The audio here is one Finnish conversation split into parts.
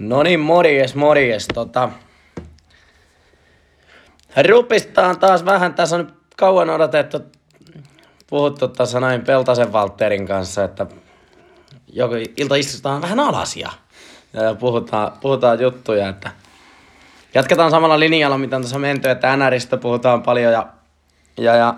No niin, morjes, morjes. Tota, rupistaan taas vähän. Tässä on kauan odotettu, puhuttu tuossa näin Peltasen Valterin kanssa, että joku ilta istutaan vähän alas ja, puhutaan, puhutaan juttuja, että jatketaan samalla linjalla, mitä on tuossa menty, että NRistä puhutaan paljon ja, ja, ja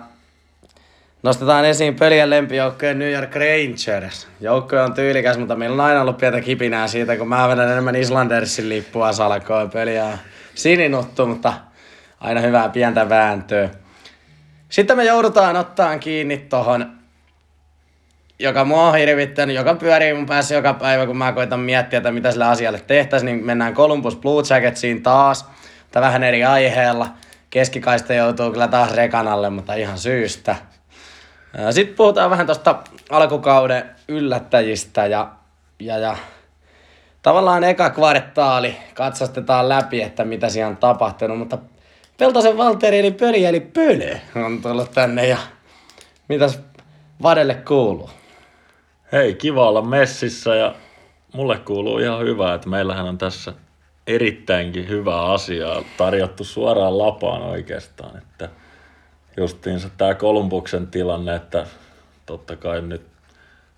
Nostetaan esiin pöljen lempijoukkojen New York Rangers. Joukko on tyylikäs, mutta meillä on aina ollut pientä kipinää siitä, kun mä vedän enemmän Islandersin lippua salkoon. Peli on sininuttu, mutta aina hyvää pientä vääntöä. Sitten me joudutaan ottaan kiinni tohon, joka mua on hirvittänyt, joka pyörii mun päässä joka päivä, kun mä koitan miettiä, että mitä sille asialle tehtäisiin, niin mennään Columbus Blue Jacketsiin taas, tai vähän eri aiheella. Keskikaista joutuu kyllä taas rekanalle, mutta ihan syystä. Sitten puhutaan vähän tuosta alkukauden yllättäjistä ja, ja, ja tavallaan eka kvartaali katsastetaan läpi, että mitä siellä on tapahtunut, mutta Peltosen Valtteri eli Pöli eli Pölö on tullut tänne ja mitäs Vadelle kuuluu? Hei, kiva olla messissä ja mulle kuuluu ihan hyvä, että meillähän on tässä erittäinkin hyvää asiaa tarjottu suoraan lapaan oikeastaan, että – justiinsa tämä Kolumbuksen tilanne, että totta kai nyt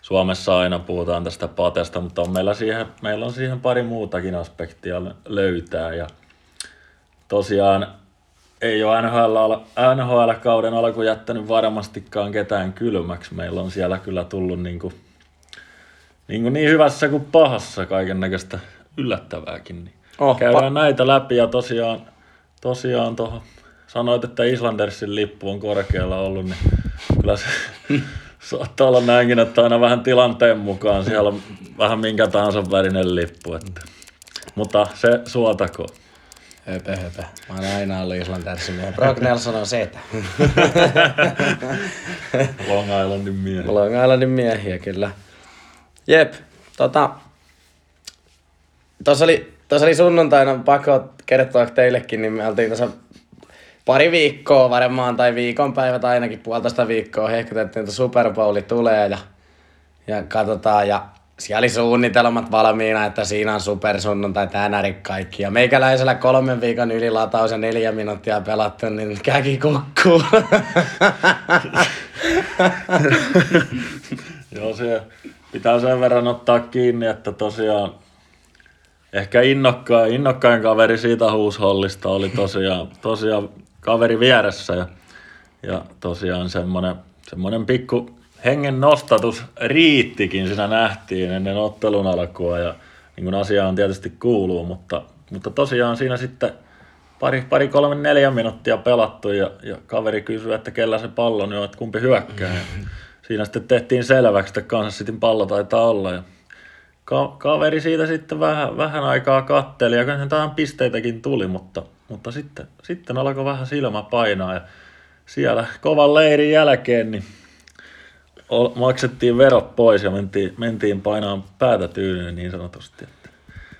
Suomessa aina puhutaan tästä patesta, mutta on meillä, siihen, meillä on siihen pari muutakin aspektia löytää. Ja tosiaan ei ole NHL, NHL-kauden alku jättänyt varmastikaan ketään kylmäksi. Meillä on siellä kyllä tullut niin, kuin, niin, kuin niin hyvässä kuin pahassa kaiken näköistä yllättävääkin. Niin oh, käydään pa- näitä läpi ja tosiaan, tosiaan tuohon sanoit, että Islandersin lippu on korkealla ollut, niin kyllä se saattaa olla näinkin, että aina vähän tilanteen mukaan siellä on vähän minkä tahansa värinen lippu. Että. Mutta se suotako. Höpö, höpö. Mä oon aina ollut Islandersin miehiä. Brock Nelson on setä. Long Islandin miehiä. Long Islandin miehiä, kyllä. Jep, tota... Tuossa oli, tuossa oli sunnuntaina, pakko kertoa teillekin, niin me oltiin tuossa pari viikkoa varmaan, tai viikonpäivät ainakin puolitoista viikkoa hehkutettiin, että Super Bowl tulee ja, ja katsotaan. Ja siellä oli suunnitelmat valmiina, että siinä on super sunnuntai tänäri kaikki. Ja meikäläisellä kolmen viikon ylilataus ja neljä minuuttia pelattu, niin käki kukkuu. Joo, se pitää sen verran ottaa kiinni, että tosiaan ehkä innokkain, innokkain kaveri siitä huushollista oli tosiaan, tosiaan kaveri vieressä ja, ja tosiaan semmoinen, semmoinen pikku hengen nostatus riittikin siinä nähtiin ennen ottelun alkua ja niin kuin asiaan tietysti kuuluu, mutta, mutta tosiaan siinä sitten pari, pari kolme, neljä minuuttia pelattu ja, ja kaveri kysyi, että kellä se pallo on, että kumpi hyökkää. Ja siinä sitten tehtiin selväksi, että Kansas Cityn pallo taitaa olla ja ka- kaveri siitä sitten vähän, vähän aikaa katteli ja kyllä pisteitäkin tuli, mutta mutta sitten, sitten alkoi vähän silmä painaa ja siellä kovan leirin jälkeen niin maksettiin verot pois ja mentiin, mentiin painaan päätä tyynyyn niin sanotusti. Että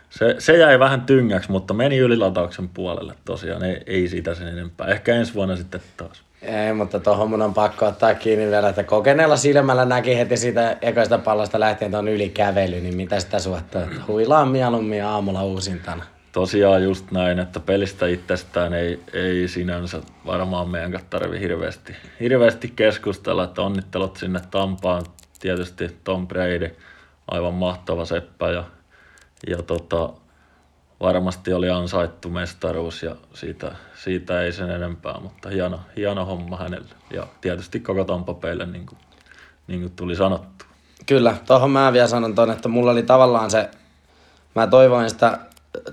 se, se jäi vähän tyngäksi, mutta meni ylilatauksen puolelle tosiaan, ei, ei siitä sen enempää. Ehkä ensi vuonna sitten taas. Ei, mutta tuohon mun on pakko ottaa kiinni vielä, että kokeneella silmällä näki heti siitä ekoista pallosta lähtien tuon ylikävely, niin mitä sitä suhtaa, huilaan mieluummin aamulla uusintana tosiaan just näin, että pelistä itsestään ei, ei sinänsä varmaan meidän tarvi hirveästi, hirveästi keskustella, että onnittelut sinne Tampaan. Tietysti Tom Brady, aivan mahtava seppä ja, ja tota, varmasti oli ansaittu mestaruus ja siitä, siitä ei sen enempää, mutta hieno, hieno homma hänelle ja tietysti koko Tampapeille niin kuin, niin kuin tuli sanottu. Kyllä, tuohon mä vielä sanon ton, että mulla oli tavallaan se, mä toivoin sitä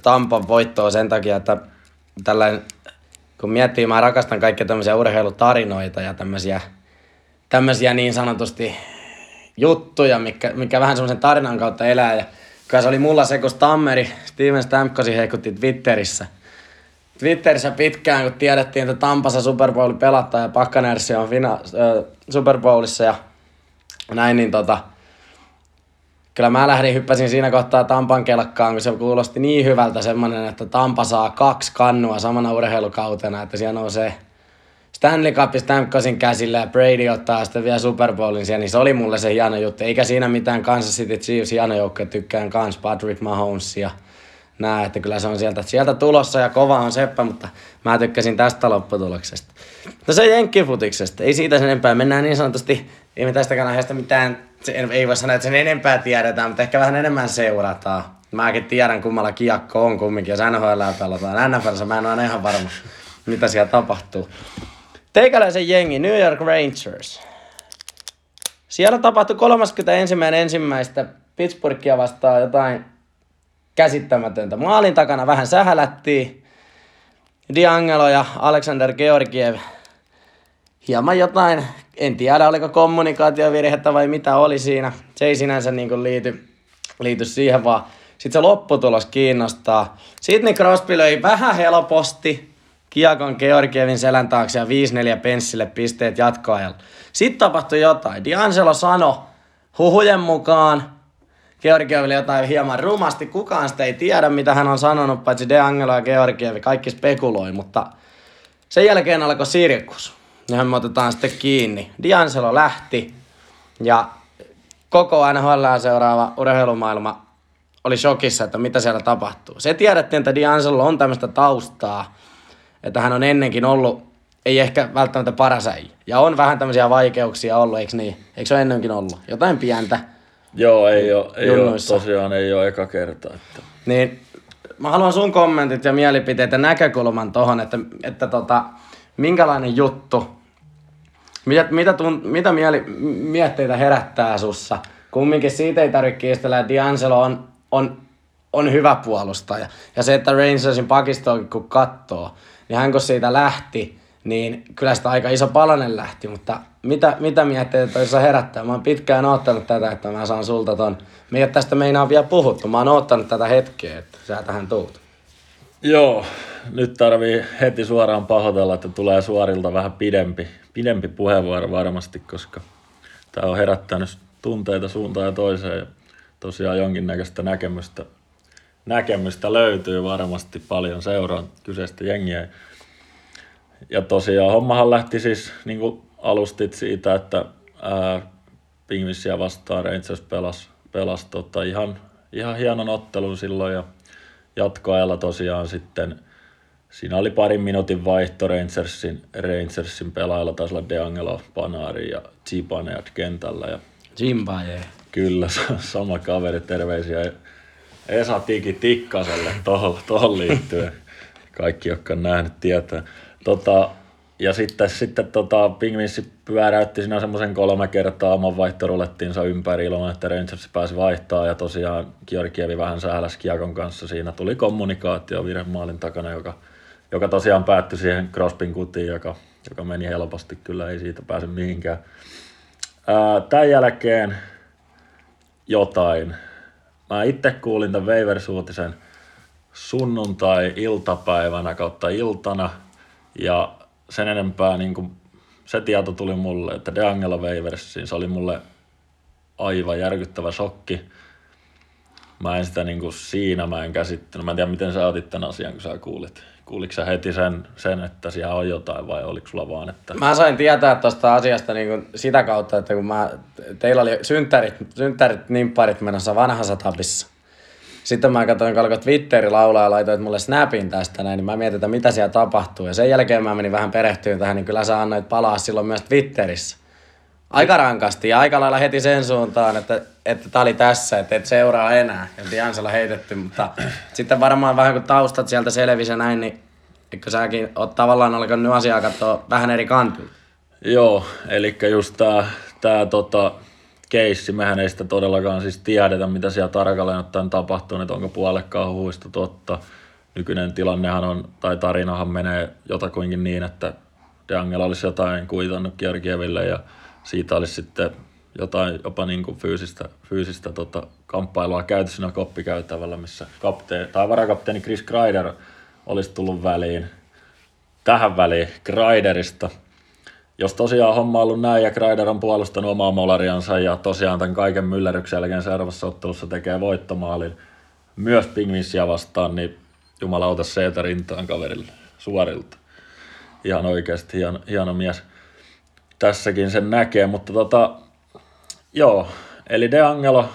Tampan voittoa sen takia, että tällainen, kun miettii, mä rakastan kaikkia tämmöisiä urheilutarinoita ja tämmöisiä, tämmöisiä niin sanotusti juttuja, mikä, mikä vähän semmoisen tarinan kautta elää. Ja kyllä se oli mulla se, kun Stammeri, Steven Stamkosi heikutti Twitterissä. Twitterissä pitkään, kun tiedettiin, että Tampassa Super Bowl pelattaa ja Pakkanersi on fina, äh, Super Bowlissa ja näin, niin tota, kyllä mä lähdin, hyppäsin siinä kohtaa Tampan kelkkaan, kun se kuulosti niin hyvältä semmoinen, että Tampa saa kaksi kannua samana urheilukautena, että siellä nousee Stanley Cup Stamkosin käsillä ja Brady ottaa sitten vielä Super Bowlin siellä, niin se oli mulle se hieno juttu. Eikä siinä mitään Kansas City Chiefs hieno joukko, tykkään kans Patrick Mahomes ja näe, että kyllä se on sieltä, sieltä tulossa ja kova on Seppä, mutta mä tykkäsin tästä lopputuloksesta. No se jenkkifutiksesta, ei siitä sen enempää, mennään niin sanotusti, ei me tästäkään aiheesta mitään, ei voi sanoa, että sen enempää tiedetään, mutta ehkä vähän enemmän seurataan. Mäkin tiedän, kummalla kiekko on kumminkin, jos NHL pelataan. NFLssä mä en ole ihan varma, mitä siellä tapahtuu. Teikäläisen jengi, New York Rangers. Siellä tapahtui 31. ensimmäistä Pittsburghia vastaan jotain käsittämätöntä. Maalin takana vähän sähälättiin. Diangelo ja Alexander Georgiev hieman jotain, en tiedä oliko kommunikaatiovirhettä vai mitä oli siinä. Se ei sinänsä niin liity, liity siihen, vaan sitten se lopputulos kiinnostaa. Sidney Crosby löi vähän helposti Kiakon Georgievin selän taakse ja 5-4 penssille pisteet jatkoajalla. Sitten tapahtui jotain. D'Angelo sanoi huhujen mukaan Georgieville jotain hieman rumasti. Kukaan sitä ei tiedä, mitä hän on sanonut, paitsi D'Angelo ja Georgievi. Kaikki spekuloi, mutta sen jälkeen alkoi sirkus. Ja me otetaan sitten kiinni. D'Angelo lähti ja koko NHL seuraava urheilumaailma oli shokissa, että mitä siellä tapahtuu. Se tiedettiin, että D'Angelo on tämmöistä taustaa, että hän on ennenkin ollut, ei ehkä välttämättä paras äijä. Ja on vähän tämmöisiä vaikeuksia ollut, eikö niin? Eikö se ole ennenkin ollut? Jotain pientä. Joo, ei ole, ei ole tosiaan ei ole eka kerta. Että... Niin, mä haluan sun kommentit ja mielipiteet ja näkökulman tohon, että, että tota, minkälainen juttu, mitä, mitä, tun, mitä mieli, mietteitä herättää sussa? Kumminkin siitä ei tarvitse kiistellä, D'Angelo on on, on hyvä puolustaja. Ja se, että Rangersin pakistoakin kun katsoo, niin hän kun siitä lähti, niin kyllä sitä aika iso palanen lähti, mutta mitä, mitä mietteitä toisessa herättää? Mä oon pitkään oottanut tätä, että mä saan sulta ton. Me ei tästä meinaa vielä puhuttu, mä oon oottanut tätä hetkeä, että sä tähän tuut. Joo, nyt tarvii heti suoraan pahoitella, että tulee suorilta vähän pidempi, pidempi puheenvuoro varmasti, koska tämä on herättänyt tunteita suuntaan ja toiseen. Ja tosiaan jonkinnäköistä näkemystä, näkemystä löytyy varmasti paljon seuraan kyseistä jengiä. Ja tosiaan hommahan lähti siis, niin kuin alustit siitä, että Pingvissiä vastaan Rangers pelasi, pelasi tota, ihan, ihan hienon ottelun silloin ja jatkoajalla tosiaan sitten Siinä oli parin minuutin vaihto Rangersin, Rangersin pelaajalla, taisi olla DeAngelo, Panari ja Zibanejad kentällä. Ja Zimbabwe. Kyllä, sama kaveri, terveisiä Esa Tiki Tikkaselle tohon liittyen. Kaikki, jotka on nähnyt, tietää. Tota, ja sitten, sitten tota, Pingvinssi pyöräytti siinä semmoisen kolme kertaa oman vaihtorulettiinsa ympäri ilman, että Rangers pääsi vaihtaa ja tosiaan Georgievi vähän sähläsi Kiakon kanssa. Siinä tuli kommunikaatio viiden maalin takana, joka, joka tosiaan päättyi siihen Crosbyn kutiin, joka, joka meni helposti. Kyllä ei siitä pääse mihinkään. tämän jälkeen jotain. Mä itse kuulin tämän Waivers-uutisen sunnuntai-iltapäivänä kautta iltana ja sen enempää niin kuin, se tieto tuli mulle, että DeAngelo Waversiin, se oli mulle aivan järkyttävä shokki. Mä en sitä niin kuin siinä mä en käsittänyt. Mä en tiedä, miten sä otit tämän asian, kun sä kuulit kuuliko sä heti sen, sen, että siellä on jotain vai oliko sulla vaan, että... Mä sain tietää tuosta asiasta niin kuin sitä kautta, että kun mä, teillä oli synttärit, synttärit nimpparit menossa vanhassa tapissa. Sitten mä katsoin, kun Twitteri laulaa ja laitoit mulle snapin tästä näin, niin mä mietin, että mitä siellä tapahtuu. Ja sen jälkeen mä menin vähän perehtyyn tähän, niin kyllä sä annoit palaa silloin myös Twitterissä. Aika rankasti ja aika lailla heti sen suuntaan, että, että tää oli tässä, että et seuraa enää. Ja Diansella heitetty, mutta sitten varmaan vähän kun taustat sieltä selvisi ja näin, niin eikö säkin oot tavallaan alkanut asiaa katsoa vähän eri kantilta? Joo, eli just tää, tää tota, keissi, mehän ei sitä todellakaan siis tiedetä, mitä siellä tarkalleen ottaen tapahtuu, että onko puolekkaan huista totta. Nykyinen tilannehan on, tai tarinahan menee jotakuinkin niin, että De Angela olisi jotain kuitannut Georgieville ja siitä olisi sitten jotain jopa niin kuin fyysistä, fyysistä tota, kamppailua käyty siinä koppikäytävällä, missä kapteeni, tai varakapteeni Chris Kreider olisi tullut väliin. Tähän väliin Kreiderista. Jos tosiaan homma on ollut näin ja Kreider on puolustanut omaa molariansa ja tosiaan tämän kaiken myllerryksen jälkeen seuraavassa ottelussa tekee voittomaalin myös Pingvinsia vastaan, niin jumalauta seetä rintaan kaverille suorilta. Ihan oikeasti hieno, hieno mies tässäkin sen näkee, mutta tota, joo, eli De Angelo,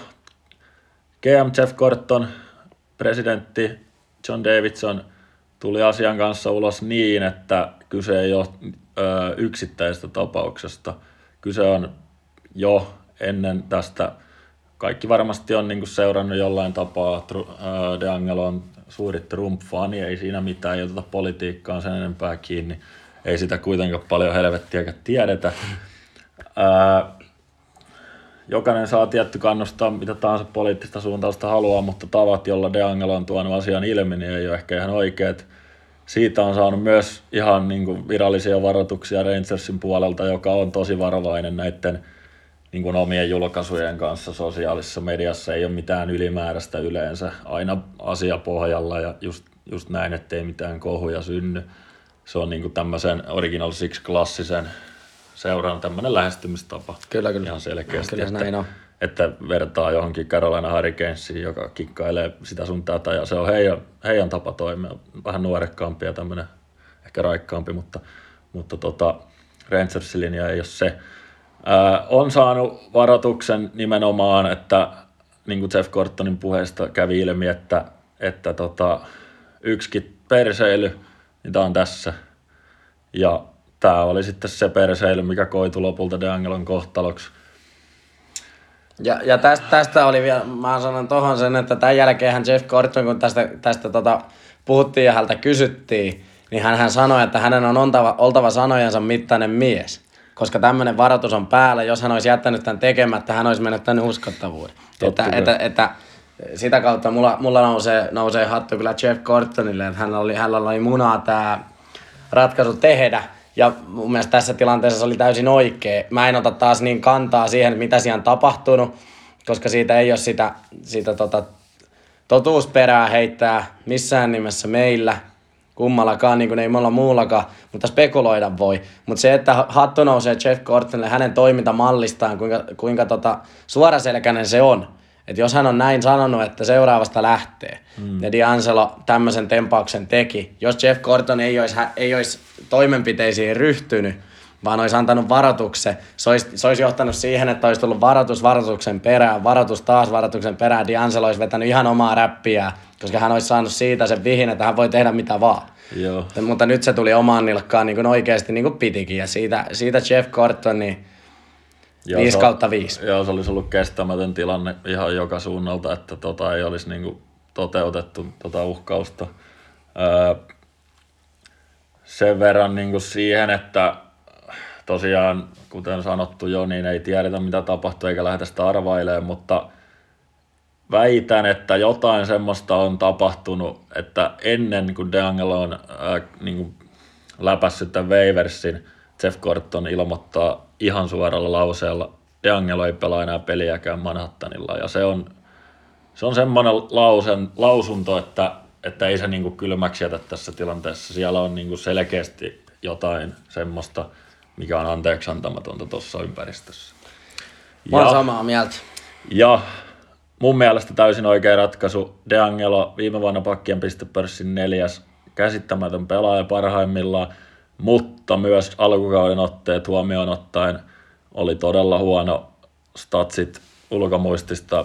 GM Jeff Corton, presidentti John Davidson tuli asian kanssa ulos niin, että kyse ei ole yksittäisestä tapauksesta. Kyse on jo ennen tästä, kaikki varmasti on niin seurannut jollain tapaa, De Angelo on suuri Trump-fani, ei siinä mitään, ei oteta politiikkaan sen enempää kiinni. Ei sitä kuitenkaan paljon helvettiäkään tiedetä. Jokainen saa tietty kannustaa mitä tahansa poliittista suuntausta haluaa, mutta tavat, jolla De Angelo on tuonut asian ilmi, niin ei ole ehkä ihan oikeat. Siitä on saanut myös ihan niin kuin virallisia varoituksia Rangersin puolelta, joka on tosi varovainen näiden niin kuin omien julkaisujen kanssa sosiaalisessa mediassa. Ei ole mitään ylimääräistä yleensä, aina asia pohjalla ja just, just näin, ettei mitään kohuja synny. Se on niin kuin tämmöisen Original Six klassisen seuran tämmöinen lähestymistapa. Kyllä, kyllä. Ihan selkeästi. Kyllä näin on. Että vertaa johonkin Carolina Hurricanesiin, joka kikkailee sitä sun tätä, ja se on heidän, heidän tapa toimia. Vähän nuorekkaampi ja tämmöinen ehkä raikkaampi, mutta, mutta tota, Rangersin linja ei ole se. Ää, on saanut varoituksen nimenomaan, että niin kuin Jeff Cortonin puheesta kävi ilmi, että, että tota, yksikin perseily, niin tämä on tässä. Ja tämä oli sitten se perseily, mikä koitui lopulta De Angelon kohtaloksi. Ja, ja tästä, tästä oli vielä, mä sanon tohon sen, että tämän jälkeen Jeff Gordon, kun tästä, tästä tota, puhuttiin ja häntä kysyttiin, niin hän, hän sanoi, että hänen on oltava, oltava sanojensa mittainen mies. Koska tämmöinen varoitus on päällä, jos hän olisi jättänyt tämän tekemättä, hän olisi menettänyt uskottavuuden. Että, että, että, sitä kautta mulla, mulla nousee, nousee hattu kyllä Jeff Gordonille, että hänellä oli, hänellä oli munaa tämä ratkaisu tehdä. Ja mun mielestä tässä tilanteessa se oli täysin oikea. Mä en ota taas niin kantaa siihen, mitä siellä on tapahtunut, koska siitä ei ole sitä, sitä tota, totuusperää heittää missään nimessä meillä kummallakaan, niin kuin ei mulla muullakaan, mutta spekuloida voi. Mutta se, että hattu nousee Jeff Gordonille hänen toimintamallistaan, kuinka, kuinka tota, suoraselkäinen se on, että jos hän on näin sanonut, että seuraavasta lähtee, mm. ja D'Angelo tämmöisen tempauksen teki, jos Jeff Gordon ei olisi, ei olisi toimenpiteisiin ryhtynyt, vaan olisi antanut varoituksen, se olisi, se olisi johtanut siihen, että olisi tullut varoitus varoituksen perään, varoitus taas varoituksen perään, D'Angelo olisi vetänyt ihan omaa räppiä, koska hän olisi saanut siitä sen vihin, että hän voi tehdä mitä vaan. Joo. Mutta nyt se tuli omaan nilkkaan niin kuin oikeasti niin kuin pitikin, ja siitä, siitä Jeff Gordon, niin 5 kautta 5. Joo, se olisi ollut kestämätön tilanne ihan joka suunnalta, että tota ei olisi niinku toteutettu tota uhkausta. Öö, sen verran niinku siihen, että tosiaan, kuten sanottu jo, niin ei tiedetä mitä tapahtuu eikä lähdetä sitä arvailemaan, mutta väitän, että jotain semmoista on tapahtunut, että ennen kuin DeAngelo on ää, niin läpässyt tämän Waversin, Jeff Gordon ilmoittaa ihan suoralla lauseella, De Angelo ei pelaa enää peliäkään Manhattanilla. Ja se on, se on semmoinen lausen, lausunto, että, että ei se niinku kylmäksi jätä tässä tilanteessa. Siellä on niinku selkeästi jotain semmoista, mikä on anteeksi antamatonta tuossa ympäristössä. Mä ja, samaa mieltä. Ja mun mielestä täysin oikea ratkaisu. De Angelo viime vuonna pakkien pistepörssin neljäs käsittämätön pelaaja parhaimmillaan – mutta myös alkukauden otteet huomioon ottaen oli todella huono statsit ulkomuistista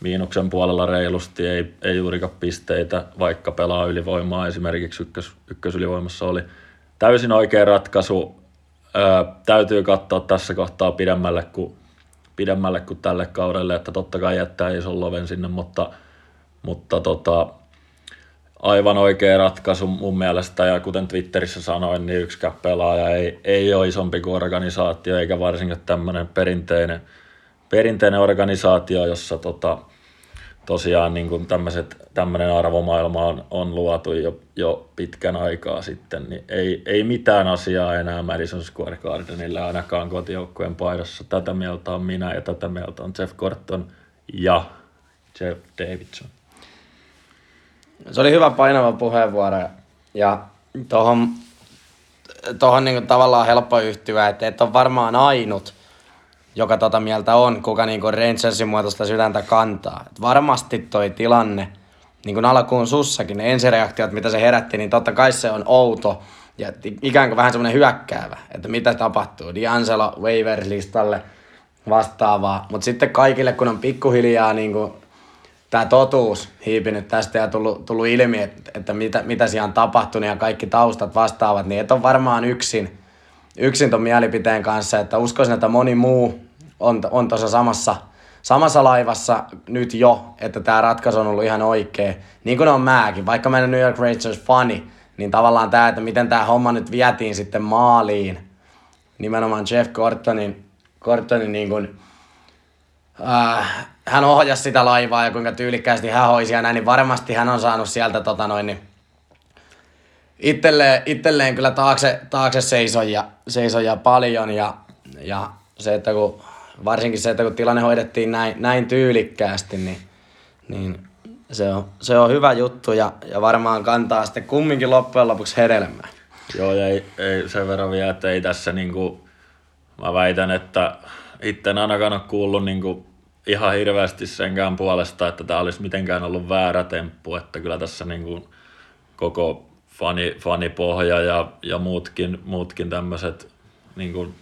miinuksen puolella reilusti, ei, ei juurikaan pisteitä, vaikka pelaa ylivoimaa esimerkiksi ykkös, ykkösylivoimassa oli täysin oikea ratkaisu. Öö, täytyy katsoa tässä kohtaa pidemmälle kuin, pidemmälle kuin tälle kaudelle, että totta kai jättää ison loven sinne, mutta, mutta tota, aivan oikea ratkaisu mun mielestä, ja kuten Twitterissä sanoin, niin yksikään pelaaja ei, ei ole isompi kuin organisaatio, eikä varsinkaan tämmöinen perinteinen, perinteinen organisaatio, jossa tota, tosiaan niin kuin tämmöinen arvomaailma on, on luotu jo, jo pitkän aikaa sitten, niin ei, ei mitään asiaa enää Madison Square Gardenille ainakaan kotijoukkueen paidassa. Tätä mieltä on minä ja tätä mieltä on Jeff Gordon ja Jeff Davidson. Se oli hyvä painava puheenvuoro ja tuohon tohon niinku tavallaan helppo yhtyä, että et on varmaan ainut, joka tota mieltä on, kuka niinku Rangersin muotoista sydäntä kantaa. Et varmasti toi tilanne, niin kuin alkuun sussakin, ne ensireaktiot, mitä se herätti, niin totta kai se on outo ja ikään kuin vähän semmoinen hyökkäävä, että mitä tapahtuu. D'Angelo waiver-listalle vastaavaa, mutta sitten kaikille, kun on pikkuhiljaa niin kuin tämä totuus hiipinyt tästä ja tullut, tullut ilmi, että, että mitä, mitä siellä on tapahtunut ja kaikki taustat vastaavat, niin et on varmaan yksin, yksin ton mielipiteen kanssa, että uskoisin, että moni muu on, on tuossa samassa, samassa laivassa nyt jo, että tämä ratkaisu on ollut ihan oikea. Niin kuin on mäkin, vaikka mä en New York Rangers fani, niin tavallaan tämä, että miten tämä homma nyt vietiin sitten maaliin, nimenomaan Jeff Cortonin, Cortonin niin kuin, äh, hän ohjasi sitä laivaa ja kuinka tyylikkäästi hän hoisi ja näin, niin varmasti hän on saanut sieltä tota noin, niin itselleen, itselleen kyllä taakse, taakse seisoja, seisoja paljon ja, ja se, että kun, varsinkin se, että kun tilanne hoidettiin näin, näin tyylikkäästi, niin, niin se, on, se on hyvä juttu ja, ja varmaan kantaa sitten kumminkin loppujen lopuksi hedelmää. Joo, ei, ei sen verran vielä, että ei tässä niinku, mä väitän, että itse en ainakaan ole kuullut niinku ihan hirveästi senkään puolesta, että tämä olisi mitenkään ollut väärä temppu, että kyllä tässä niinku koko fani, fanipohja ja, ja muutkin, muutkin tämmöiset niinku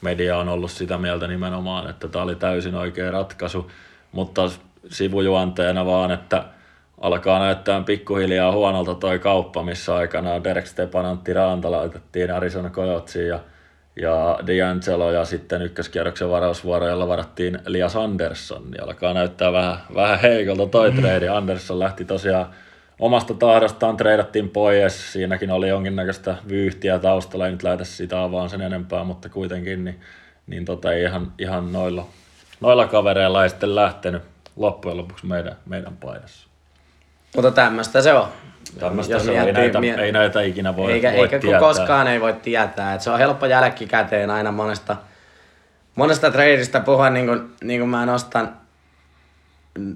media on ollut sitä mieltä nimenomaan, että tämä oli täysin oikea ratkaisu, mutta sivujuonteena vaan, että alkaa näyttää pikkuhiljaa huonolta toi kauppa, missä aikanaan Derek Stepanantti Ranta laitettiin Arizona Coyotesiin ja, ja D'Angelo ja sitten ykköskierroksen varausvuoro, jolla varattiin Lias Andersson, niin alkaa näyttää vähän, vähän heikolta toi mm. trade. Andersson lähti tosiaan omasta tahdostaan treidattiin pois, siinäkin oli jonkinnäköistä vyyhtiä taustalla, ei nyt lähdetä sitä avaan sen enempää, mutta kuitenkin niin, niin tota, ihan, ihan noilla, noilla kavereilla ei sitten lähtenyt loppujen lopuksi meidän, meidän paidassa. Mutta tämmöistä se on. Tämmöistä se on. Ei näitä, mie- ei näitä ikinä voi, eikä, voi eikä tietää. koskaan ei voi tietää. Et se on helppo jälkikäteen aina monesta, monesta tradeista puhua, niin kuin, niin kuin mä nostan,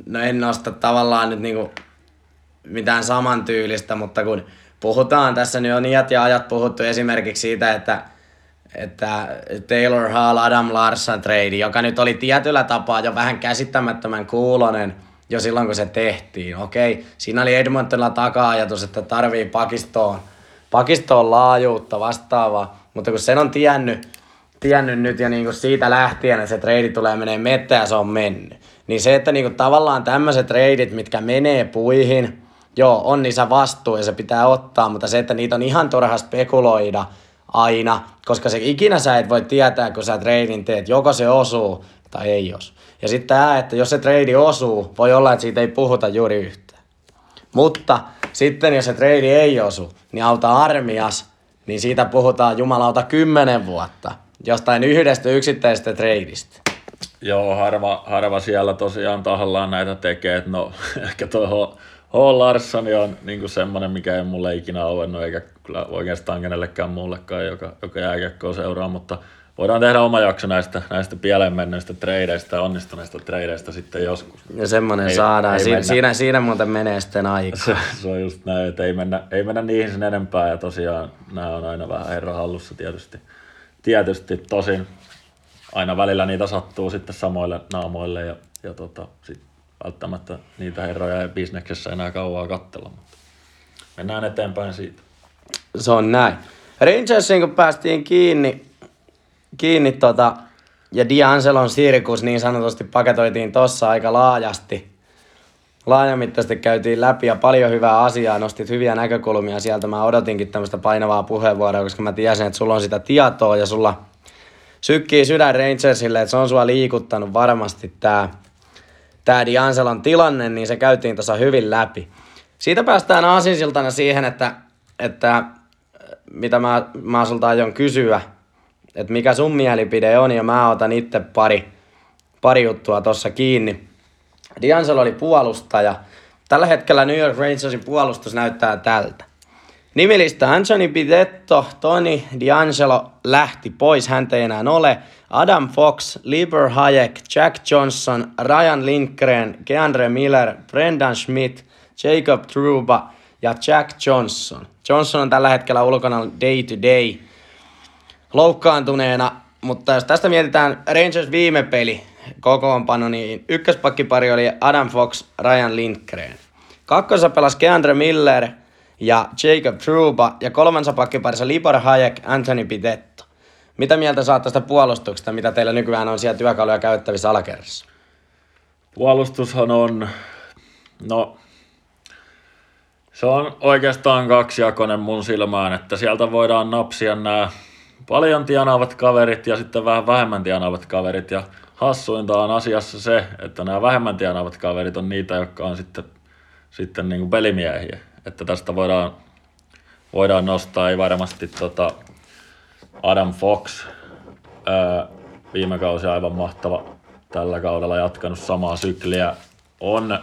no en nosta tavallaan nyt niin kuin mitään samantyylistä, mutta kun puhutaan, tässä nyt on iät ja ajat puhuttu esimerkiksi siitä, että, että Taylor Hall, Adam Larson trade, joka nyt oli tietyllä tapaa jo vähän käsittämättömän kuulonen jo silloin, kun se tehtiin. Okei, siinä oli Edmontonilla taka-ajatus, että tarvii pakistoon, pakistoon laajuutta vastaavaa, mutta kun sen on tiennyt, tiennyt nyt ja niin kuin siitä lähtien, että se trade tulee menee mettä ja se on mennyt. Niin se, että niin kuin tavallaan tämmöiset treidit, mitkä menee puihin, joo, on niissä vastuu ja se pitää ottaa, mutta se, että niitä on ihan turha spekuloida aina, koska se ikinä sä et voi tietää, kun sä treidin teet, joko se osuu tai ei osu. Ja sitten tämä, että jos se trade osuu, voi olla, että siitä ei puhuta juuri yhtään. Mutta sitten jos se trade ei osu, niin auta armias, niin siitä puhutaan jumalauta kymmenen vuotta jostain yhdestä yksittäisestä tradeista. Joo, harva, harva siellä tosiaan tahallaan näitä tekee. No, ehkä tuo H. Larsson on niin semmoinen, mikä ei mulle ikinä auennut, eikä kyllä oikeastaan kenellekään muullekaan, joka, joka jääkiekkoa seuraa, mutta voidaan tehdä oma jakso näistä, näistä pieleen menneistä tradeista ja onnistuneista tradeista sitten joskus. Ja semmoinen ei, saadaan. Ei si- siinä, siinä muuten menee sitten aika. Se, se, on just näin, että ei mennä, ei mennä niihin sen enempää ja tosiaan nämä on aina vähän herra hallussa tietysti. Tietysti tosin aina välillä niitä sattuu sitten samoille naamoille ja, ja tota, sit välttämättä niitä herroja ei bisneksessä enää kauaa kattella, mutta mennään eteenpäin siitä. Se on näin. Rangersin kun päästiin kiinni, kiinni tota, ja D'Angelon sirkus niin sanotusti paketoitiin tossa aika laajasti. Laajamittaisesti käytiin läpi ja paljon hyvää asiaa, nostit hyviä näkökulmia sieltä. Mä odotinkin tämmöistä painavaa puheenvuoroa, koska mä tiesin, että sulla on sitä tietoa ja sulla sykkii sydän Rangersille, että se on sua liikuttanut varmasti tää, tää D'Angelon tilanne, niin se käytiin tuossa hyvin läpi. Siitä päästään aasinsiltana siihen, että, että mitä mä, mä sulta aion kysyä, että mikä sun mielipide on, ja mä otan itse pari, pari juttua tuossa kiinni. D'Angelo oli puolustaja. Tällä hetkellä New York Rangersin puolustus näyttää tältä. Nimilista Anthony Pidetto, Tony D'Angelo lähti pois, häntä ei enää ole. Adam Fox, Lieber Hayek, Jack Johnson, Ryan Lindgren, Keandre Miller, Brendan Schmidt, Jacob Truba ja Jack Johnson. Johnson on tällä hetkellä ulkona day to day loukkaantuneena, mutta jos tästä mietitään Rangers viime peli kokoonpano, niin ykköspakkipari oli Adam Fox, Ryan Lindgren. Kakkossa pelasi Keandre Miller ja Jacob Truba ja kolmansa pakkiparissa Libor Hayek, Anthony Pitetto. Mitä mieltä saat tästä puolustuksesta, mitä teillä nykyään on siellä työkaluja käyttävissä alakerrassa? Puolustushan on No, se on oikeastaan kaksijakoinen mun silmään, että sieltä voidaan napsia nämä paljon tienaavat kaverit ja sitten vähän vähemmän tienaavat kaverit. Ja hassuinta on asiassa se, että nämä vähemmän tienaavat kaverit on niitä, jotka on sitten, sitten niin kuin pelimiehiä. Että tästä voidaan, voidaan nostaa, ei varmasti tota Adam Fox, ää, viime kausi aivan mahtava, tällä kaudella jatkanut samaa sykliä, on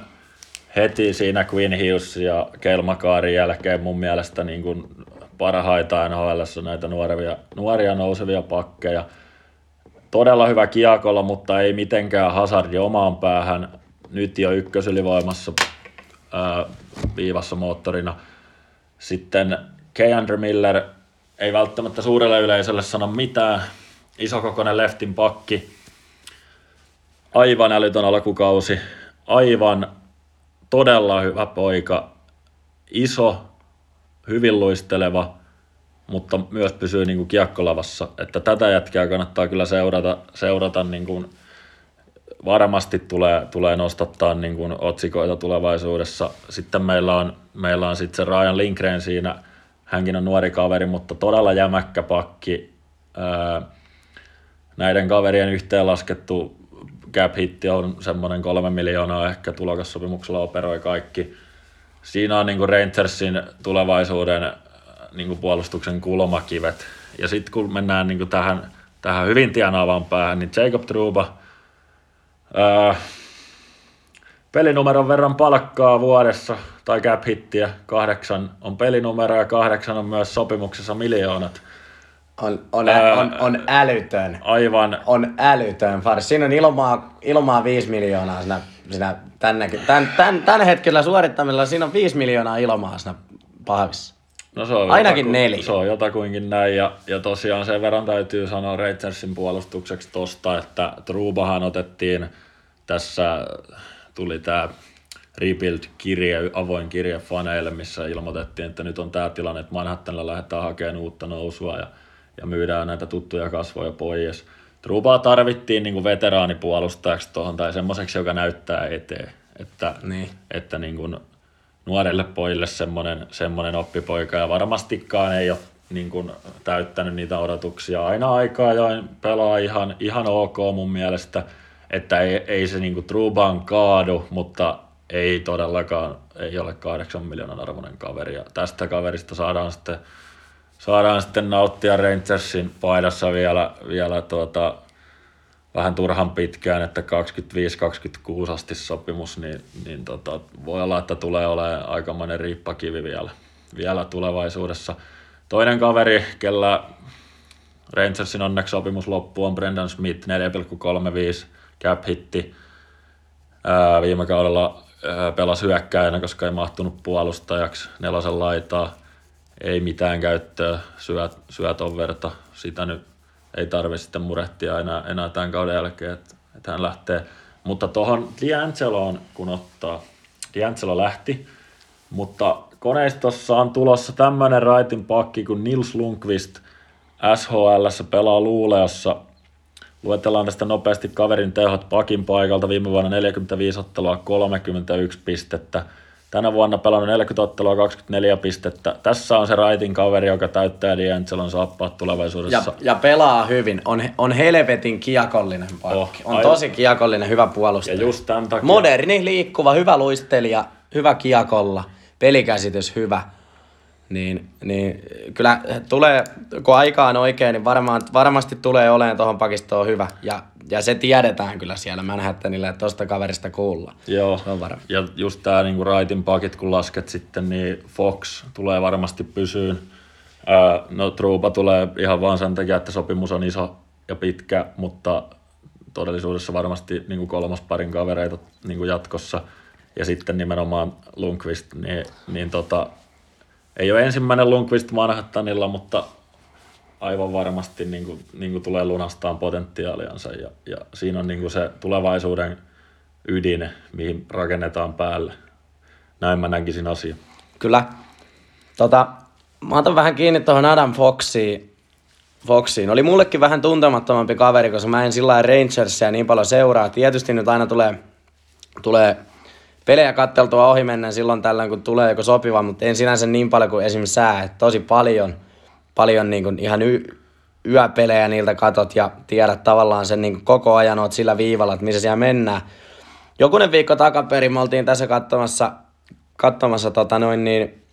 heti siinä Queen Hughes ja Kelmakaarin jälkeen mun mielestä niin kuin parhaita NHL näitä nuoria, nuoria nousevia pakkeja. Todella hyvä kiekolla, mutta ei mitenkään hazardi omaan päähän. Nyt jo ykkösylivoimassa ää, viivassa moottorina. Sitten Keandre Miller ei välttämättä suurelle yleisölle sano mitään. Isokokoinen leftin pakki. Aivan älytön alkukausi. Aivan todella hyvä poika. Iso, hyvin luisteleva, mutta myös pysyy niin kuin kiekkolavassa. Että tätä jätkää kannattaa kyllä seurata, seurata niin kuin varmasti tulee, tulee nostattaa niin kuin otsikoita tulevaisuudessa. Sitten meillä on, meillä on sitten se Ryan Lindgren siinä, hänkin on nuori kaveri, mutta todella jämäkkä pakki. näiden kaverien yhteenlaskettu cap hitti on semmoinen kolme miljoonaa ehkä tulokassopimuksella operoi kaikki. Siinä on niin Rangersin tulevaisuuden niin puolustuksen kulmakivet. Ja sitten kun mennään niin tähän, tähän hyvin tienaavaan päähän, niin Jacob Truba ää, pelinumeron verran palkkaa vuodessa tai cap hittiä, kahdeksan on pelinumero ja kahdeksan on myös sopimuksessa miljoonat. On, on, ää, on, on älytön. Aivan. On älytön. Fars. Siinä on ilmaa, ilmaa 5 miljoonaa siinä, siinä tämän, tämän, tämän, tämän, hetkellä suorittamilla. Siinä on 5 miljoonaa ilmaa siinä pahvissa. No se on Ainakin jotaku, neljä. Se on jotakuinkin näin, ja, ja tosiaan sen verran täytyy sanoa Rangersin puolustukseksi tosta, että Trubahan otettiin tässä, tuli tämä Rebuild-kirje, avoin kirje faneille, missä ilmoitettiin, että nyt on tämä tilanne, että Manhattanilla lähdetään hakemaan uutta nousua, ja ja myydään näitä tuttuja kasvoja pois. Trubaa tarvittiin niin kuin veteraanipuolustajaksi tuohon tai semmoiseksi, joka näyttää eteen. Että, niin. että niin kuin nuorelle pojille semmoinen, semmoinen oppipoika ja varmastikaan ei ole niin kuin täyttänyt niitä odotuksia. Aina aikaa join pelaa ihan, ihan ok mun mielestä, että ei, ei se niin kuin Truban kaadu, mutta ei todellakaan ei ole kahdeksan miljoonan arvoinen kaveri. Ja tästä kaverista saadaan sitten saadaan sitten nauttia Rangersin paidassa vielä, vielä tuota, vähän turhan pitkään, että 25-26 asti sopimus, niin, niin tota, voi olla, että tulee olemaan aikamoinen riippakivi vielä, vielä tulevaisuudessa. Toinen kaveri, kellä Rangersin onneksi sopimus loppuu, on Brendan Smith, 4,35 cap hitti. Ää, viime kaudella ää, pelasi hyökkäinä, koska ei mahtunut puolustajaksi nelosen laitaa ei mitään käyttöä, syöt, syöt ton verta. Sitä nyt ei tarvitse sitten murehtia enää, enää tämän kauden jälkeen, että, että hän lähtee. Mutta tuohon D'Angeloon kun ottaa, D'Angelo lähti, mutta koneistossa on tulossa tämmöinen raitin pakki kuin Nils Lundqvist SHL pelaa Luuleossa. Luetellaan tästä nopeasti kaverin tehot pakin paikalta. Viime vuonna 45 ottelua, 31 pistettä. Tänä vuonna pelannut 40 ottelua, 24 pistettä. Tässä on se raitin kaveri, joka täyttää D'Angelon saappaat tulevaisuudessa. Ja, ja pelaa hyvin. On, on helvetin kiekollinen pakki. Oh, on tosi kiekollinen, hyvä puolustaja. Ja just tämän takia. Moderni, liikkuva, hyvä luistelija, hyvä kiekolla, pelikäsitys hyvä. Niin, niin kyllä tulee, kun aika on oikein, niin varmaan, varmasti tulee olemaan tuohon pakistoon hyvä. Ja ja se tiedetään kyllä siellä Manhattanilla, että tosta kaverista kuulla. Joo, se on varma. ja just tämä niinku raitin pakit kun lasket sitten, niin Fox tulee varmasti pysyyn. Ää, no Truupa tulee ihan vaan sen takia, että sopimus on iso ja pitkä, mutta todellisuudessa varmasti niin kuin kolmas parin kavereita niin kuin jatkossa. Ja sitten nimenomaan Lundqvist, niin, niin tota, ei ole ensimmäinen Lundqvist Manhattanilla, mutta aivan varmasti niin kuin, niin kuin tulee lunastaan potentiaaliansa ja, ja siinä on niin kuin se tulevaisuuden ydin, mihin rakennetaan päälle. Näin mä näkisin asia. Kyllä. Tota, mä otan vähän kiinni tuohon Adam Foxiin. Foxiin. Oli mullekin vähän tuntemattomampi kaveri, koska mä en sillä Rangersia niin paljon seuraa. Tietysti nyt aina tulee, tulee pelejä katteltua ohi mennä silloin tällöin, kun tulee joku sopiva, mutta en sinänsä niin paljon kuin esimerkiksi sä, että tosi paljon, paljon niin kuin ihan y- yöpelejä niiltä katot ja tiedät tavallaan sen niin koko ajan oot sillä viivalla, että missä siellä mennään. Jokunen viikko takaperin me oltiin tässä katsomassa, katsomassa tota noin niin,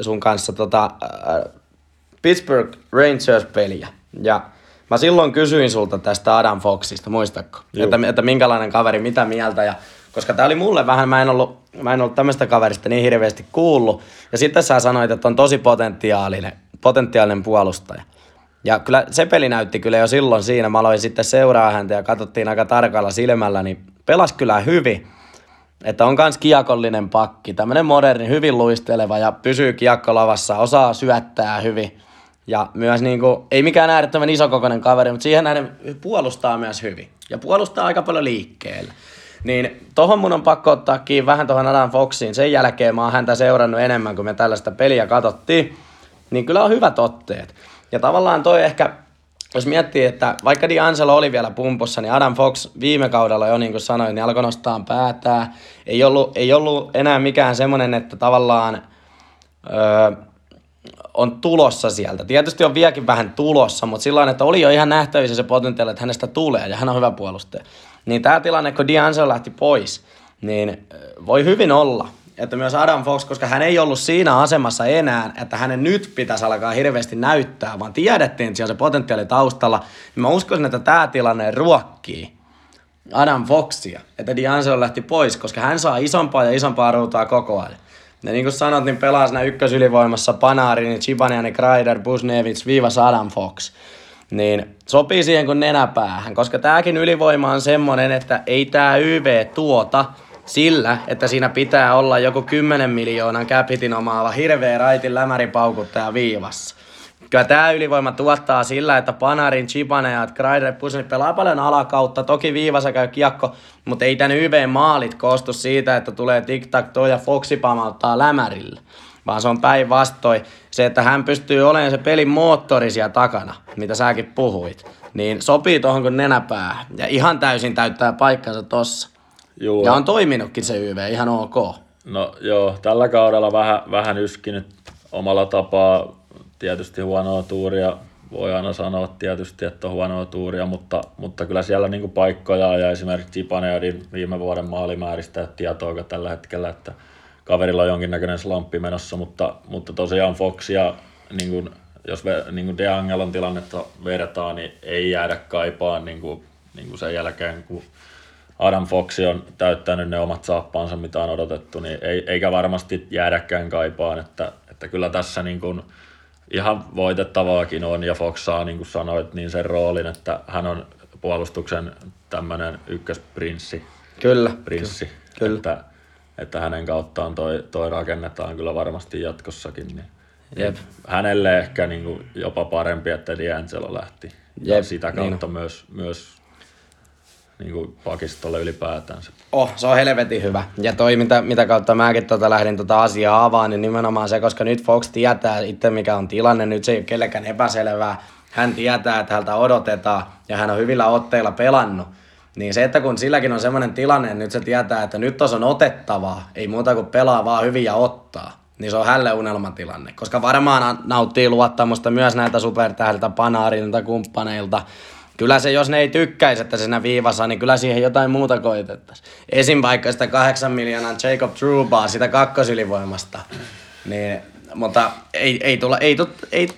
sun kanssa tota, äh, Pittsburgh Rangers-peliä. Ja mä silloin kysyin sulta tästä Adam Foxista, muistatko? Että, että, minkälainen kaveri, mitä mieltä. Ja, koska tää oli mulle vähän, mä en ollut, mä en ollut tämmöistä kaverista niin hirveästi kuullut. Ja sitten sä sanoit, että on tosi potentiaalinen, potentiaalinen puolustaja. Ja kyllä se peli näytti kyllä jo silloin siinä. Mä aloin sitten seuraa häntä ja katsottiin aika tarkalla silmällä, niin pelas kyllä hyvin. Että on kans kiekollinen pakki, tämmönen moderni, hyvin luisteleva ja pysyy kiekkolavassa, osaa syöttää hyvin. Ja myös niinku, ei mikään äärettömän isokokoinen kaveri, mutta siihen näiden puolustaa myös hyvin. Ja puolustaa aika paljon liikkeellä. Niin tohon mun on pakko ottaa kiinni vähän tuohon Adam Foxiin. Sen jälkeen mä oon häntä seurannut enemmän, kun me tällaista peliä katsottiin. Niin kyllä on hyvät otteet. Ja tavallaan toi ehkä, jos miettii, että vaikka D'Angelo oli vielä pumpussa, niin Adam Fox viime kaudella jo niin kuin sanoin, niin alkoi nostaa päätää. Ei ollut, ei ollut enää mikään semmoinen, että tavallaan öö, on tulossa sieltä. Tietysti on vieläkin vähän tulossa, mutta sillä että oli jo ihan nähtävissä se potentiaali, että hänestä tulee ja hän on hyvä puolustaja. Niin tämä tilanne, kun D'Angelo lähti pois, niin voi hyvin olla, että myös Adam Fox, koska hän ei ollut siinä asemassa enää, että hänen nyt pitäisi alkaa hirveästi näyttää, vaan tiedettiin, että siellä se potentiaali taustalla. Niin mä uskoisin, että tämä tilanne ruokkii Adam Foxia, että D'Angelo lähti pois, koska hän saa isompaa ja isompaa ruutaa koko ajan. Ja niin kuin sanot, niin pelaa siinä ykkösylivoimassa Panarin, Chibanian, Kreider, Busnevits, viivas Adam Fox. Niin sopii siihen kuin nenäpäähän, koska tääkin ylivoima on semmonen, että ei tää YV tuota – sillä, että siinä pitää olla joku 10 miljoonan capitin omaava hirveä raitin lämäripaukuttaja viivassa. Kyllä tämä ylivoima tuottaa sillä, että Panarin, Chibane ja Kreider Pusin pelaa paljon alakautta. Toki viivassa käy kiekko, mutta ei tän YV-maalit koostu siitä, että tulee tic-tac ja Foxi pamauttaa lämärille. Vaan se on päinvastoin se, että hän pystyy olemaan se pelin moottori siellä takana, mitä säkin puhuit. Niin sopii tuohon kuin nenäpää. Ja ihan täysin täyttää paikkansa tossa. Juu. Ja on toiminutkin se YV ihan ok. No joo, tällä kaudella vähän, vähän yskinyt omalla tapaa. Tietysti huonoa tuuria, voi aina sanoa tietysti, että on huonoa tuuria, mutta, mutta kyllä siellä niinku paikkoja ja esimerkiksi Zipaneadin viime vuoden maalimääristä tietoa tällä hetkellä, että kaverilla on jonkinnäköinen slamppi menossa, mutta, mutta tosiaan Fox ja niin kuin, jos niin kuin DeAngelon tilannetta vertaa, niin ei jäädä kaipaan niin kuin, niin kuin sen jälkeen, kun Adam Fox on täyttänyt ne omat saappaansa, mitä on odotettu, niin ei, eikä varmasti jäädäkään kaipaan, että, että kyllä tässä niin kuin ihan voitettavaakin on, ja Fox saa, niin kuin sanoit, niin sen roolin, että hän on puolustuksen tämmöinen ykkösprinssi. Kyllä. Prinssi. Kyllä. Että, että hänen kauttaan toi, toi rakennetaan kyllä varmasti jatkossakin. Niin Jep. Hänelle ehkä niin kuin jopa parempi, että D'Angelo lähti. Jep. Ja sitä kautta niin myös, myös niin kuin pakistolle ylipäätänsä. Oh, se on helvetin hyvä. Ja toi, mitä, mitä kautta mäkin tota lähdin tota asiaa avaan, niin nimenomaan se, koska nyt Fox tietää itse mikä on tilanne, nyt se ei ole kellekään epäselvää. Hän tietää, että häntä odotetaan ja hän on hyvillä otteilla pelannut. Niin se, että kun silläkin on semmoinen tilanne, että nyt se tietää, että nyt tos on otettavaa, ei muuta kuin pelaa vaan hyvin ja ottaa, niin se on hälle unelmatilanne. Koska varmaan nauttii luottamusta myös näiltä supertähdiltä, panaarilta, kumppaneilta, kyllä se, jos ne ei tykkäisi, että siinä viivassa, niin kyllä siihen jotain muuta koitettaisiin. Esim. vaikka sitä kahdeksan miljoonan Jacob Trubaa, sitä kakkosylivoimasta. Niin, mutta ei, ei, tulla, ei, ei,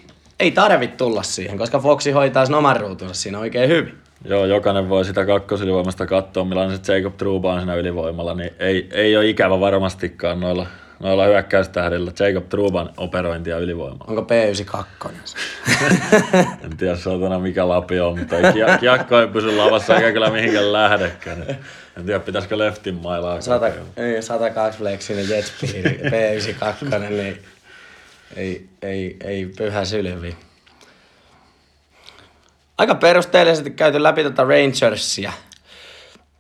ei tarvitse tulla siihen, koska Foxi hoitaa sen oman ruutunsa siinä oikein hyvin. Joo, jokainen voi sitä kakkosylivoimasta katsoa, millainen se Jacob Truba on siinä ylivoimalla, niin ei, ei ole ikävä varmastikaan noilla noilla hyökkäystähdillä Jacob Truban operointia ylivoimaa. Onko P92? en tiedä saatana mikä lapi on, mutta ei, kiekko ei pysy lavassa eikä kyllä mihinkään lähdekään. En tiedä, pitäisikö leftin mailaa. 100, niin, 102 fleksinen Jetspeed, P92, niin ei, ei, ei pyhä sylvi. Aika perusteellisesti käyty läpi tätä Rangersia.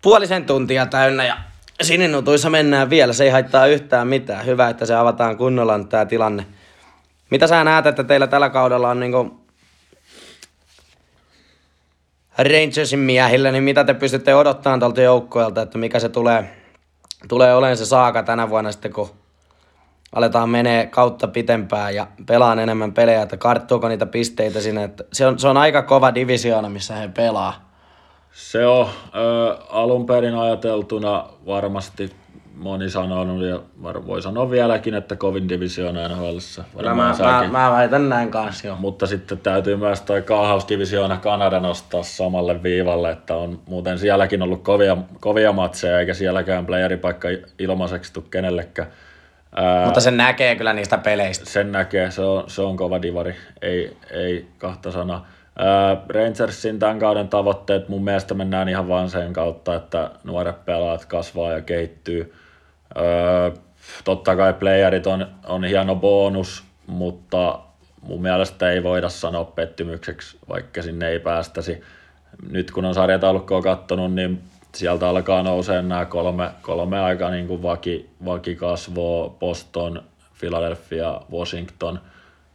Puolisen tuntia täynnä ja sininutuissa mennään vielä, se ei haittaa yhtään mitään. Hyvä, että se avataan kunnolla nyt tämä tilanne. Mitä sä näet, että teillä tällä kaudella on niinku Rangersin miehillä, niin mitä te pystytte odottamaan tuolta joukkueelta, että mikä se tulee, tulee olemaan se saaka tänä vuonna sitten, kun aletaan menee kautta pitempään ja pelaan enemmän pelejä, että karttuuko niitä pisteitä sinne. Että se, on, se on aika kova divisioona, missä he pelaa. Se on ö, alun perin ajateltuna varmasti moni sanonut ja var, voi sanoa vieläkin, että kovin divisioona NHLissa. Kyllä mä, mä, mä, väitän näin kanssa jo. Mutta sitten täytyy myös toi kaahausdivisioona Kanada nostaa samalle viivalle, että on muuten sielläkin ollut kovia, kovia matseja, eikä sielläkään playeripaikka ilmaiseksi tule kenellekään. Ää, Mutta sen näkee kyllä niistä peleistä. Sen näkee, se on, se on kova divari, ei, ei kahta sanaa. Rangersin tämän kauden tavoitteet mun mielestä mennään ihan vaan sen kautta, että nuoret pelaat kasvaa ja kehittyy. totta kai playerit on, on hieno bonus, mutta mun mielestä ei voida sanoa pettymykseksi, vaikka sinne ei päästäisi. Nyt kun on sarjataulukkoa kattonut, niin sieltä alkaa nousee nämä kolme, kolme aika niin kuin vaki, vaki kasvoo, Boston, Philadelphia, Washington.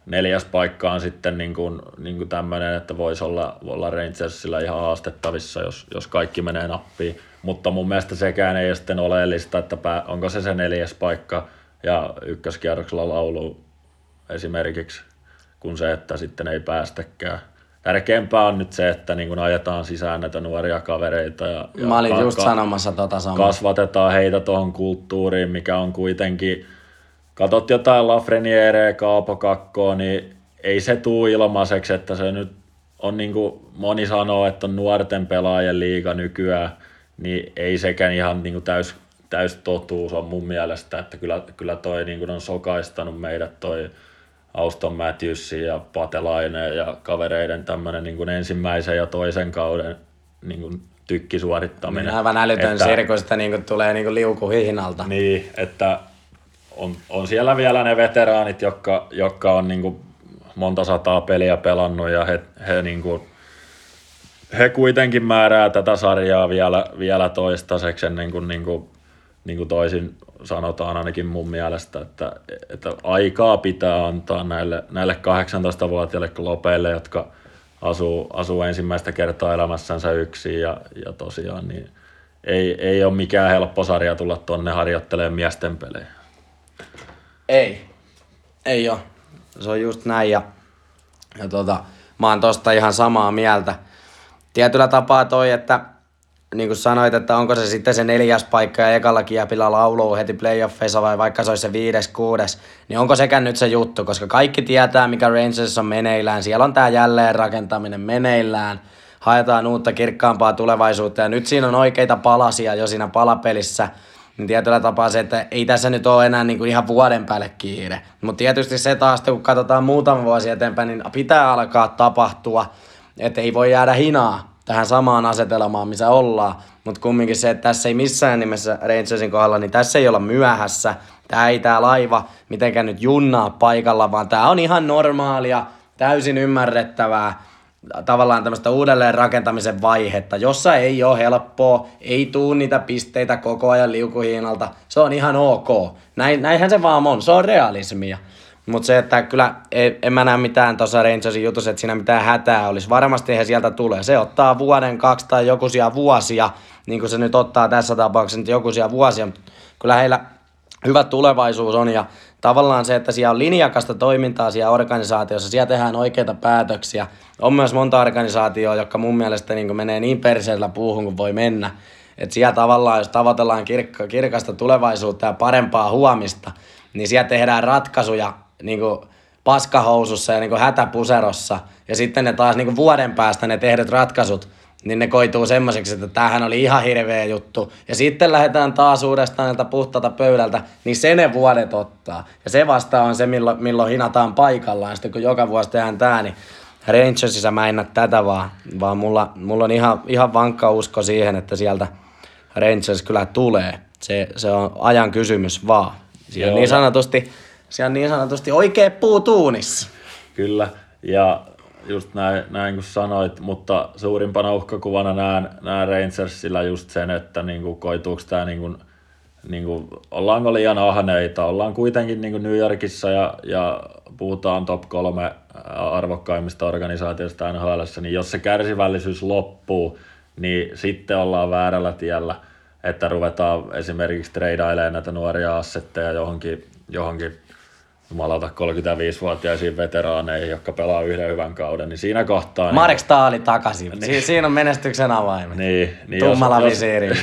Neljäs paikka on sitten niin kuin, niin kuin tämmöinen, että voisi olla, olla Rangersilla ihan haastettavissa, jos, jos kaikki menee nappiin. Mutta mun mielestä sekään ei sitten oleellista, että pää, onko se se neljäs paikka ja ykköskierroksella laulu esimerkiksi, kun se, että sitten ei päästäkään tärkeämpää on nyt se, että niin kun ajetaan sisään näitä nuoria kavereita. Ja, ja Mä olin ka- just sanomassa tota samaa. Kasvatetaan heitä tuohon kulttuuriin, mikä on kuitenkin, katot jotain Lafreniere, Kaapo Kakkoa, niin ei se tuu ilmaiseksi, että se nyt on niin kuin moni sanoo, että on nuorten pelaajien liiga nykyään, niin ei sekään ihan niin kuin täys, täys totuus on mun mielestä, että kyllä, kyllä toi niin kuin on sokaistanut meidät toi Auston Matthewsin ja Patelainen ja kavereiden tämmöinen niin kuin ensimmäisen ja toisen kauden niin kuin tykkisuorittaminen. Niin aivan älytön että, sirkus, että niin kuin tulee niin kuin liukuhihnalta. Niin, että on, on siellä vielä ne veteraanit, jotka, jotka on niin kuin monta sataa peliä pelannut ja he, he, niin kuin, he kuitenkin määrää tätä sarjaa vielä, vielä toistaiseksi ennen kuin, niin kuin, niin kuin toisin sanotaan ainakin mun mielestä, että, että aikaa pitää antaa näille, näille 18-vuotiaille klopeille, jotka asuu, asuu ensimmäistä kertaa elämässänsä yksin ja, ja tosiaan niin ei, ei ole mikään helppo sarja tulla tuonne harjoittelemaan miesten pelejä. Ei, ei ole. Se on just näin ja, ja tota, mä oon tosta ihan samaa mieltä. Tietyllä tapaa toi, että niin kuin sanoit, että onko se sitten se neljäs paikka ja ekalla kiepillä lauluu heti playoffeissa vai vaikka se olisi se viides, kuudes, niin onko sekään nyt se juttu, koska kaikki tietää, mikä Rangers on meneillään. Siellä on tämä jälleen rakentaminen meneillään, haetaan uutta kirkkaampaa tulevaisuutta ja nyt siinä on oikeita palasia jo siinä palapelissä, niin tietyllä tapaa se, että ei tässä nyt ole enää niin kuin ihan vuoden päälle kiire. Mutta tietysti se taas, kun katsotaan muutama vuosi eteenpäin, niin pitää alkaa tapahtua, että ei voi jäädä hinaa tähän samaan asetelmaan, missä ollaan. Mutta kumminkin se, että tässä ei missään nimessä Rangersin kohdalla, niin tässä ei olla myöhässä. Tämä ei tämä laiva mitenkään nyt junnaa paikalla, vaan tämä on ihan normaalia, täysin ymmärrettävää tavallaan tämmöistä uudelleen rakentamisen vaihetta, jossa ei ole helppoa, ei tuu niitä pisteitä koko ajan liukuhiinalta. Se on ihan ok. Näin, näinhän se vaan on, se on realismia. Mutta se, että kyllä en, en mä näe mitään tuossa Rangersin jutussa, että siinä mitään hätää olisi. Varmasti he sieltä tulee. Se ottaa vuoden, kaksi tai jokuisia vuosia, niin kuin se nyt ottaa tässä tapauksessa nyt jokuisia vuosia. Kyllä heillä hyvä tulevaisuus on ja tavallaan se, että siellä on linjakasta toimintaa siellä organisaatiossa, siellä tehdään oikeita päätöksiä. On myös monta organisaatioa, jotka mun mielestä niin menee niin perseellä puuhun kuin voi mennä. Että siellä tavallaan, jos tavoitellaan kirkka, kirkasta tulevaisuutta ja parempaa huomista, niin siellä tehdään ratkaisuja niin kuin paskahousussa ja niin kuin hätäpuserossa. Ja sitten ne taas niin kuin vuoden päästä ne tehdyt ratkaisut, niin ne koituu semmoiseksi, että tämähän oli ihan hirveä juttu. Ja sitten lähdetään taas uudestaan näiltä puhtaalta pöydältä, niin se ne vuodet ottaa. Ja se vasta on se, milloin, milloin hinataan paikallaan. Sitten kun joka vuosi tehdään tämä, niin Rangersissa mä en näe tätä vaan, vaan mulla, mulla on ihan, ihan vankka usko siihen, että sieltä Rangers kyllä tulee. Se, se on ajan kysymys vaan. Siellä niin sanotusti se on niin sanotusti oikea puu tuunissa. Kyllä, ja just näin, näin kuin sanoit, mutta suurimpana uhkakuvana näen, näen Rangersilla just sen, että niin kuin koituuko tämä niin kuin, niin kuin, ollaanko liian ahneita, ollaan kuitenkin niin kuin New Yorkissa ja, ja puhutaan top kolme arvokkaimmista organisaatioista NHL, niin jos se kärsivällisyys loppuu, niin sitten ollaan väärällä tiellä. että ruvetaan esimerkiksi treidailemaan näitä nuoria assetteja johonkin, johonkin jumalauta 35-vuotiaisiin veteraaneihin, jotka pelaa yhden hyvän kauden, niin siinä kohtaa... Niin- Marek Staali takaisin. Niin. Siinä on menestyksen avaimet. Niin, niin Tummalla jos. Jos,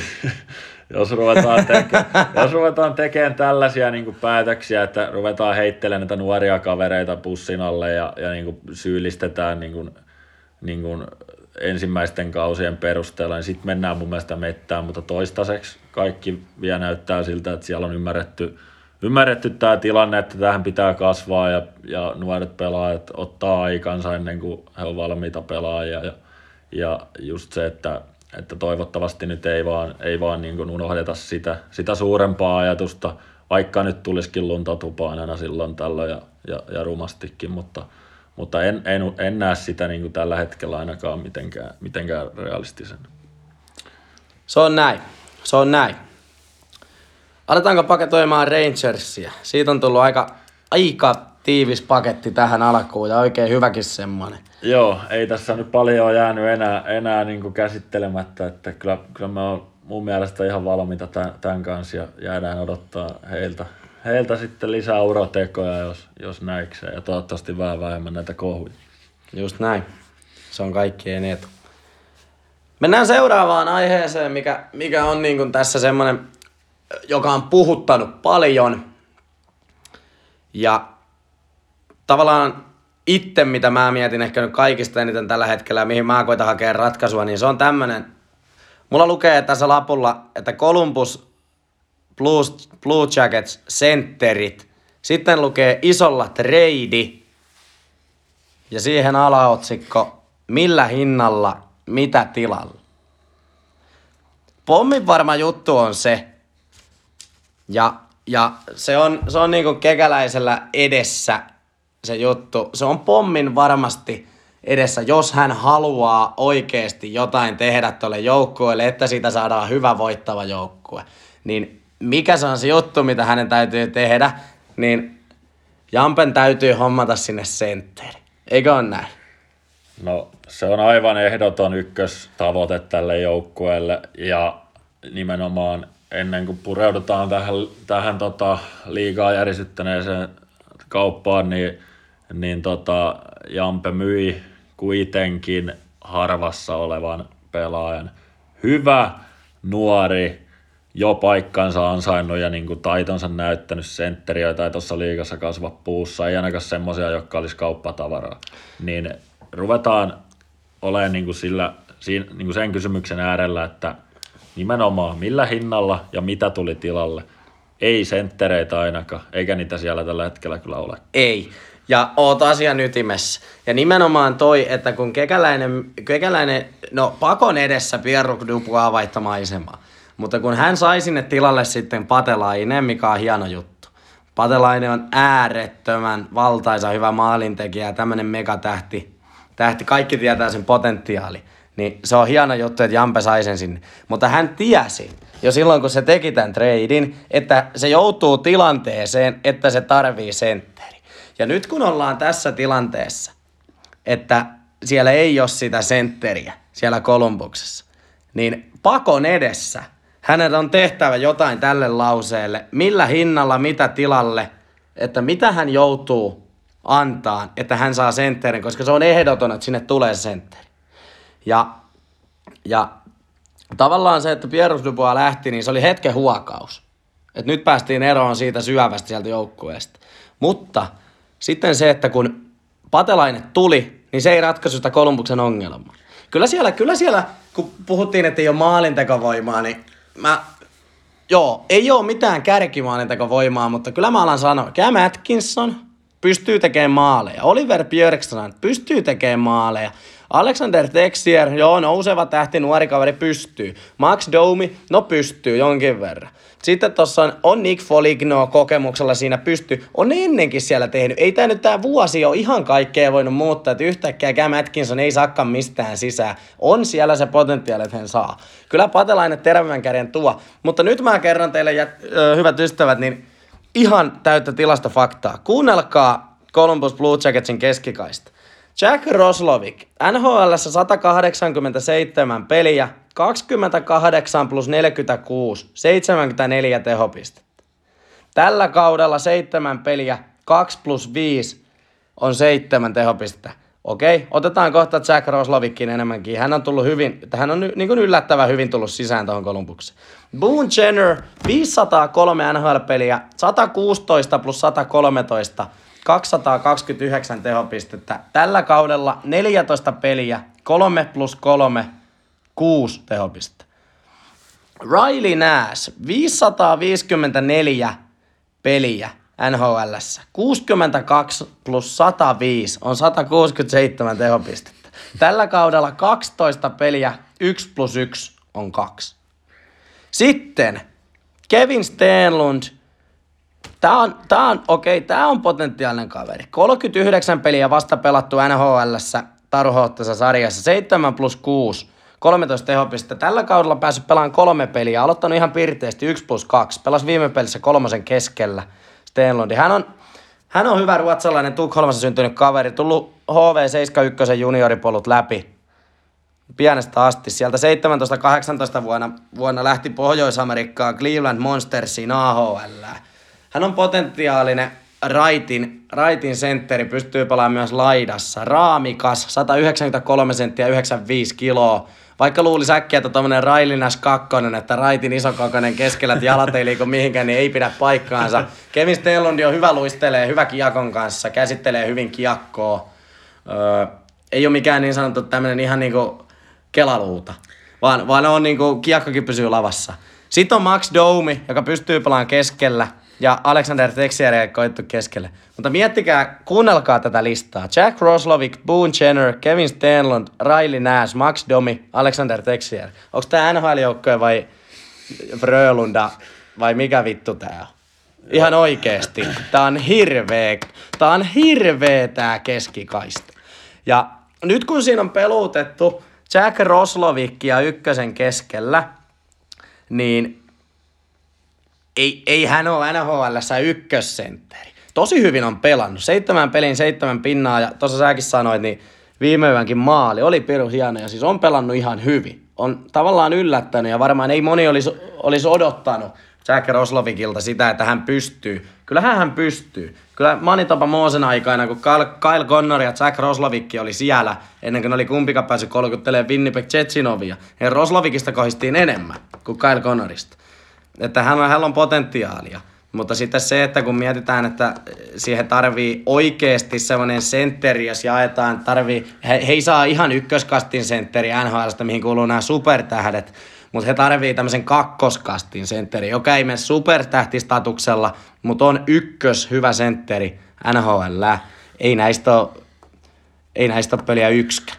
jos ruvetaan, teke, jos ruvetaan tekemään tällaisia niin kuin päätöksiä, että ruvetaan heittelemään näitä nuoria kavereita bussin alle ja, ja niin kuin syyllistetään niin kuin, niin kuin ensimmäisten kausien perusteella, niin sitten mennään mun mielestä mettään, mutta toistaiseksi kaikki vielä näyttää siltä, että siellä on ymmärretty, ymmärretty tämä tilanne, että tähän pitää kasvaa ja, ja nuoret pelaajat ottaa aikansa ennen kuin he ovat valmiita pelaajia ja, ja just se, että, että toivottavasti nyt ei vaan, ei vaan niin kuin unohdeta sitä, sitä suurempaa ajatusta, vaikka nyt tulisikin lunta tupaan aina silloin tällöin ja, ja, ja rumastikin, mutta, mutta en, en, en näe sitä niin kuin tällä hetkellä ainakaan mitenkään, mitenkään realistisen. Se on näin. Se on näin. Aletaanko paketoimaan Rangersia? Siitä on tullut aika, aika tiivis paketti tähän alkuun ja oikein hyväkin semmoinen. Joo, ei tässä nyt paljon jäänyt enää, enää niin kuin käsittelemättä, että kyllä, kyllä me on mun mielestä ihan valmiita tämän, tämän kanssa ja jäädään odottaa heiltä, heiltä sitten lisää urotekoja, jos, jos näikseen ja toivottavasti vähän vähemmän näitä kohuja. Just näin. Se on kaikkien etu. Mennään seuraavaan aiheeseen, mikä, mikä on niin kuin tässä semmoinen, joka on puhuttanut paljon. Ja tavallaan itse, mitä mä mietin ehkä nyt kaikista eniten tällä hetkellä, mihin mä koitan hakea ratkaisua, niin se on tämmönen. Mulla lukee tässä lapulla, että Columbus Blues, Blue Jackets sentterit. Sitten lukee isolla trade. Ja siihen alaotsikko, millä hinnalla, mitä tilalla. Pommin varma juttu on se, ja, ja se on, se on niinku kekäläisellä edessä se juttu. Se on pommin varmasti edessä, jos hän haluaa oikeasti jotain tehdä tuolle joukkueelle, että siitä saadaan hyvä voittava joukkue. Niin mikä se on se juttu, mitä hänen täytyy tehdä, niin Jampen täytyy hommata sinne sentteri. Eikö ole näin? No se on aivan ehdoton ykköstavoite tälle joukkueelle ja nimenomaan ennen kuin pureudutaan tähän, tähän tota, liigaa järisyttäneeseen kauppaan, niin, niin tota, Jampe myi kuitenkin harvassa olevan pelaajan. Hyvä, nuori, jo paikkansa ansainnut ja niin kuin taitonsa näyttänyt sentteri, joita ei tuossa liigassa kasva puussa, ei ainakaan semmoisia, jotka olisi kauppatavaraa. Niin ruvetaan olemaan niin kuin sillä, siinä, niin kuin sen kysymyksen äärellä, että nimenomaan millä hinnalla ja mitä tuli tilalle. Ei senttereitä ainakaan, eikä niitä siellä tällä hetkellä kyllä ole. Ei. Ja oot asian ytimessä. Ja nimenomaan toi, että kun kekäläinen, kekäläinen no pakon edessä Pierre Dupuaa vaihtaa maisemaa. Mutta kun hän sai sinne tilalle sitten Patelainen, mikä on hieno juttu. Patelainen on äärettömän valtaisa hyvä maalintekijä tämmönen megatähti. Tähti, kaikki tietää sen potentiaali. Niin se on hieno juttu, että Jampe sai sen sinne. Mutta hän tiesi jo silloin, kun se teki tämän treidin, että se joutuu tilanteeseen, että se tarvii sentteri. Ja nyt kun ollaan tässä tilanteessa, että siellä ei ole sitä sentteriä siellä Kolumbuksessa, niin pakon edessä hänen on tehtävä jotain tälle lauseelle, millä hinnalla, mitä tilalle, että mitä hän joutuu antaa, että hän saa sentterin, koska se on ehdoton, että sinne tulee sentteri. Ja, ja tavallaan se, että Pierre Dubois lähti, niin se oli hetken huokaus. Et nyt päästiin eroon siitä syövästä sieltä joukkueesta. Mutta sitten se, että kun Patelainen tuli, niin se ei ratkaisu sitä Kolumbuksen ongelmaa. Kyllä siellä, kyllä siellä, kun puhuttiin, että ei ole maalintekovoimaa, niin mä, joo, ei ole mitään kärkimaalintekovoimaa, mutta kyllä mä alan sanoa, Cam Atkinson pystyy tekemään maaleja, Oliver Björkstrand pystyy tekemään maaleja, Alexander Texier, joo, nouseva tähti, nuori kaveri, pystyy. Max Domi, no pystyy jonkin verran. Sitten tuossa on, on Nick Foligno kokemuksella siinä pysty. On ennenkin siellä tehnyt. Ei tämä nyt tämä vuosi ole ihan kaikkea voinut muuttaa, että yhtäkkiä Cam Atkinson ei saakaan mistään sisään. On siellä se potentiaali, että hän saa. Kyllä patelainen terävän käden tuo. Mutta nyt mä kerron teille, jät, ö, hyvät ystävät, niin ihan täyttä tilastofaktaa. Kuunnelkaa Columbus Blue Jacketsin keskikaista. Jack Roslovic, NHL 187 peliä, 28 plus 46, 74 tehopistettä. Tällä kaudella seitsemän peliä, 2 plus 5 on seitsemän tehopistettä. Okei, otetaan kohta Jack Roslovikin enemmänkin. Hän on tullut hyvin, hän on niin kuin yllättävän hyvin tullut sisään tuohon Kolumbukseen. Boone Jenner, 503 NHL-peliä, 116 plus 113, 229 tehopistettä. Tällä kaudella 14 peliä, 3 plus 3, 6 tehopistettä. Riley Nash, 554 peliä NHL. 62 plus 105 on 167 tehopistettä. Tällä kaudella 12 peliä, 1 plus 1 on 2. Sitten Kevin Stenlund, Tää on, tää on, okei, okay, tää on potentiaalinen kaveri. 39 peliä vasta pelattu NHL Taruhohtaisessa sarjassa, 7 plus 6, 13 tehopista. Tällä kaudella päässyt pelaamaan kolme peliä, aloittanut ihan pirteästi 1 plus 2, pelas viime pelissä kolmosen keskellä Stenlundi. Hän on, hän on hyvä ruotsalainen Tukholmassa syntynyt kaveri, tullut HV71 junioripolut läpi pienestä asti. Sieltä 17-18 vuonna, vuonna lähti Pohjois-Amerikkaan Cleveland Monstersiin AHL. Hän on potentiaalinen raitin, raitin sentteri, pystyy pelaamaan myös laidassa. Raamikas, 193 senttiä, 95 kiloa. Vaikka luulisi äkkiä, että tuommoinen Railinas kakkonen, että raitin isokokoinen keskellä, että jalat ei liiku mihinkään, niin ei pidä paikkaansa. Kevin Stellundi on hyvä luistelee, hyvä kiakon kanssa, käsittelee hyvin kiakkoa. Öö, ei ole mikään niin sanottu tämmöinen ihan niinku kelaluuta, vaan, vaan on niinku, kiekkokin pysyy lavassa. Sitten on Max Domi, joka pystyy pelaamaan keskellä, ja Alexander Texier ei koittu keskelle. Mutta miettikää, kuunnelkaa tätä listaa. Jack Roslovic, Boone Jenner, Kevin Stenlund, Riley Nash, Max Domi, Alexander Texier. Onko tämä NHL-joukkoja vai Frölunda vai mikä vittu tää on? Ihan oikeesti. Tää on hirveä, tää on hirveä tää keskikaista. Ja nyt kun siinä on pelutettu Jack Roslovicia ykkösen keskellä, niin ei, ei hän ole NHL ykkössentteri. Tosi hyvin on pelannut. Seitsemän pelin, seitsemän pinnaa ja tuossa säkin sanoit, niin viime yönkin maali oli piru hieno ja siis on pelannut ihan hyvin. On tavallaan yllättänyt ja varmaan ei moni olisi, olisi odottanut Jack Roslovikilta sitä, että hän pystyy. Kyllähän hän pystyy. Kyllä Manitoba Moosen aikana, kun Kyle Connor ja Jack Roslovikki oli siellä, ennen kuin ne oli kumpikaan päässyt kolkuttelemaan Winnipeg Jetsinovia, niin Roslovikista kohistiin enemmän kuin Kyle Connorista että hän on potentiaalia. Mutta sitten se, että kun mietitään, että siihen tarvii oikeasti semmoinen sentteri, jos jaetaan, tarvii, he, he ei saa ihan ykköskastin sentteri NHLstä, mihin kuuluu nämä supertähdet, mutta he tarvii tämmöisen kakkoskastin sentteri, joka ei mene supertähtistatuksella, mutta on ykkös hyvä sentteri NHL. Ei näistä ole, ei näistä ole peliä yksikään.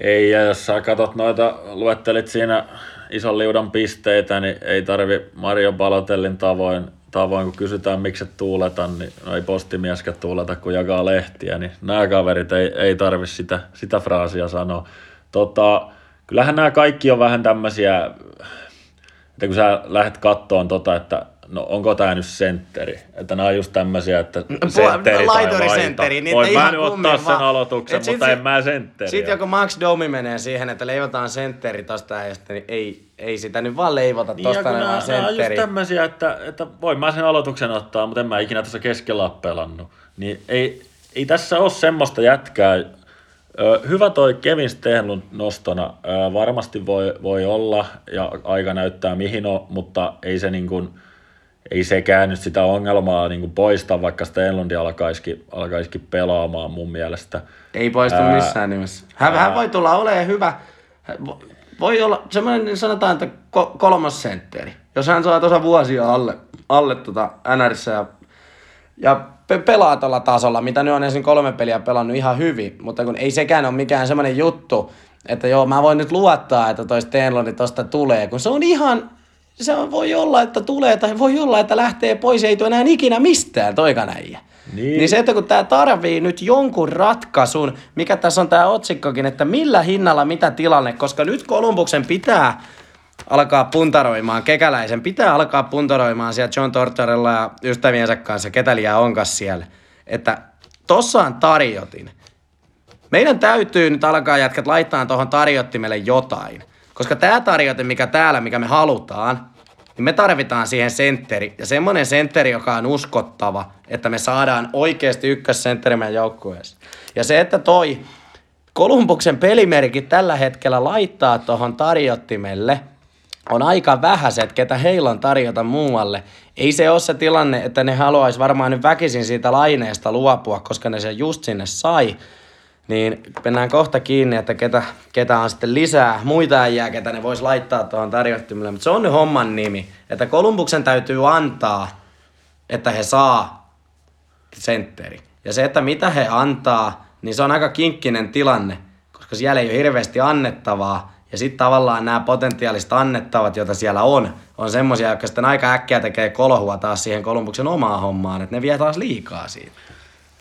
Ei, ja jos sä katsot noita, luettelit siinä ison liudan pisteitä, niin ei tarvi Mario Balotellin tavoin, tavoin kun kysytään miksi et tuuleta, niin no ei postimieskään tuuleta, kun jakaa lehtiä, niin nämä kaverit ei, ei tarvi sitä, sitä fraasia sanoa. Tota, kyllähän nämä kaikki on vähän tämmöisiä, että kun sä lähdet kattoon tota, että no onko tämä nyt sentteri? Että nämä on just tämmöisiä, että sentteri tai sentteri, niin Voin mä nyt ottaa sen aloituksen, mutta sit, en mä sentteri. Sitten joku Max Domi menee siihen, että leivotaan sentteri tosta äijästä, niin ei, ei sitä nyt vaan leivota niin, tosta niin, vaan sentteri. Nämä on just tämmöisiä, että, että voin mä sen aloituksen ottaa, mutta en mä ikinä tässä keskellä ole pelannut. Niin ei, ei tässä ole semmoista jätkää, Hyvä toi Kevin Stenlund nostona. Varmasti voi, voi olla ja aika näyttää mihin on, mutta ei se niin kuin, ei sekään nyt sitä ongelmaa niin kuin poista, vaikka Stenlundi alkaisikin, alkaisikin pelaamaan mun mielestä. Ei poistu ää, missään nimessä. Hän, ää, hän voi tulla olemaan hyvä. Voi olla semmoinen, niin sanotaan, että kolmas sentteri. Jos hän saa tuossa vuosia alle, alle tuota NRissä ja, ja pe- pelaa tuolla tasolla, mitä nyt on ensin kolme peliä pelannut ihan hyvin, mutta kun ei sekään ole mikään semmoinen juttu, että joo, mä voin nyt luottaa, että toi Stenlundi tosta tulee, kun se on ihan se voi olla, että tulee tai voi olla, että lähtee pois, ei tule enää ikinä mistään toikanäijä. Niin. niin se, että kun tämä tarvii nyt jonkun ratkaisun, mikä tässä on tämä otsikkokin, että millä hinnalla mitä tilanne, koska nyt Kolumbuksen pitää alkaa puntaroimaan, kekäläisen pitää alkaa puntaroimaan siellä John Tortorella ja ystäviensä kanssa, ketä liian onkas siellä. Että tossa on tarjotin. Meidän täytyy nyt alkaa jätkät laittaa tuohon tarjottimelle jotain. Koska tämä tarjote, mikä täällä, mikä me halutaan, niin me tarvitaan siihen sentteri. Ja semmoinen sentteri, joka on uskottava, että me saadaan oikeasti ykkössentteri meidän joukkueessa. Ja se, että toi Kolumbuksen pelimerkit tällä hetkellä laittaa tuohon tarjottimelle, on aika vähäiset, ketä heillä on tarjota muualle. Ei se ole se tilanne, että ne haluaisi varmaan nyt väkisin siitä laineesta luopua, koska ne sen just sinne sai. Niin mennään kohta kiinni, että ketä, ketä on sitten lisää muita äijää, ketä ne vois laittaa tuohon tarjottimelle. Mutta se on nyt homman nimi, että Kolumbuksen täytyy antaa, että he saa sentteri. Ja se, että mitä he antaa, niin se on aika kinkkinen tilanne, koska siellä ei ole hirveästi annettavaa. Ja sitten tavallaan nämä potentiaaliset annettavat, joita siellä on, on semmoisia, jotka sitten aika äkkiä tekee kolhua taas siihen Kolumbuksen omaan hommaan, että ne vie taas liikaa siitä.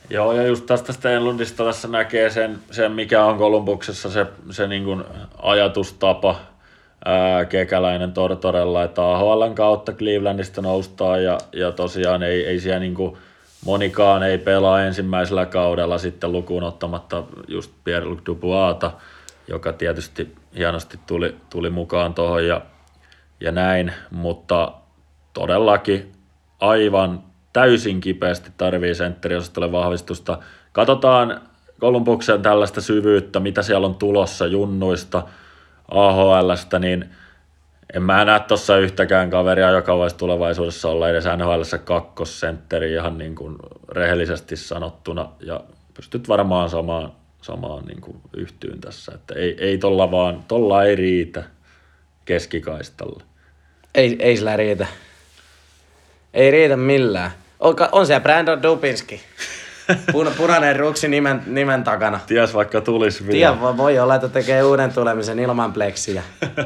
Joo, ja just tästä Stenlundista tässä näkee sen, sen mikä on Kolumbuksessa se, se niin kuin ajatustapa, ää, kekäläinen Tortorella, että AHLn kautta Clevelandista noustaan ja, ja tosiaan ei, ei siellä niin kuin monikaan ei pelaa ensimmäisellä kaudella sitten lukuun ottamatta just Pierre-Luc Duboisata, joka tietysti hienosti tuli, tuli mukaan tuohon ja, ja näin, mutta todellakin aivan täysin kipeästi tarvii sentteriosastolle vahvistusta. Katsotaan Kolumbuksen tällaista syvyyttä, mitä siellä on tulossa junnuista, AHLstä, niin en mä näe tuossa yhtäkään kaveria, joka voisi tulevaisuudessa olla edes NHL kakkosentteri ihan niin kuin rehellisesti sanottuna. Ja pystyt varmaan samaan, samaan niin kuin yhtyyn tässä. Että ei, ei tolla vaan, tolla ei riitä keskikaistalla. Ei, ei sillä riitä. Ei riitä millään. On, on siellä Brandon Dubinski. Pun, punainen ruksi nimen, nimen takana. Ties vaikka tulisi vielä. Tiedä, voi, voi olla, että tekee uuden tulemisen ilman pleksiä.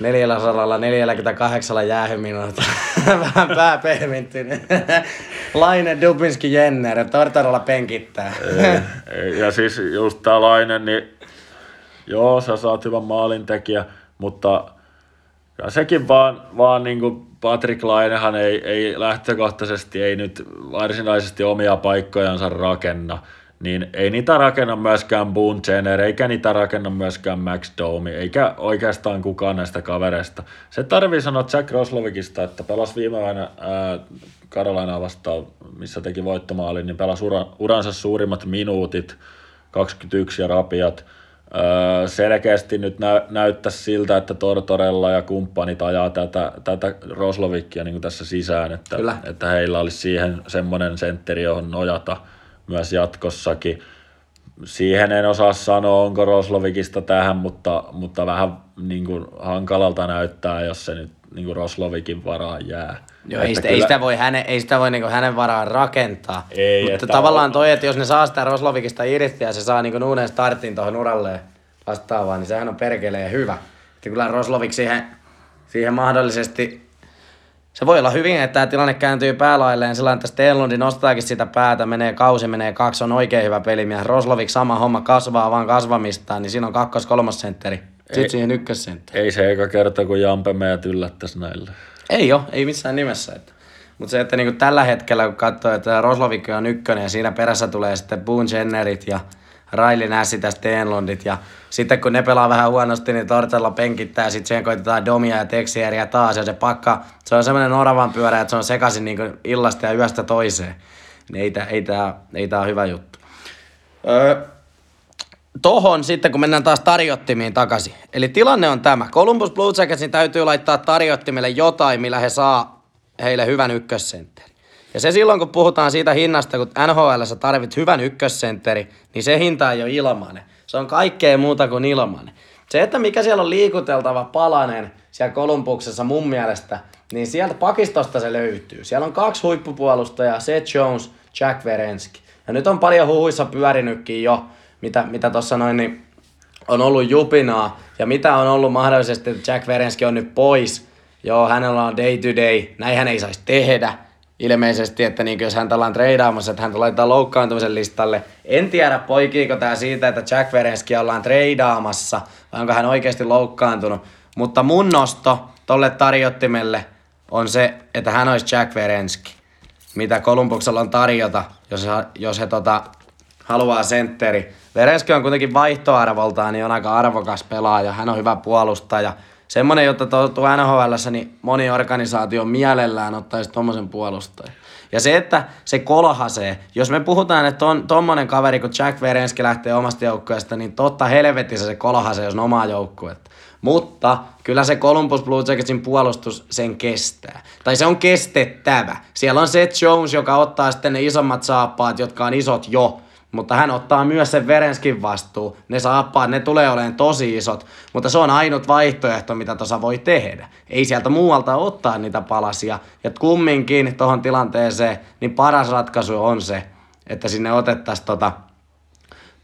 448 jäähyminuutilla. Vähän pää pehmittynyt. Laine Dubinski Jenner, Tortorolla penkittää. Ja siis just tää Laine, niin joo, sä saat hyvän maalintekijä, mutta ja sekin vaan, vaan niin kuin Patrick Lainehan ei, ei lähtökohtaisesti ei nyt varsinaisesti omia paikkojansa rakenna, niin ei niitä rakenna myöskään Boone Jenner, eikä niitä rakenna myöskään Max Domi, eikä oikeastaan kukaan näistä kavereista. Se tarvii sanoa Jack Roslovikista, että pelasi viime vuonna Karolainaa vastaan, missä teki voittomaalin, niin pelasi ura, uransa suurimmat minuutit, 21 ja rapiat. Öö, selkeästi nyt nä- näyttäisi siltä, että Tortorella ja kumppanit ajaa tätä, tätä Roslovikia niin tässä sisään, että, että heillä olisi siihen semmoinen sentteri, johon nojata myös jatkossakin. Siihen en osaa sanoa, onko Roslovikista tähän, mutta, mutta vähän niin kuin hankalalta näyttää, jos se nyt niin kuin Roslovikin varaan jää. Joo, ei sitä, kyllä... ei sitä voi, häne, ei sitä voi niin hänen varaan rakentaa. Ei, Mutta tavallaan on... toi, että jos ne saa sitä Roslovikista irti ja se saa niin uuden startin tuohon uralle vastaavaan, niin sehän on perkeleen hyvä. Että kyllä Roslovik siihen, siihen mahdollisesti se voi olla hyvin, että tämä tilanne kääntyy päälailleen sillä että Stellundi nostaakin sitä päätä, menee kausi, menee kaksi, on oikein hyvä pelimies. Roslovik sama homma kasvaa vaan kasvamistaan, niin siinä on kakkos kolmas sentteri. Sitten ei, siihen ykkössentteri. Ei se eka kerta, kun Jampe meidät yllättäisi näillä. Ei ole, ei missään nimessä. Että. Mutta se, että niinku tällä hetkellä, kun katsoo, että Roslovik on ykkönen ja siinä perässä tulee sitten Boone Jennerit ja Riley Nassit ja Stenlundit ja sitten kun ne pelaa vähän huonosti, niin Tortella penkittää, sitten siihen koitetaan Domia ja Texieriä taas, ja se pakka, se on semmoinen oravan pyörä, että se on sekaisin niin illasta ja yöstä toiseen. Niin ei, tää, ei, tää, ei tää hyvä juttu. Öö, tohon sitten, kun mennään taas tarjottimiin takaisin. Eli tilanne on tämä. Columbus Blue Jacketsin täytyy laittaa tarjottimelle jotain, millä he saa heille hyvän ykkössentteri. Ja se silloin, kun puhutaan siitä hinnasta, kun NHL tarvit hyvän ykkössentteri, niin se hinta ei ole ilmainen. Se on kaikkea muuta kuin ilmainen. Se, että mikä siellä on liikuteltava palanen siellä Kolumbuksessa mun mielestä, niin sieltä pakistosta se löytyy. Siellä on kaksi huippupuolustajaa, Seth Jones, Jack Verenski. Ja nyt on paljon huhuissa pyörinytkin jo, mitä, mitä tuossa noin, niin on ollut jupinaa. Ja mitä on ollut mahdollisesti, että Jack Verenski on nyt pois. Joo, hänellä on day to day, näin hän ei saisi tehdä ilmeisesti, että niin jos häntä ollaan treidaamassa, että häntä laitetaan loukkaantumisen listalle. En tiedä, poikiiko tämä siitä, että Jack Verenski ollaan treidaamassa, vai onko hän oikeasti loukkaantunut. Mutta mun nosto tolle tarjottimelle on se, että hän olisi Jack Verenski. Mitä Kolumbuksella on tarjota, jos jos he tota, haluaa sentteri. Verenski on kuitenkin vaihtoarvoltaan, niin on aika arvokas pelaaja. Hän on hyvä puolustaja. Semmoinen, jotta tuo NHL, niin moni organisaatio mielellään ottaisi tuommoisen puolustajan. Ja se, että se kolhasee, jos me puhutaan, että on tommonen kaveri, kun Jack Verenski lähtee omasta joukkueesta, niin totta helvetissä se kolhasee, jos on oma joukkuetta. Mutta kyllä se Columbus Blue Jacketsin puolustus sen kestää. Tai se on kestettävä. Siellä on Seth Jones, joka ottaa sitten ne isommat saappaat, jotka on isot jo. Mutta hän ottaa myös sen Verenskin vastuu. Ne saappaat, ne tulee olemaan tosi isot. Mutta se on ainut vaihtoehto, mitä tuossa voi tehdä. Ei sieltä muualta ottaa niitä palasia. Ja kumminkin tuohon tilanteeseen, niin paras ratkaisu on se, että sinne otettaisiin tota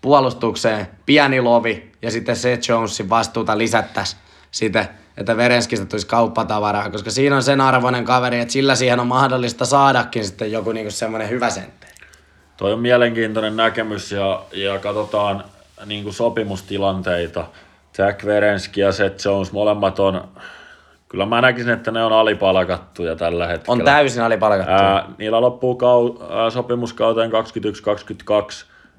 puolustukseen pieni lovi ja sitten Seth Jonesin vastuuta lisättäisiin sitten, että Verenskistä tulisi kauppatavaraa, koska siinä on sen arvoinen kaveri, että sillä siihen on mahdollista saadakin sitten joku niinku semmoinen hyvä sentteri. Toi on mielenkiintoinen näkemys ja, ja katsotaan niin kuin sopimustilanteita. Jack Verenski ja Seth Jones, molemmat on, kyllä mä näkisin, että ne on alipalkattuja tällä hetkellä. On täysin alipalkattuja. Ää, niillä loppuu kau, ää, sopimuskauteen 21-22,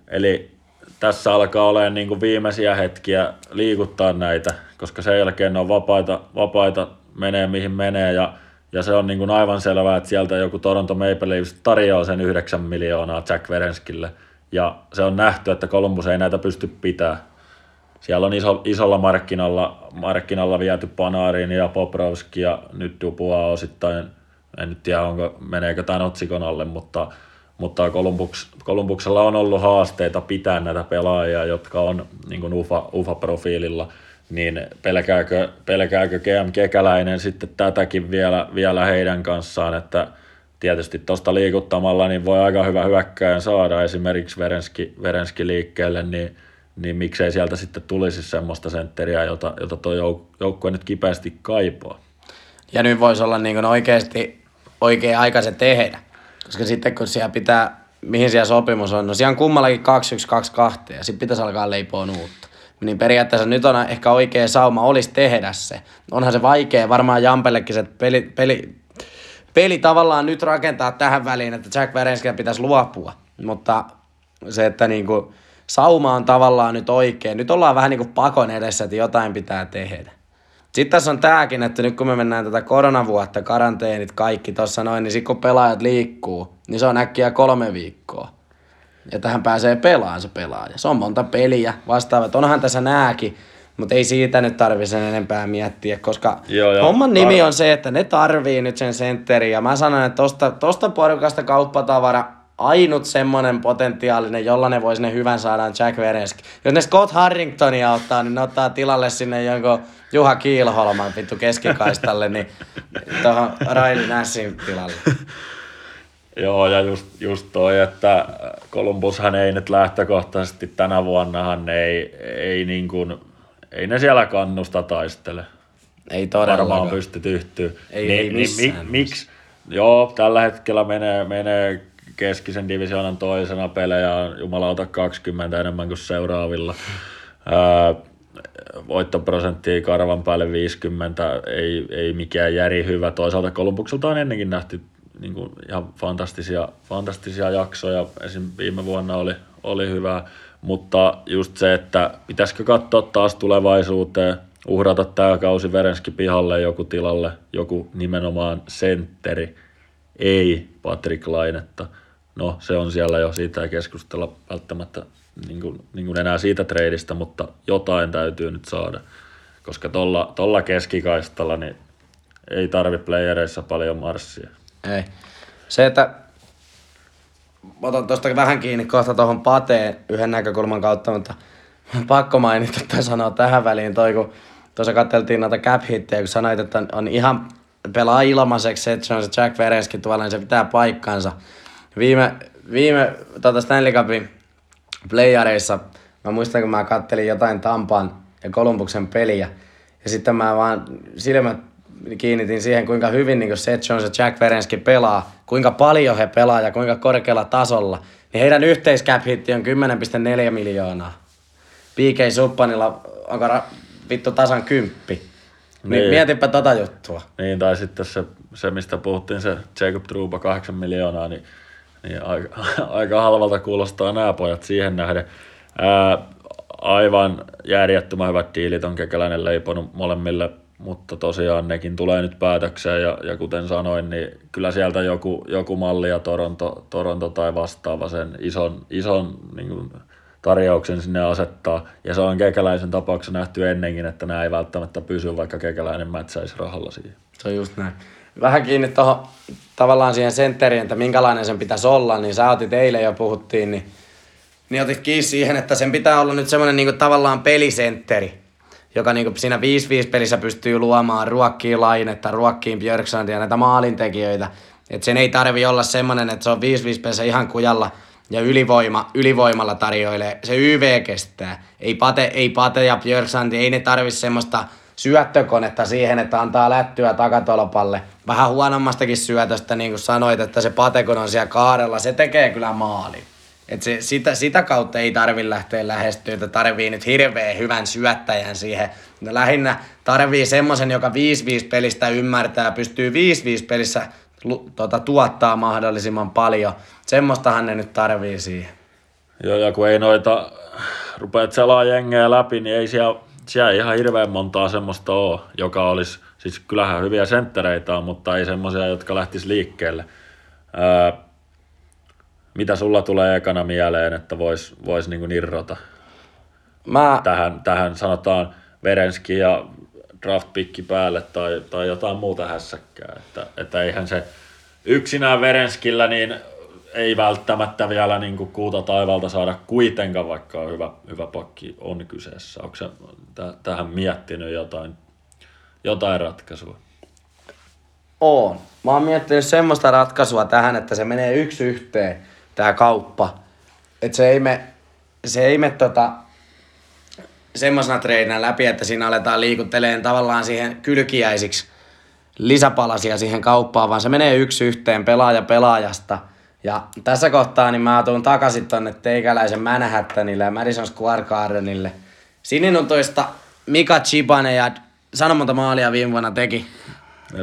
eli tässä alkaa olemaan niin kuin viimeisiä hetkiä liikuttaa näitä, koska sen jälkeen ne on vapaita, vapaita menee mihin menee ja, ja se on niin kuin aivan selvää, että sieltä joku Toronto Maple Leafs tarjoaa sen 9 miljoonaa Jack Verenskille. Ja se on nähty, että Columbus ei näitä pysty pitää. Siellä on iso, isolla markkinalla, markkinalla viety Panarin ja Poprovski ja nyt Dupua osittain, en nyt tiedä onko, meneekö tämän otsikon alle, mutta mutta Columbus, Columbuksella on ollut haasteita pitää näitä pelaajia, jotka on niin UFA, UFA-profiililla, niin pelkääkö, pelkääkö GM Kekäläinen sitten tätäkin vielä, vielä heidän kanssaan, että tietysti tuosta liikuttamalla niin voi aika hyvä hyökkäjän saada esimerkiksi Verenski, Verenski liikkeelle, niin, niin miksei sieltä sitten tulisi semmoista sentteriä, jota, jota tuo jouk- joukkue nyt kipeästi kaipaa. Ja nyt voisi olla niin oikeasti oikea aika se tehdä. Koska sitten kun siellä pitää, mihin siellä sopimus on, no siellä on kummallakin 2-1-2-2 ja sitten pitäisi alkaa leipoa uutta. Niin periaatteessa nyt on ehkä oikea sauma olisi tehdä se. Onhan se vaikea, varmaan Jampellekin se peli, peli, peli tavallaan nyt rakentaa tähän väliin, että Jack Verenskiä pitäisi luopua. Mutta se, että niinku, sauma on tavallaan nyt oikein. Nyt ollaan vähän niin kuin pakon edessä, että jotain pitää tehdä. Sitten tässä on tääkin, että nyt kun me mennään tätä koronavuotta, karanteenit, kaikki tuossa noin, niin sitten kun pelaajat liikkuu, niin se on äkkiä kolme viikkoa. Ja tähän pääsee pelaamaan se pelaaja. Se on monta peliä vastaavat. Onhan tässä nääkin, mutta ei siitä nyt tarvi sen enempää miettiä, koska joo, joo. homman nimi on se, että ne tarvii nyt sen sentterin. Ja mä sanon, että tosta, tosta porukasta kauppatavara ainut semmonen potentiaalinen, jolla ne vois ne hyvän saadaan Jack Verenski. Jos ne Scott Harringtonia ottaa, niin ne ottaa tilalle sinne jonkun Juha Kiilholman vittu keskikaistalle, niin tuohon Riley Nashin tilalle. Joo, ja just, just toi, että Columbushan ei nyt lähtökohtaisesti tänä vuonnahan ei, ei, niin kuin, ei ne siellä kannusta taistele. Ei todellakaan. Varmaan pysty tyhtyä. Ei, niin, ei missään. Niin, miksi? Joo, tällä hetkellä menee, menee keskisen divisioonan toisena pelejä jumalauta 20 enemmän kuin seuraavilla. Ää, voittoprosenttia karvan päälle 50, ei, ei mikään järi hyvä. Toisaalta Kolumbukselta on ennenkin nähty niin kuin ihan fantastisia, fantastisia jaksoja. Esim. viime vuonna oli, oli hyvä, mutta just se, että pitäisikö katsoa taas tulevaisuuteen, uhrata tämä kausi Verenski pihalle joku tilalle, joku nimenomaan sentteri, ei Patrick Lainetta. No se on siellä jo, siitä ei keskustella välttämättä niin kuin, niin kuin enää siitä treidistä, mutta jotain täytyy nyt saada. Koska tuolla tolla keskikaistalla niin ei tarvi playereissa paljon marssia. Ei. Se, että otan tuosta vähän kiinni kohta tuohon Pateen yhden näkökulman kautta, mutta pakko mainita tai sanoa tähän väliin toi, kun tuossa katseltiin noita cap hittejä, kun sanoit, että on ihan pelaa ilmaiseksi se, että se Jack Verenski tuolla, niin se pitää paikkansa. Viime, viime tota Stanley Cupin playareissa, mä muistan kun mä kattelin jotain Tampan ja Kolumbuksen peliä, ja sitten mä vaan silmät kiinnitin siihen, kuinka hyvin niin Seth Jones ja Jack Verenski pelaa, kuinka paljon he pelaa ja kuinka korkealla tasolla, niin heidän yhteiscap hitti on 10,4 miljoonaa. PK Suppanilla onko ra- vittu tasan kymppi. Niin. niin mietipä tota juttua. Niin, tai sitten se, se mistä puhuttiin, se Jacob Truba 8 miljoonaa, niin Niin aika, aika halvalta kuulostaa nämä pojat siihen nähden. Ää, aivan järjettömän hyvät diilit on kekäläinen leiponut molemmille, mutta tosiaan nekin tulee nyt päätökseen ja, ja kuten sanoin, niin kyllä sieltä joku, joku malli ja Toronto, Toronto tai vastaava sen ison, ison niin kuin, tarjouksen sinne asettaa. Ja se on kekäläisen tapauksessa nähty ennenkin, että nämä ei välttämättä pysy, vaikka kekäläinen mätsäisi rahalla siihen. Se on just näin. Vähän kiinni tuohon tavallaan siihen sentteriin, että minkälainen sen pitäisi olla, niin sä otit eilen jo puhuttiin, niin, niin otit kiinni siihen, että sen pitää olla nyt semmoinen niin tavallaan pelisentteri, joka niin siinä 5-5 pelissä pystyy luomaan ruokkiin lainetta, ruokkiin Björksandia, näitä maalintekijöitä. Että sen ei tarvi olla semmoinen, että se on 5-5 pelissä ihan kujalla – ja ylivoima, ylivoimalla tarjoilee. Se YV kestää. Ei Pate, ei Pate ja Björksanti, ei ne tarvi semmoista syöttökonetta siihen, että antaa lättyä takatolpalle. Vähän huonommastakin syötöstä, niin kuin sanoit, että se Pate, kun on siellä kaarella, se tekee kyllä maalin. Et se, sitä, sitä kautta ei tarvi lähteä lähestyä, että tarvii nyt hirveän hyvän syöttäjän siihen. No lähinnä tarvii semmoisen, joka 5-5 pelistä ymmärtää, pystyy 5-5 pelissä tuota, tuottaa mahdollisimman paljon. Semmoistahan ne nyt tarvii siihen. Joo, ja kun ei noita, rupeat selaa jengejä läpi, niin ei siellä, siellä ihan hirveän montaa semmoista ole, joka olisi, siis kyllähän hyviä senttereitä on, mutta ei semmoisia, jotka lähtis liikkeelle. Ää, mitä sulla tulee ekana mieleen, että vois, vois niinku irrota? Mä... Tähän, tähän sanotaan Verenski ja draftpikki päälle tai, tai jotain muuta hässäkkää. Että, että eihän se yksinään Verenskillä niin ei välttämättä vielä niin kuin kuuta taivalta saada kuitenkaan, vaikka on hyvä, hyvä pakki on kyseessä. Onko se t- tähän miettinyt jotain, jotain ratkaisua? Oon. Mä oon miettinyt semmoista ratkaisua tähän, että se menee yksi yhteen, tämä kauppa. Että se ei me, se ei me tota, semmoisena treinä läpi, että siinä aletaan liikutteleen tavallaan siihen kylkiäisiksi lisäpalasia siihen kauppaan, vaan se menee yksi yhteen pelaaja pelaajasta. Ja tässä kohtaa niin mä tuun takaisin tonne teikäläisen Manhattanille ja Madison Square Gardenille. Sinin on toista Mika Chibane ja sano monta maalia viime vuonna teki. 41-60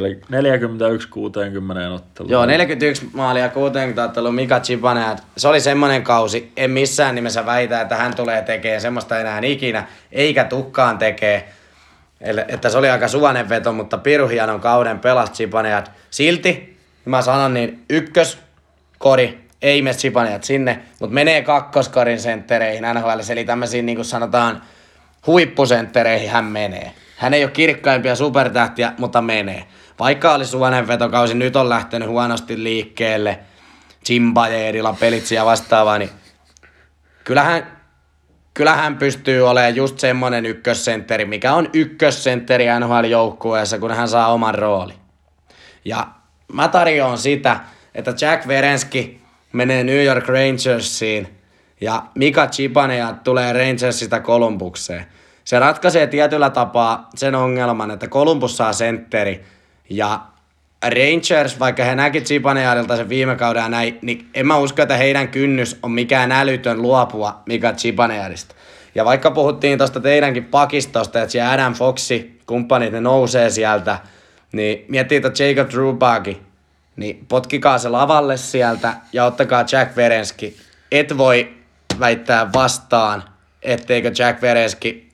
ottelua. Joo, 41 maalia 60 ottelua Mika Chibane. Se oli semmonen kausi, en missään nimessä väitä, että hän tulee tekemään semmoista enää ikinä, eikä tukkaan tekee. Eli, että se oli aika suvanen veto, mutta piru hienon kauden pelasi Chipaneat. Silti, mä sanon niin, ykkös, kori, ei mene Chipaneat sinne, mutta menee kakkoskorin senttereihin NHL, eli tämmöisiin niin kuin sanotaan huippusenttereihin hän menee. Hän ei ole kirkkaimpia supertähtiä, mutta menee. Vaikka oli suonen vetokausi, nyt on lähtenyt huonosti liikkeelle, Zimbajerilla pelitsi ja vastaavaa, niin kyllähän, kyllähän pystyy olemaan just semmonen ykkössentteri, mikä on ykkössentteri NHL-joukkueessa, kun hän saa oman rooli. Ja mä tarjoan sitä, että Jack Verenski menee New York Rangersiin ja Mika Chipanea tulee Rangersista Columbukseen se ratkaisee tietyllä tapaa sen ongelman, että Columbus saa sentteri ja Rangers, vaikka he näki Zipaneadilta sen viime kauden ja näin, niin en mä usko, että heidän kynnys on mikään älytön luopua Mika Zipaneadista. Ja vaikka puhuttiin tuosta teidänkin pakistosta, että siellä Adam Foxi, kumppanit, ne nousee sieltä, niin miettii että Jacob Drubaki, niin potkikaa se lavalle sieltä ja ottakaa Jack Verenski. Et voi väittää vastaan, etteikö Jack Verenski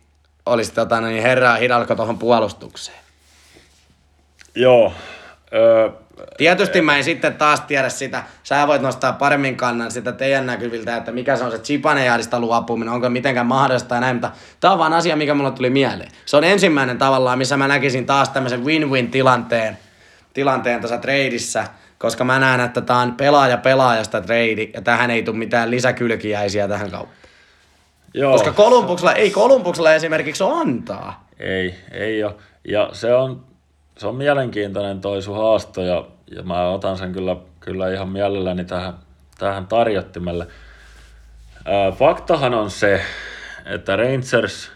olisi tota, niin herraa Hidalko tuohon puolustukseen. Joo. Öö, Tietysti mä en sitten taas tiedä sitä, sä voit nostaa paremmin kannan sitä teidän näkyviltä, että mikä se on se Chipanejaadista luopuminen, onko mitenkään mahdollista ja näin, mutta tää on vaan asia, mikä mulle tuli mieleen. Se on ensimmäinen tavallaan, missä mä näkisin taas tämmöisen win-win tilanteen, tilanteen tuossa treidissä, koska mä näen, että tää on pelaaja pelaajasta treidi, ja tähän ei tule mitään lisäkylkiäisiä tähän kauppaan. Joo. Koska Kolumbuksella, ei Kolumbuksella esimerkiksi ole antaa. Ei, ei ole. Ja se on, se on mielenkiintoinen toi sun haasto ja, ja mä otan sen kyllä, kyllä ihan mielelläni tähän, tähän tarjottimelle. Ää, faktahan on se, että Rangers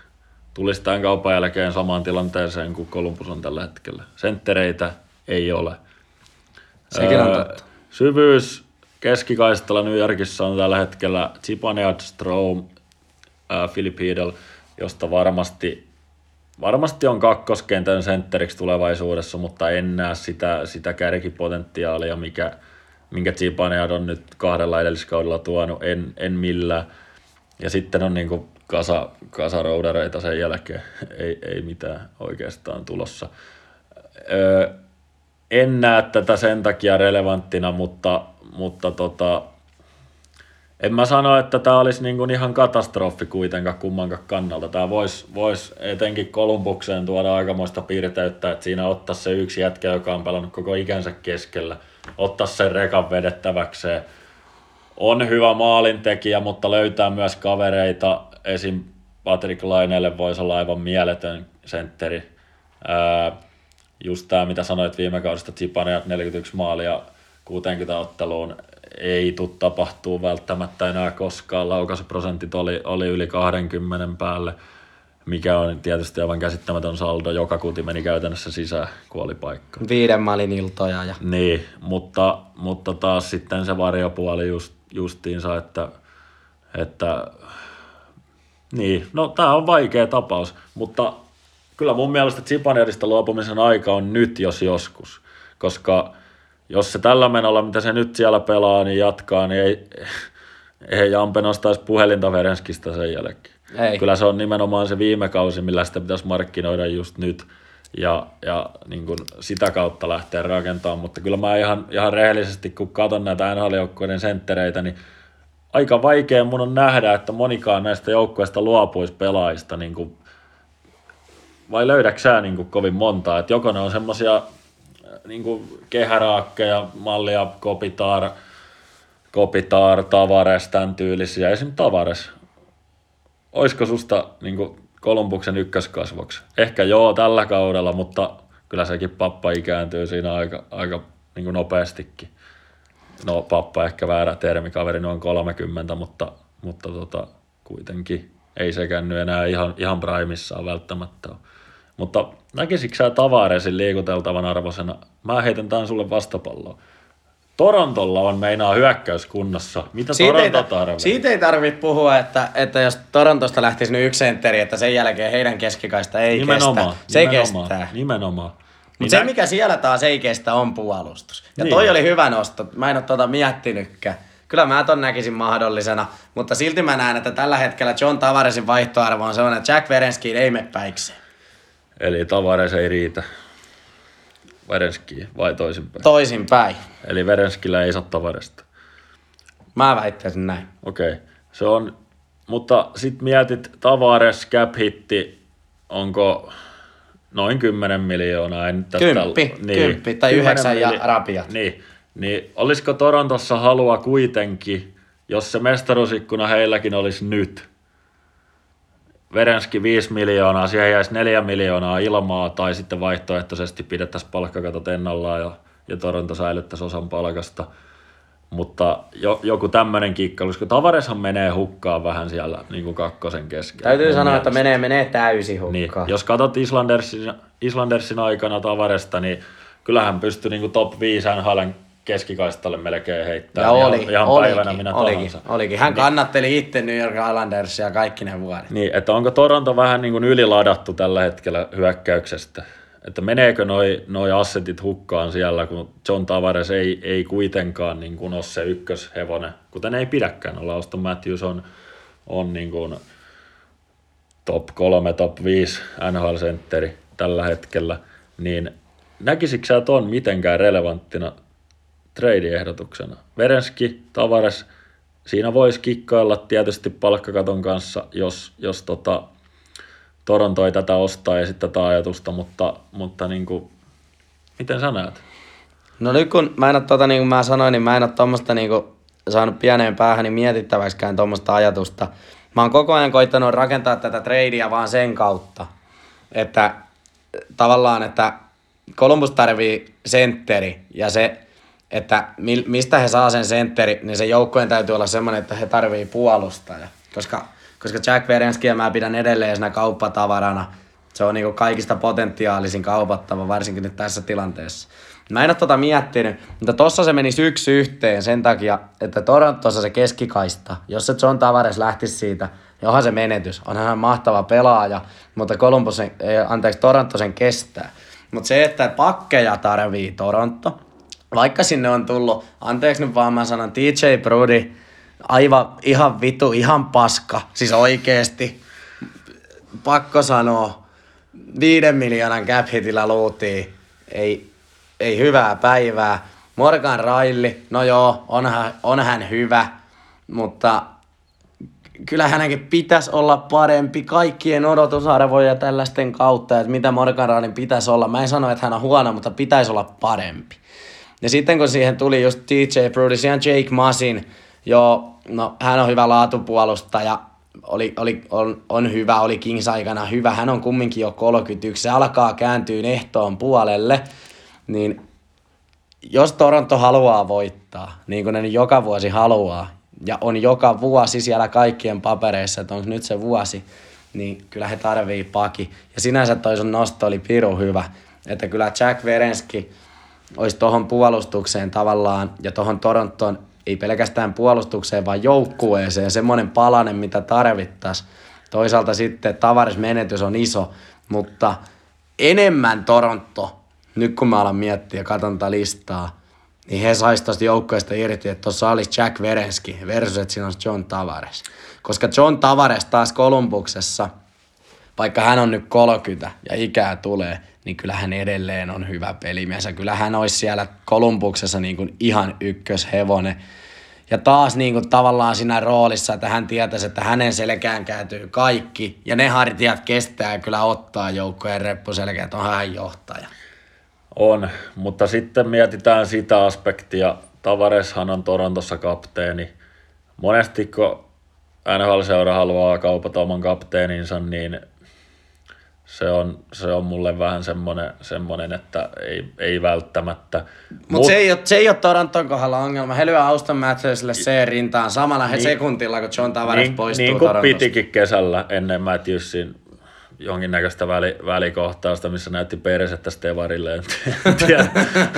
tulisi tämän kaupan jälkeen samaan tilanteeseen kuin Columbus on tällä hetkellä. Senttereitä ei ole. Sekin on totta. Syvyys keskikaistalla New Yorkissa on tällä hetkellä Zipanead, Strom, äh, Philip Heedle, josta varmasti, varmasti on kakkoskentän sentteriksi tulevaisuudessa, mutta en näe sitä, sitä kärkipotentiaalia, mikä, minkä Zibanejad on nyt kahdella edelliskaudella tuonut, en, en millään. Ja sitten on niin kasa, kasa roudareita sen jälkeen, ei, ei mitään oikeastaan tulossa. Öö, en näe tätä sen takia relevanttina, mutta, mutta tota, en mä sano, että tämä olisi niin kuin ihan katastrofi kuitenkaan kummankaan kannalta. Tämä voisi vois etenkin Kolumbukseen tuoda aikamoista piirteyttä, että siinä ottaa se yksi jätkä, joka on pelannut koko ikänsä keskellä, ottaa sen rekan vedettäväkseen. On hyvä maalintekijä, mutta löytää myös kavereita. Esim. Patrick Laineelle voisi olla aivan mieletön sentteri. Ää, just tämä, mitä sanoit viime kaudesta, Zipaneat 41 maalia 60 otteluun, ei tule tapahtuu välttämättä enää koskaan. Laukaisuprosentit oli, oli yli 20 päälle, mikä on tietysti aivan käsittämätön saldo. Joka kuti meni käytännössä sisään kuolipaikka. Viiden malin iltoja. Ja... Niin, mutta, mutta taas sitten se varjopuoli just, justiinsa, että, että niin, no tämä on vaikea tapaus, mutta kyllä mun mielestä Zipanierista luopumisen aika on nyt, jos joskus, koska jos se tällä menolla, mitä se nyt siellä pelaa, niin jatkaa, niin ei, ei Jampe nostaisi puhelinta Verenskistä sen jälkeen. Ei. Kyllä se on nimenomaan se viime kausi, millä sitä pitäisi markkinoida just nyt ja, ja niin kuin sitä kautta lähteä rakentamaan, mutta kyllä mä ihan, ihan rehellisesti, kun katson näitä NHL-joukkueiden senttereitä, niin aika vaikea mun on nähdä, että monikaan näistä joukkueista luopuisi pelaajista, niin kuin, vai löydätkö sä niin kuin kovin montaa, että joko ne on semmoisia niin kuin kehäraakkeja, mallia Kopitar, Kopitar, Tavares, tämän tyylisiä. Esim. Tavares. Olisiko susta niin kuin Kolumbuksen ykköskasvoksi? Ehkä joo tällä kaudella, mutta kyllä sekin pappa ikääntyy siinä aika, aika niin kuin nopeastikin. No pappa ehkä väärä termi, kaveri noin 30, mutta, mutta tota, kuitenkin ei sekään nyt enää ihan, ihan primissaan välttämättä ole. Mutta näkisikö sä Tavaresin liikuteltavan arvoisena? Mä heitän tämän sulle vastapalloa. Torontolla on meinaa hyökkäyskunnassa. Mitä siitä Toronto tarvitsee? Siitä ei tarvitse puhua, että, että jos Torontosta lähtisi nyt yksi sentteri, että sen jälkeen heidän keskikaista ei nimenomaan, kestä. Se nimenomaan, kestää. Nimenomaan. Mutta niin se, mikä siellä taas ei kestä, on puolustus. Ja niin. toi oli hyvä nosto. Mä en ole tuota miettinytkään. Kyllä mä ton näkisin mahdollisena, mutta silti mä näen, että tällä hetkellä John Tavaresin vaihtoarvo on sellainen, että Jack Verenski ei mene päikseen. Eli Tavares ei riitä Verenskiin vai toisinpäin? Toisinpäin. Eli Verenskillä ei saa Tavaresta. Mä väittäisin näin. Okei, okay. se on, mutta sitten mietit Tavares cap hitti, onko noin 10 miljoonaa. En tästä, kymppi, niin, kymppi tai yhdeksän ja rapiat. Niin, niin olisiko Torontossa halua kuitenkin, jos se mestaruusikkuna heilläkin olisi nyt, Verenski 5 miljoonaa, siihen jäisi 4 miljoonaa ilmaa tai sitten vaihtoehtoisesti pidettäisiin palkkakatot ennallaan ja, ja Toronto säilyttäisi osan palkasta. Mutta jo, joku tämmöinen kikkailu, koska Tavareshan menee hukkaan vähän siellä niin kuin kakkosen kesken. Täytyy sanoa, mielestä. että menee, menee täysin hukkaan. Niin, jos katsot Islandersin, Islandersin aikana Tavaresta, niin kyllähän pystyi niin kuin top 5 NHLn keskikaistalle melkein heittää. Ja oli, ihan, ihan olikin, päivänä minä olikin, tahansa. olikin. Hän niin. kannatteli itse New York Islandersia kaikki ne vuodet. Niin, että onko Toronto vähän niin kuin yliladattu tällä hetkellä hyökkäyksestä? Että meneekö noi, noi assetit hukkaan siellä, kun John Tavares ei, ei kuitenkaan niin kuin ole se ykköshevonen, kuten ei pidäkään olla. Auston Matthews on, on niin kuin top 3, top 5 NHL-sentteri tällä hetkellä, niin näkisikö sä ton mitenkään relevanttina trade-ehdotuksena. Verenski, Tavares, siinä voisi kikkailla tietysti palkkakaton kanssa, jos, jos tota, Toronto ei tätä ostaa ja sitten tätä ajatusta, mutta, mutta niin kuin, miten sä näet? No nyt kun mä en ole, tota, niin kuin mä sanoin, niin mä en ole tuommoista niin kuin, saanut pieneen päähän niin mietittäväksikään tuommoista ajatusta. Mä oon koko ajan koittanut rakentaa tätä tradea vaan sen kautta, että tavallaan, että Columbus tarvii sentteri ja se että mistä he saa sen sentteri, niin se joukkojen täytyy olla semmoinen, että he tarvii puolustaja. Koska, koska Jack Verenskia mä pidän edelleen siinä kauppatavarana. Se on niinku kaikista potentiaalisin kaupattava, varsinkin nyt tässä tilanteessa. Mä en ole tota miettinyt, mutta tossa se meni yksi yhteen sen takia, että Torontossa se keskikaista, jos se John Tavares lähtisi siitä, niin onhan se menetys. Onhan hän mahtava pelaaja, mutta Columbus, anteeksi, Toronto sen kestää. Mutta se, että pakkeja tarvii Toronto, vaikka sinne on tullut, anteeksi nyt vaan mä sanon, TJ Brody, aivan ihan vitu, ihan paska, siis oikeesti, pakko sanoa, viiden miljoonan cap hitillä luutiin, ei, ei hyvää päivää. Morgan Railli, no joo, onhan, on hän hyvä, mutta kyllä hänenkin pitäisi olla parempi kaikkien odotusarvoja tällaisten kautta, että mitä Morgan Railin pitäisi olla. Mä en sano, että hän on huono, mutta pitäisi olla parempi. Ja sitten kun siihen tuli just DJ Brody, siihen Jake Masin, joo, no hän on hyvä laatupuolustaja, oli, oli, on, on hyvä, oli Kings aikana hyvä, hän on kumminkin jo 31, se alkaa kääntyä ehtoon puolelle, niin jos Toronto haluaa voittaa, niin kuin ne joka vuosi haluaa, ja on joka vuosi siellä kaikkien papereissa, että onko nyt se vuosi, niin kyllä he tarvii paki. Ja sinänsä toi sun nosto oli piru hyvä, että kyllä Jack Verenski olisi tuohon puolustukseen tavallaan ja tuohon Toronton ei pelkästään puolustukseen, vaan joukkueeseen semmoinen palanen, mitä tarvittaisiin. Toisaalta sitten tavarismenetys on iso, mutta enemmän Toronto, nyt kun mä alan miettiä ja katson tätä listaa, niin he saisi tuosta joukkueesta irti, että tuossa olisi Jack Verenski versus, että siinä olisi John Tavares. Koska John Tavares taas Kolumbuksessa, vaikka hän on nyt 30 ja ikää tulee, niin kyllä hän edelleen on hyvä pelimies. Ja kyllä hän olisi siellä Kolumbuksessa niin kuin ihan ykköshevonen. Ja taas niin kuin tavallaan siinä roolissa, että hän tietäisi, että hänen selkään kääntyy kaikki. Ja ne hartiat kestää kyllä ottaa joukkojen reppuselkeä, että on hän johtaja. On, mutta sitten mietitään sitä aspektia. Tavareshan on Torontossa kapteeni. Monesti kun NHL-seura haluaa kaupata oman kapteeninsa, niin se on, se on mulle vähän semmoinen, semmoinen että ei, ei välttämättä. Mutta Mut, se, ei ole, se ei ole Toronton kohdalla ongelma. He lyö Auston Matthewsille C-rintaan samalla niin, sekuntilla, kun John Tavares niin, poistuu Niin kuin pitikin kesällä ennen Matthewsin jonkinnäköistä väli, välikohtausta, missä näytti persettä Stevarille. En tiedä,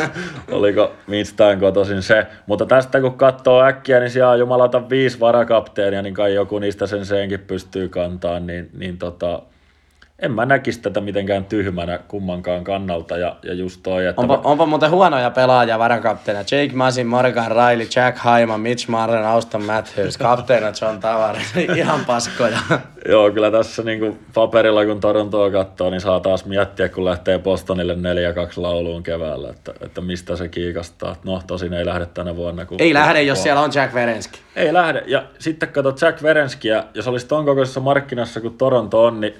oliko mistään kotoisin se. Mutta tästä kun katsoo äkkiä, niin siellä on jumalata viisi varakapteenia, niin kai joku niistä sen senkin pystyy kantaa. Niin, niin tota, en mä näkisi tätä mitenkään tyhmänä kummankaan kannalta. Ja, ja just toi, että onpa, mä... onpa muuten huonoja pelaajia varakapteena. Jake Masin, Morgan Riley, Jack Hyman, Mitch Martin, Auston Matthews, kapteena John Tavares. Ihan paskoja. Joo, kyllä tässä niinku paperilla kun Torontoa katsoo, niin saa taas miettiä, kun lähtee Bostonille 4-2 lauluun keväällä, että, että mistä se kiikastaa. No tosin ei lähde tänä vuonna. Kun ei lähde, jos siellä on Jack Verenski. Ei lähde. Ja sitten katsot Jack Verenskiä, jos olisi ton kokoisessa markkinassa kuin Toronto on, niin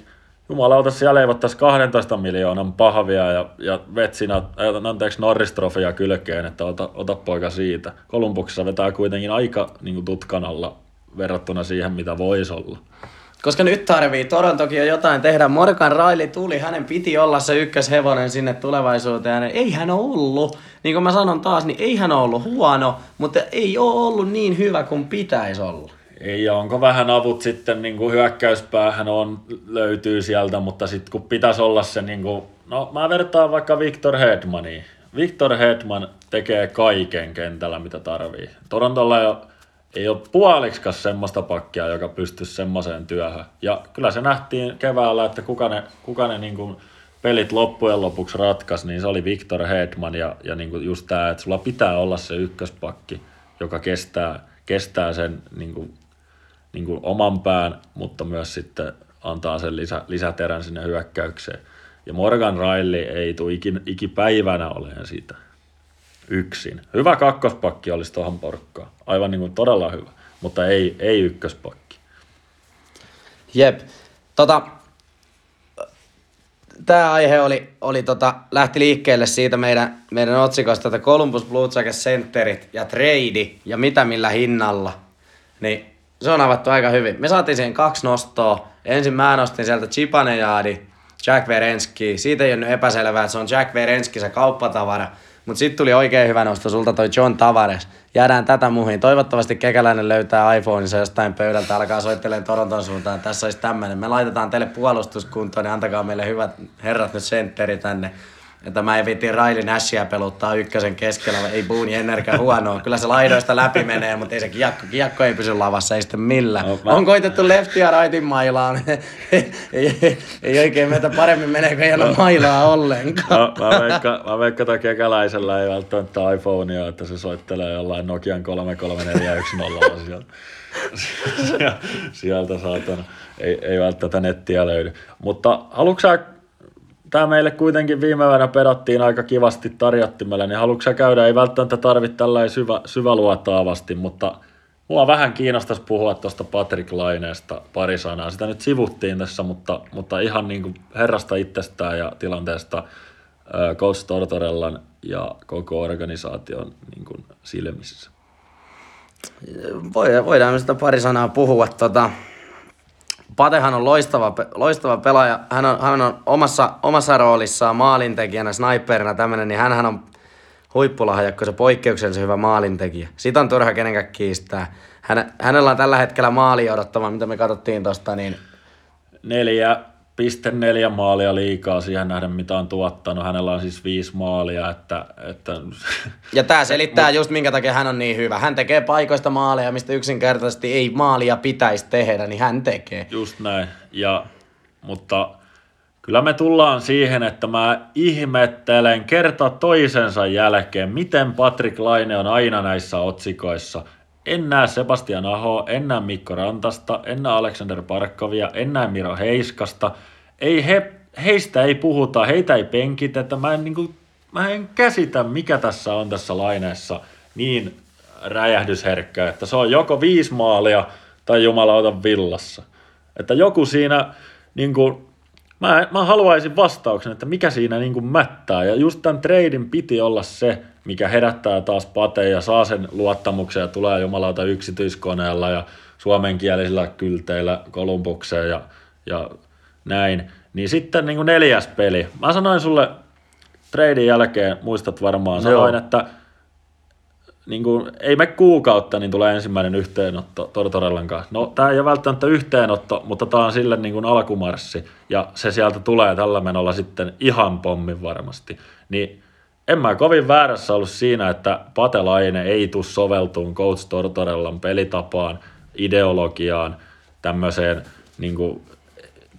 jumalauta siellä leivottaisi 12 miljoonan pahvia ja, ja vetsinä, anteeksi, Norris-trofia kylkeen, että ota, ota poika siitä. Kolumbuksessa vetää kuitenkin aika niin kuin tutkanalla verrattuna siihen, mitä voisi olla. Koska nyt tarvii Torontokin jo jotain tehdä. Morgan Riley tuli, hänen piti olla se ykköshevonen sinne tulevaisuuteen. Ei hän ollut, niin kuin mä sanon taas, niin ei hän ollut huono, mutta ei ole ollut niin hyvä kuin pitäisi olla. Ja onko vähän avut sitten niin kuin hyökkäyspäähän on, löytyy sieltä, mutta sitten kun pitäisi olla se, niin kuin, no mä vertaan vaikka Victor Hedmaniin. Victor Hedman tekee kaiken kentällä, mitä tarvii. Torontolla ei ole, ei ole puoliksikaan semmoista pakkia, joka pystyisi semmoiseen työhön. Ja kyllä se nähtiin keväällä, että kuka ne, kuka ne niin kuin pelit loppujen lopuksi ratkaisi, niin se oli Victor Hedman ja, ja niin kuin just tämä, että sulla pitää olla se ykköspakki, joka kestää, kestää sen niin kuin niin kuin oman pään, mutta myös sitten antaa sen lisä, lisäterän sinne hyökkäykseen. Ja Morgan Riley ei tule ikin, ikipäivänä olemaan siitä yksin. Hyvä kakkospakki olisi tuohon porkkaan. Aivan niin kuin todella hyvä, mutta ei, ei ykköspakki. Jep. Tota, tämä aihe oli, oli tota, lähti liikkeelle siitä meidän, meidän otsikosta, että Columbus Blue Jackets centerit ja trade ja mitä millä hinnalla. Niin se on avattu aika hyvin. Me saatiin siihen kaksi nostoa. Ensin mä nostin sieltä Chipanejaadi, Jack Verenski. Siitä ei ole nyt epäselvää, että se on Jack Verenski se kauppatavara. Mutta sitten tuli oikein hyvä nosto sulta toi John Tavares. Jäädään tätä muihin. Toivottavasti kekäläinen löytää iPhoneinsa jostain pöydältä, alkaa soittelemaan Toronton suuntaan. Tässä olisi tämmöinen. Me laitetaan teille puolustuskuntoon, niin antakaa meille hyvät herrat nyt sentteri tänne. Että mä en viitti Riley Nashia peluttaa ykkösen keskellä, ei Boone Jennerkään huonoa. Kyllä se laidoista läpi menee, mutta ei se kiekko, kiekko ei pysy lavassa, ei sitten millään. No, mä... On koitettu lefti ja rightin mailaan, ei, ei, ei, oikein meitä paremmin menee kuin ei ole mailaa ollenkaan. No, mä veikkaan, mä veikkaan että kekäläisellä ei välttämättä iPhonea, että se soittelee jollain Nokian 33410 sieltä. sieltä saatana. Ei, ei välttämättä nettiä löydy. Mutta haluatko sä tämä meille kuitenkin viime vuonna pedattiin aika kivasti tarjottimella, niin haluatko sä käydä, ei välttämättä tarvitse tällainen syvä, syväluotaavasti, mutta mua vähän kiinnostaisi puhua tuosta Patrick Laineesta pari sanaa. Sitä nyt sivuttiin tässä, mutta, mutta ihan niin kuin herrasta itsestään ja tilanteesta Coach Tortorellan ja koko organisaation niin kuin silmissä. Voidaan sitä pari sanaa puhua. Tota, Patehan on loistava, loistava pelaaja. Hän on, hän on omassa, omassa roolissaan maalintekijänä, sniperina tämmöinen, niin hän on huippulahjakko, se poikkeuksellisen hyvä maalintekijä. Sitä on turha kenenkään kiistää. Hän, hänellä on tällä hetkellä maali odottama, mitä me katsottiin tuosta, niin... Neljä 0,4 maalia liikaa siihen nähden, mitä on tuottanut. Hänellä on siis viisi maalia. Että, että... Ja tämä selittää Mut... just minkä takia hän on niin hyvä. Hän tekee paikoista maaleja, mistä yksinkertaisesti ei maalia pitäisi tehdä, niin hän tekee. Just näin. Ja, mutta kyllä me tullaan siihen, että mä ihmettelen kerta toisensa jälkeen, miten Patrick Laine on aina näissä otsikoissa – en näe Sebastian Aho, en näe Mikko Rantasta, en näe Alexander Parkkovia, en näe Miro Heiskasta. Ei he, heistä ei puhuta, heitä ei penkitetä. Mä en, niin kuin, mä en käsitä, mikä tässä on tässä laineessa niin räjähdysherkkä, että se on joko viisi maalia tai jumalauta villassa. Että joku siinä, niin kuin, mä, mä haluaisin vastauksen, että mikä siinä niin kuin mättää. Ja just tämän treidin piti olla se, mikä herättää taas pateen ja saa sen luottamuksen ja tulee jumalauta yksityiskoneella ja suomenkielisillä kylteillä Kolumbukseen ja, ja näin. Niin sitten niin kuin neljäs peli. Mä sanoin sulle treidin jälkeen, muistat varmaan, sanoin, Joo. että niin kuin, ei me kuukautta, niin tulee ensimmäinen yhteenotto Tortorellan kanssa. No, tämä ei ole välttämättä yhteenotto, mutta tämä on sille niin kuin alkumarssi, ja se sieltä tulee tällä menolla sitten ihan pommin varmasti. Niin en mä kovin väärässä ollut siinä, että Patelainen ei tule soveltuun Coach Tortorellan pelitapaan, ideologiaan, tämmöiseen niin kuin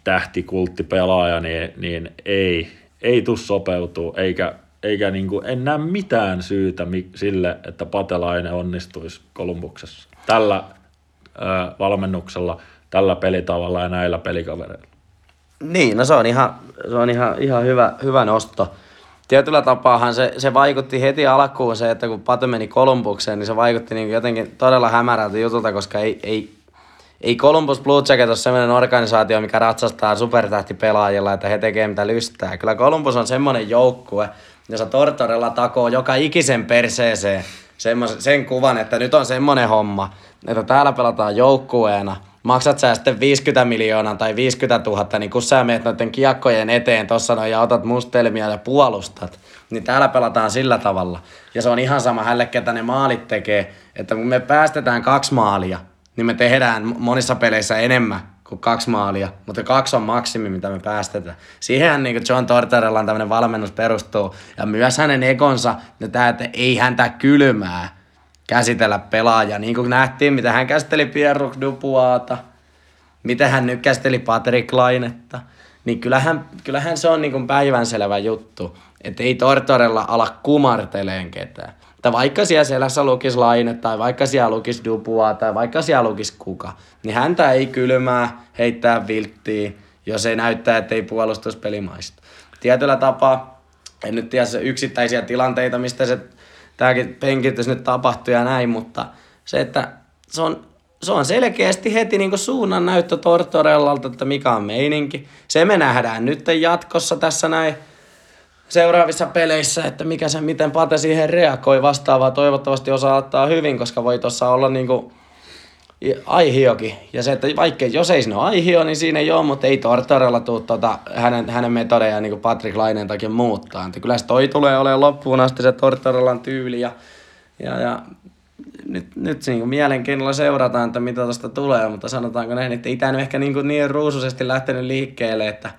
tähtikulttipelaaja, niin, niin ei, ei tule sopeutuu, eikä, eikä niin kuin, en näe mitään syytä sille, että Patelainen onnistuisi Kolumbuksessa tällä ö, valmennuksella, tällä pelitavalla ja näillä pelikavereilla. Niin, no se on ihan, se on ihan, ihan hyvä, hyvä nosto tietyllä tapaahan se, se vaikutti heti alkuun se, että kun Pate meni Kolumbukseen, niin se vaikutti niin jotenkin todella hämärältä jutulta, koska ei, ei, ei Columbus Blue Jacket ole sellainen organisaatio, mikä ratsastaa supertähtipelaajilla, että he tekee mitä lystää. Kyllä Columbus on semmoinen joukkue, jossa Tortorella takoo joka ikisen perseeseen sen kuvan, että nyt on semmoinen homma, että täällä pelataan joukkueena – maksat sä sitten 50 miljoonaa tai 50 000, niin kun sä meet noiden kiekkojen eteen tossa noin ja otat mustelmia ja puolustat, niin täällä pelataan sillä tavalla. Ja se on ihan sama hälle, ketä ne maalit tekee, että kun me päästetään kaksi maalia, niin me tehdään monissa peleissä enemmän kuin kaksi maalia, mutta kaksi on maksimi, mitä me päästetään. Siihenhän niin John Tortorellan tämmöinen valmennus perustuu, ja myös hänen ekonsa, että ei häntä kylmää, käsitellä pelaajaa. Niin kuin nähtiin, mitä hän käsitteli Pierre Dupuata, miten hän nyt käsitteli Patrick Lainetta, niin kyllähän, kyllähän se on niin kuin päivänselvä juttu, että ei Tortorella ala kumarteleen ketään. Että vaikka siellä selässä lukisi Laine tai vaikka siellä lukisi Dupua tai vaikka siellä lukisi kuka, niin häntä ei kylmää heittää vilttiin, jos ei näyttää, että ei puolustuspeli maista. Tietyllä tapaa, en nyt tiedä yksittäisiä tilanteita, mistä se tämäkin penkitys nyt tapahtui ja näin, mutta se, että se on, se on selkeästi heti niin suunnan näyttö Tortorellalta, että mikä on meininki. Se me nähdään nyt jatkossa tässä näin seuraavissa peleissä, että mikä se, miten Pate siihen reagoi vastaavaa. Toivottavasti osaa ottaa hyvin, koska voi tuossa olla niin kuin aihiokin. Ja se, että vaikka jos ei siinä ole aihio, niin siinä ei ole, mutta ei Tortorella tule tota, hänen, hänen metodejaan niin Patrick Laineen takia muuttaa. Että kyllä se toi tulee olemaan loppuun asti se Tortorellan tyyli ja, ja, ja nyt, nyt niin mielenkiinnolla seurataan, että mitä tuosta tulee, mutta sanotaanko näin, että ei tämä ehkä niin, niin ruusuisesti lähtenyt liikkeelle, että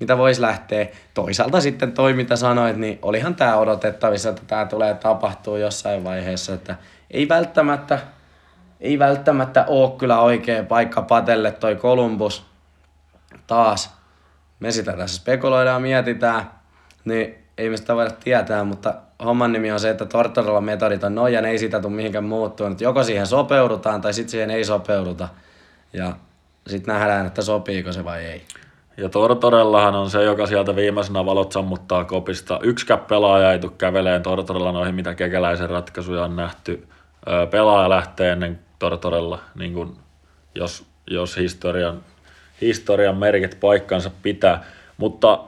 mitä voisi lähteä. Toisaalta sitten toi, mitä sanoit, niin olihan tämä odotettavissa, että tämä tulee tapahtuu jossain vaiheessa, että ei välttämättä, ei välttämättä ole kyllä oikea paikka Patelle toi Columbus taas. Me sitä tässä spekuloidaan, mietitään, niin ei me sitä voida tietää, mutta homman nimi on se, että Tortorella metodit on noin ja ne ei sitä tule mihinkään muuttua. Joko siihen sopeudutaan tai sitten siihen ei sopeuduta. Ja sitten nähdään, että sopiiko se vai ei. Ja Tortorellahan on se, joka sieltä viimeisenä valot sammuttaa kopista. Yksikään pelaaja ei tule käveleen Tortorella noihin, mitä kekäläisen ratkaisuja on nähty. Pelaaja lähtee ennen Tortorella, niin kun, jos, jos historian, historian merkit paikkansa pitää. Mutta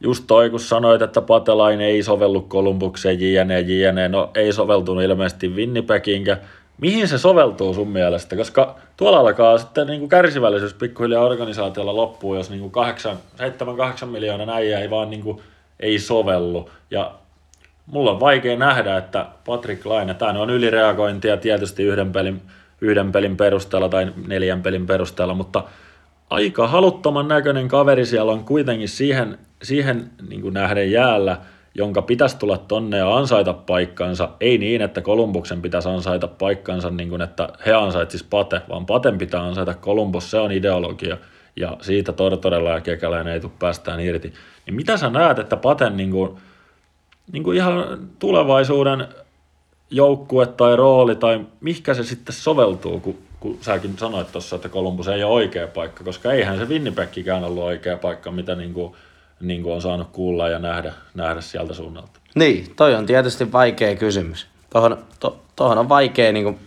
just toi, kun sanoit, että Patelain ei sovellu Kolumbukseen, JNE, JNE, no ei soveltunut ilmeisesti Winnipeginkään mihin se soveltuu sun mielestä? Koska tuolla alkaa sitten niin kuin kärsivällisyys pikkuhiljaa organisaatiolla loppuu, jos niin 7-8 miljoonaa näijä ei vaan niin kuin, ei sovellu. Ja mulla on vaikea nähdä, että Patrick Laine, tämä on ylireagointia tietysti yhden pelin, yhden pelin perusteella tai neljän pelin perusteella, mutta aika haluttoman näköinen kaveri siellä on kuitenkin siihen, siihen niin kuin nähden jäällä – jonka pitäisi tulla tonne ja ansaita paikkansa, ei niin, että Kolumbuksen pitäisi ansaita paikkansa, niin kuin että he ansaitsis Pate, vaan Paten pitää ansaita Kolumbus, se on ideologia, ja siitä Tortorella ja Kekäläinen ei tule päästään irti. Niin mitä sä näet, että Paten niin kuin, niin kuin ihan tulevaisuuden joukkue tai rooli, tai mihinkä se sitten soveltuu, kun, kun säkin sanoit tuossa, että Kolumbus ei ole oikea paikka, koska eihän se Winnipegikään ollut oikea paikka, mitä niin kuin niin kuin on saanut kuulla ja nähdä, nähdä sieltä suunnalta. Niin, toi on tietysti vaikea kysymys. Tuohon, to, tohon on vaikea niin kuin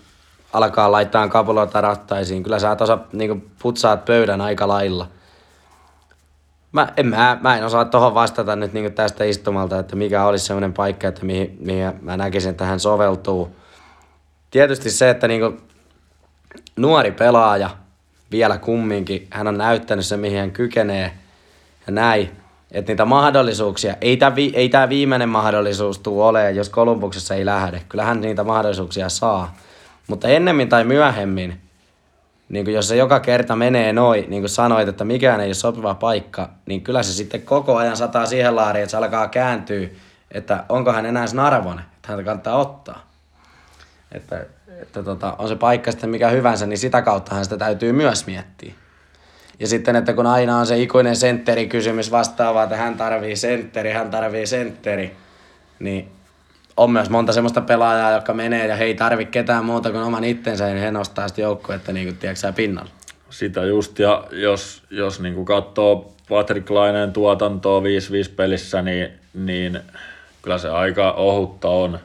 alkaa laittaa kapuloita rattaisiin. Kyllä sä tosa niin putsaat pöydän aika lailla. Mä en, mä, mä en osaa tuohon vastata nyt niin tästä istumalta, että mikä olisi semmoinen paikka, että mihin, mihin mä näkisin, että hän soveltuu. Tietysti se, että niin nuori pelaaja vielä kumminkin, hän on näyttänyt se, mihin hän kykenee ja näin. Että niitä mahdollisuuksia, ei tämä vi, ei tää viimeinen mahdollisuus tule olemaan, jos Kolumbuksessa ei lähde. Kyllähän niitä mahdollisuuksia saa. Mutta ennemmin tai myöhemmin, niin jos se joka kerta menee noin, niin kuin sanoit, että mikään ei ole sopiva paikka, niin kyllä se sitten koko ajan sataa siihen laariin, että se alkaa kääntyä, että onko hän enää arvoinen, että häntä kannattaa ottaa. Että, että tota, on se paikka sitten mikä hyvänsä, niin sitä kauttahan sitä täytyy myös miettiä. Ja sitten, että kun aina on se ikuinen sentterikysymys vastaavaa, että hän tarvii sentteri, hän tarvii sentteri, niin on myös monta semmoista pelaajaa, jotka menee ja he ei tarvi ketään muuta kuin oman itsensä, niin he nostaa sitä joukkuetta niin kuin, pinnalla. Sitä just, ja jos, jos niin kuin katsoo Patrick Laineen tuotantoa 5-5 pelissä, niin, niin kyllä se aika ohutta on,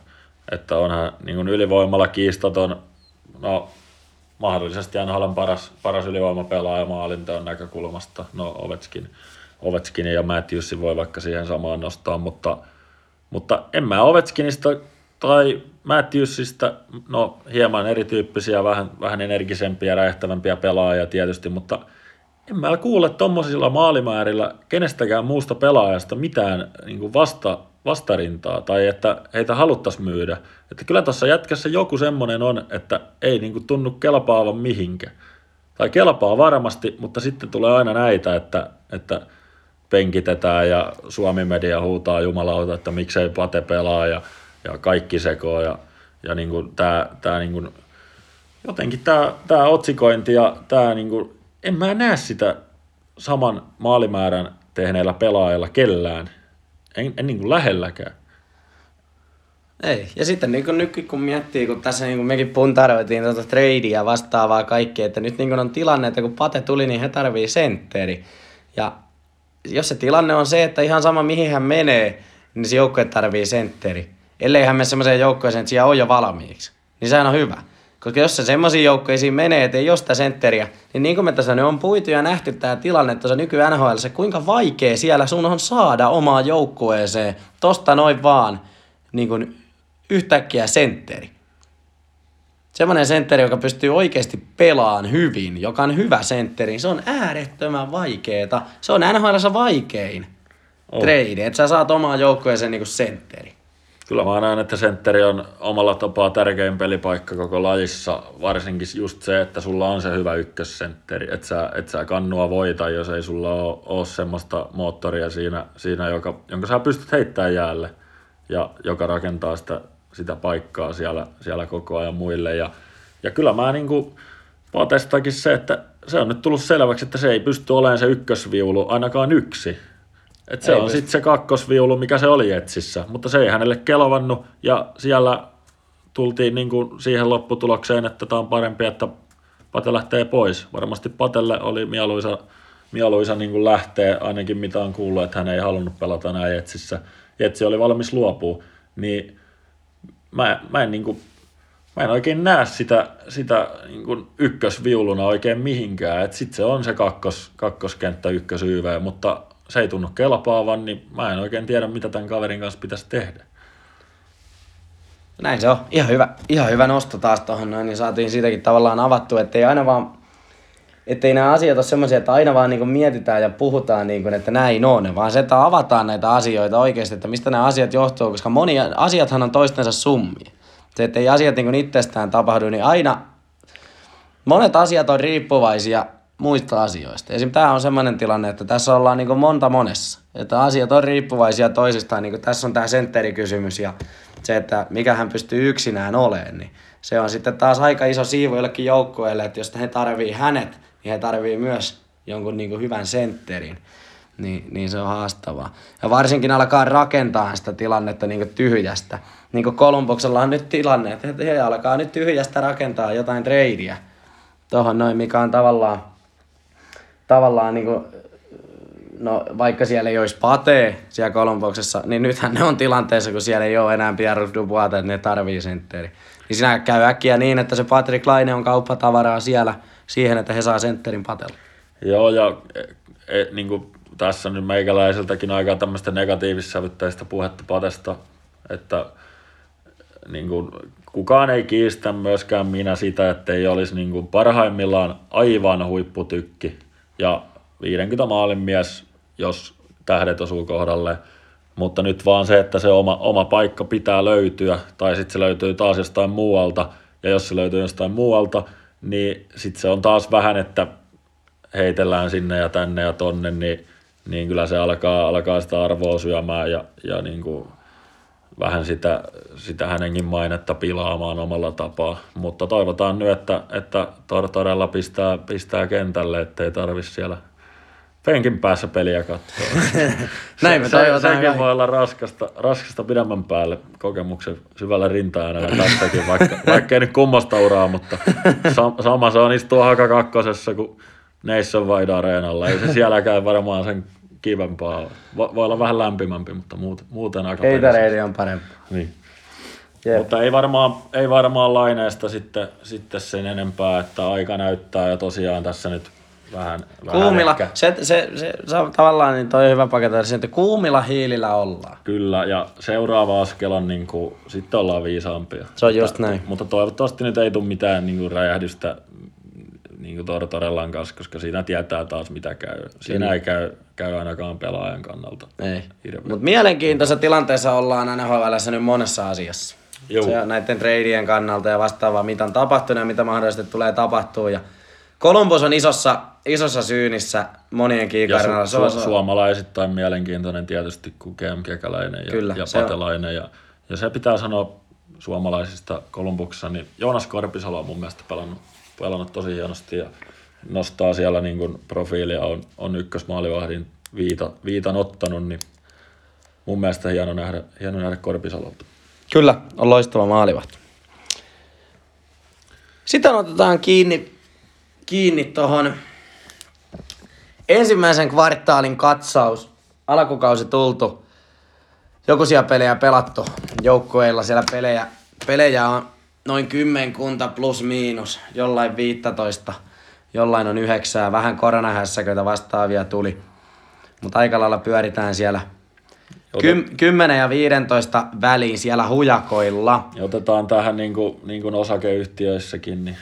että onhan niin kuin ylivoimalla kiistaton, no mahdollisesti NHLn paras, paras ylivoimapelaaja maalinteon näkökulmasta. No Ovetskin, Ovetskin ja Matthewsin voi vaikka siihen samaan nostaa, mutta, mutta en mä Ovetskinista tai Matthewsista, no hieman erityyppisiä, vähän, vähän energisempiä, räjähtävämpiä pelaajia tietysti, mutta en mä kuule tuommoisilla maalimäärillä kenestäkään muusta pelaajasta mitään niin vasta, vastarintaa tai että heitä haluttaisiin myydä. Että kyllä tuossa jätkässä joku semmoinen on, että ei niin kuin tunnu kelpaavan mihinkä. Tai kelpaa varmasti, mutta sitten tulee aina näitä, että, että penkitetään ja Suomi Media huutaa jumalauta, että miksei Pate pelaa ja, ja kaikki sekoo ja, ja niin kuin tämä, tämä niin kuin, jotenkin tämä, tämä otsikointi ja tämä niin kuin, en mä näe sitä saman maalimäärän tehneillä pelaajilla kellään en, en niin kuin lähelläkään. Ei. Ja sitten niin kuin nyt kun miettii, kun tässä niin kuin mekin puntaroitiin tuota tradea vastaavaa kaikkea, että nyt niin kuin on tilanne, että kun Pate tuli, niin he tarvii sentteri. Ja jos se tilanne on se, että ihan sama mihin hän menee, niin se joukkue tarvii sentteri. Ellei hän mene semmoiseen joukkueeseen, että siellä on jo valmiiksi. Niin sehän on hyvä. Koska jos se semmoisiin joukkoisiin menee, että ei ole sitä sentteriä, niin niin kuin me tässä nyt on puitu ja nähty tämä tilanne tuossa nyky NHL, se kuinka vaikea siellä sun on saada omaa joukkueeseen tosta noin vaan niin kuin yhtäkkiä sentteri. Semmoinen sentteri, joka pystyy oikeasti pelaamaan hyvin, joka on hyvä sentteri, se on äärettömän vaikeeta. Se on NHL vaikein oh. trade, että sä saat omaa joukkueeseen niin sentteri. Kyllä mä näen, että sentteri on omalla tapaa tärkein pelipaikka koko lajissa, varsinkin just se, että sulla on se hyvä ykkössentteri, että sä, et sä kannua voita, jos ei sulla ole, ole semmoista moottoria siinä, siinä joka, jonka sä pystyt heittämään jäälle ja joka rakentaa sitä, sitä paikkaa siellä, siellä koko ajan muille. Ja, ja kyllä mä niin kuin Patestakin se, että se on nyt tullut selväksi, että se ei pysty olemaan se ykkösviulu ainakaan yksi. Et se Ei on sitten se kakkosviulu, mikä se oli Etsissä, mutta se ei hänelle kelvannut ja siellä tultiin niin kuin siihen lopputulokseen, että tämä on parempi, että Pate lähtee pois. Varmasti Patelle oli mieluisa, mieluisa niin kuin lähteä, ainakin mitä on kuullut, että hän ei halunnut pelata enää Etsissä. Etsi oli valmis luopua, niin mä, mä en niin kuin, mä en oikein näe sitä, sitä niin kuin ykkösviuluna oikein mihinkään. Sitten se on se kakkos, kakkoskenttä ykkösyyvä, mutta se ei tunnu kelpaavan, niin mä en oikein tiedä, mitä tämän kaverin kanssa pitäisi tehdä. Näin se on. Ihan hyvä, ihan hyvä nosto taas tuohon noin, niin saatiin siitäkin tavallaan avattu, ettei aina vaan, ettei nämä asiat ole semmoisia, että aina vaan niin mietitään ja puhutaan, niin kuin, että näin on, vaan se, että avataan näitä asioita oikeasti, että mistä nämä asiat johtuu, koska moni asiathan on toistensa summia. Se, että ei asiat niin itsestään tapahdu, niin aina monet asiat on riippuvaisia muista asioista. Esimerkiksi tämä on sellainen tilanne, että tässä ollaan niin monta monessa. Että asiat on riippuvaisia toisistaan. Niin tässä on tämä sentterikysymys ja se, että mikä hän pystyy yksinään olemaan, niin se on sitten taas aika iso siivu jollekin joukkueelle, että jos he tarvii hänet, niin he tarvii myös jonkun niin hyvän sentterin. Niin, niin se on haastavaa. Ja varsinkin alkaa rakentaa sitä tilannetta niin tyhjästä. Niin kuin Kolumbuksella on nyt tilanne, että he alkaa nyt tyhjästä rakentaa jotain treidiä. Tuohon noin, mikä on tavallaan, tavallaan niin kuin, no vaikka siellä ei olisi patee siellä Kolumbuksessa, niin nythän ne on tilanteessa, kun siellä ei ole enää Pierre Dubois, että ne tarvii sentteri. Niin siinä käy äkkiä niin, että se Patrick Laine on kauppatavaraa siellä siihen, että he saa sentterin patella. Joo, ja e, e, niin kuin tässä nyt meikäläiseltäkin aika tämmöistä negatiivissävytteistä puhetta Patesta, että niin kuin, kukaan ei kiistä myöskään minä sitä, että ei olisi niin kuin parhaimmillaan aivan huipputykki ja 50 maalin mies, jos tähdet osuu kohdalle. Mutta nyt vaan se, että se oma, oma paikka pitää löytyä, tai sitten se löytyy taas jostain muualta, ja jos se löytyy jostain muualta, niin sitten se on taas vähän, että heitellään sinne ja tänne ja tonne, niin, niin kyllä se alkaa, alkaa sitä arvoa syömään ja, ja niin kuin vähän sitä, sitä hänenkin mainetta pilaamaan omalla tapaa. Mutta toivotaan nyt, että, että todella pistää, pistää kentälle, ettei tarvitse siellä penkin päässä peliä katsoa. Näin me toivotaan. Se, sekin voi olla raskasta, raskasta pidemmän päälle kokemuksen syvällä rintaäänellä tässäkin, vaikka, vaikka ei nyt kummasta uraa, mutta sama se on istua haka kakkosessa kuin Nationwide Areenalla. Ei se sielläkään varmaan sen kivempaa Voi, voi olla vähän lämpimämpi, mutta muuten, aika Heitareidi on parempi. Niin. Yep. Mutta ei varmaan, ei varmaan laineesta sitten, sitten sen enempää, että aika näyttää ja tosiaan tässä nyt vähän, kuumilla, vähän se, se, se, se, se, on tavallaan niin toi hyvä paketoida että kuumilla hiilillä ollaan. Kyllä, ja seuraava askel on niin kuin, sitten ollaan viisaampia. Se on just näin. Mutta toivottavasti nyt ei tule mitään niin kuin räjähdystä niin kuin Tortorellan kanssa, koska siinä tietää taas mitä käy. Siinä Kyllä. ei käy, käy ainakaan pelaajan kannalta. Ei. Mutta mielenkiintoisessa tilanteessa ollaan NHL nyt monessa asiassa. Joo. Se on näiden treidien kannalta ja vastaavaa, mitä on tapahtunut ja mitä mahdollisesti tulee tapahtuu. Ja Columbus on isossa, isossa syynissä monien kiikarina. Su- su- su- suomalaisittain mielenkiintoinen tietysti kuin Kem Kekäläinen ja, Kyllä, ja Patelainen. Ja, ja se pitää sanoa suomalaisista Kolumbuksessa, niin Joonas Korpisalo on mun mielestä pelannut pelannut tosi hienosti ja nostaa siellä niin kuin profiilia, on, on ykkösmaalivahdin viita, viitan ottanut, niin mun mielestä hieno nähdä, hieno nähdä Korpisalolta. Kyllä, on loistava maalivahti. Sitten otetaan kiinni, kiinni tuohon ensimmäisen kvartaalin katsaus. Alkukausi tultu. Jokuisia pelejä pelattu joukkueilla. Siellä pelejä, pelejä on noin kymmenkunta plus miinus, jollain 15, jollain on yhdeksää, vähän koronahässäköitä vastaavia tuli. Mutta aika lailla pyöritään siellä Ky- 10 ja 15 väliin siellä hujakoilla. Ja otetaan tähän niin kuin, niin kuin osakeyhtiöissäkin, niin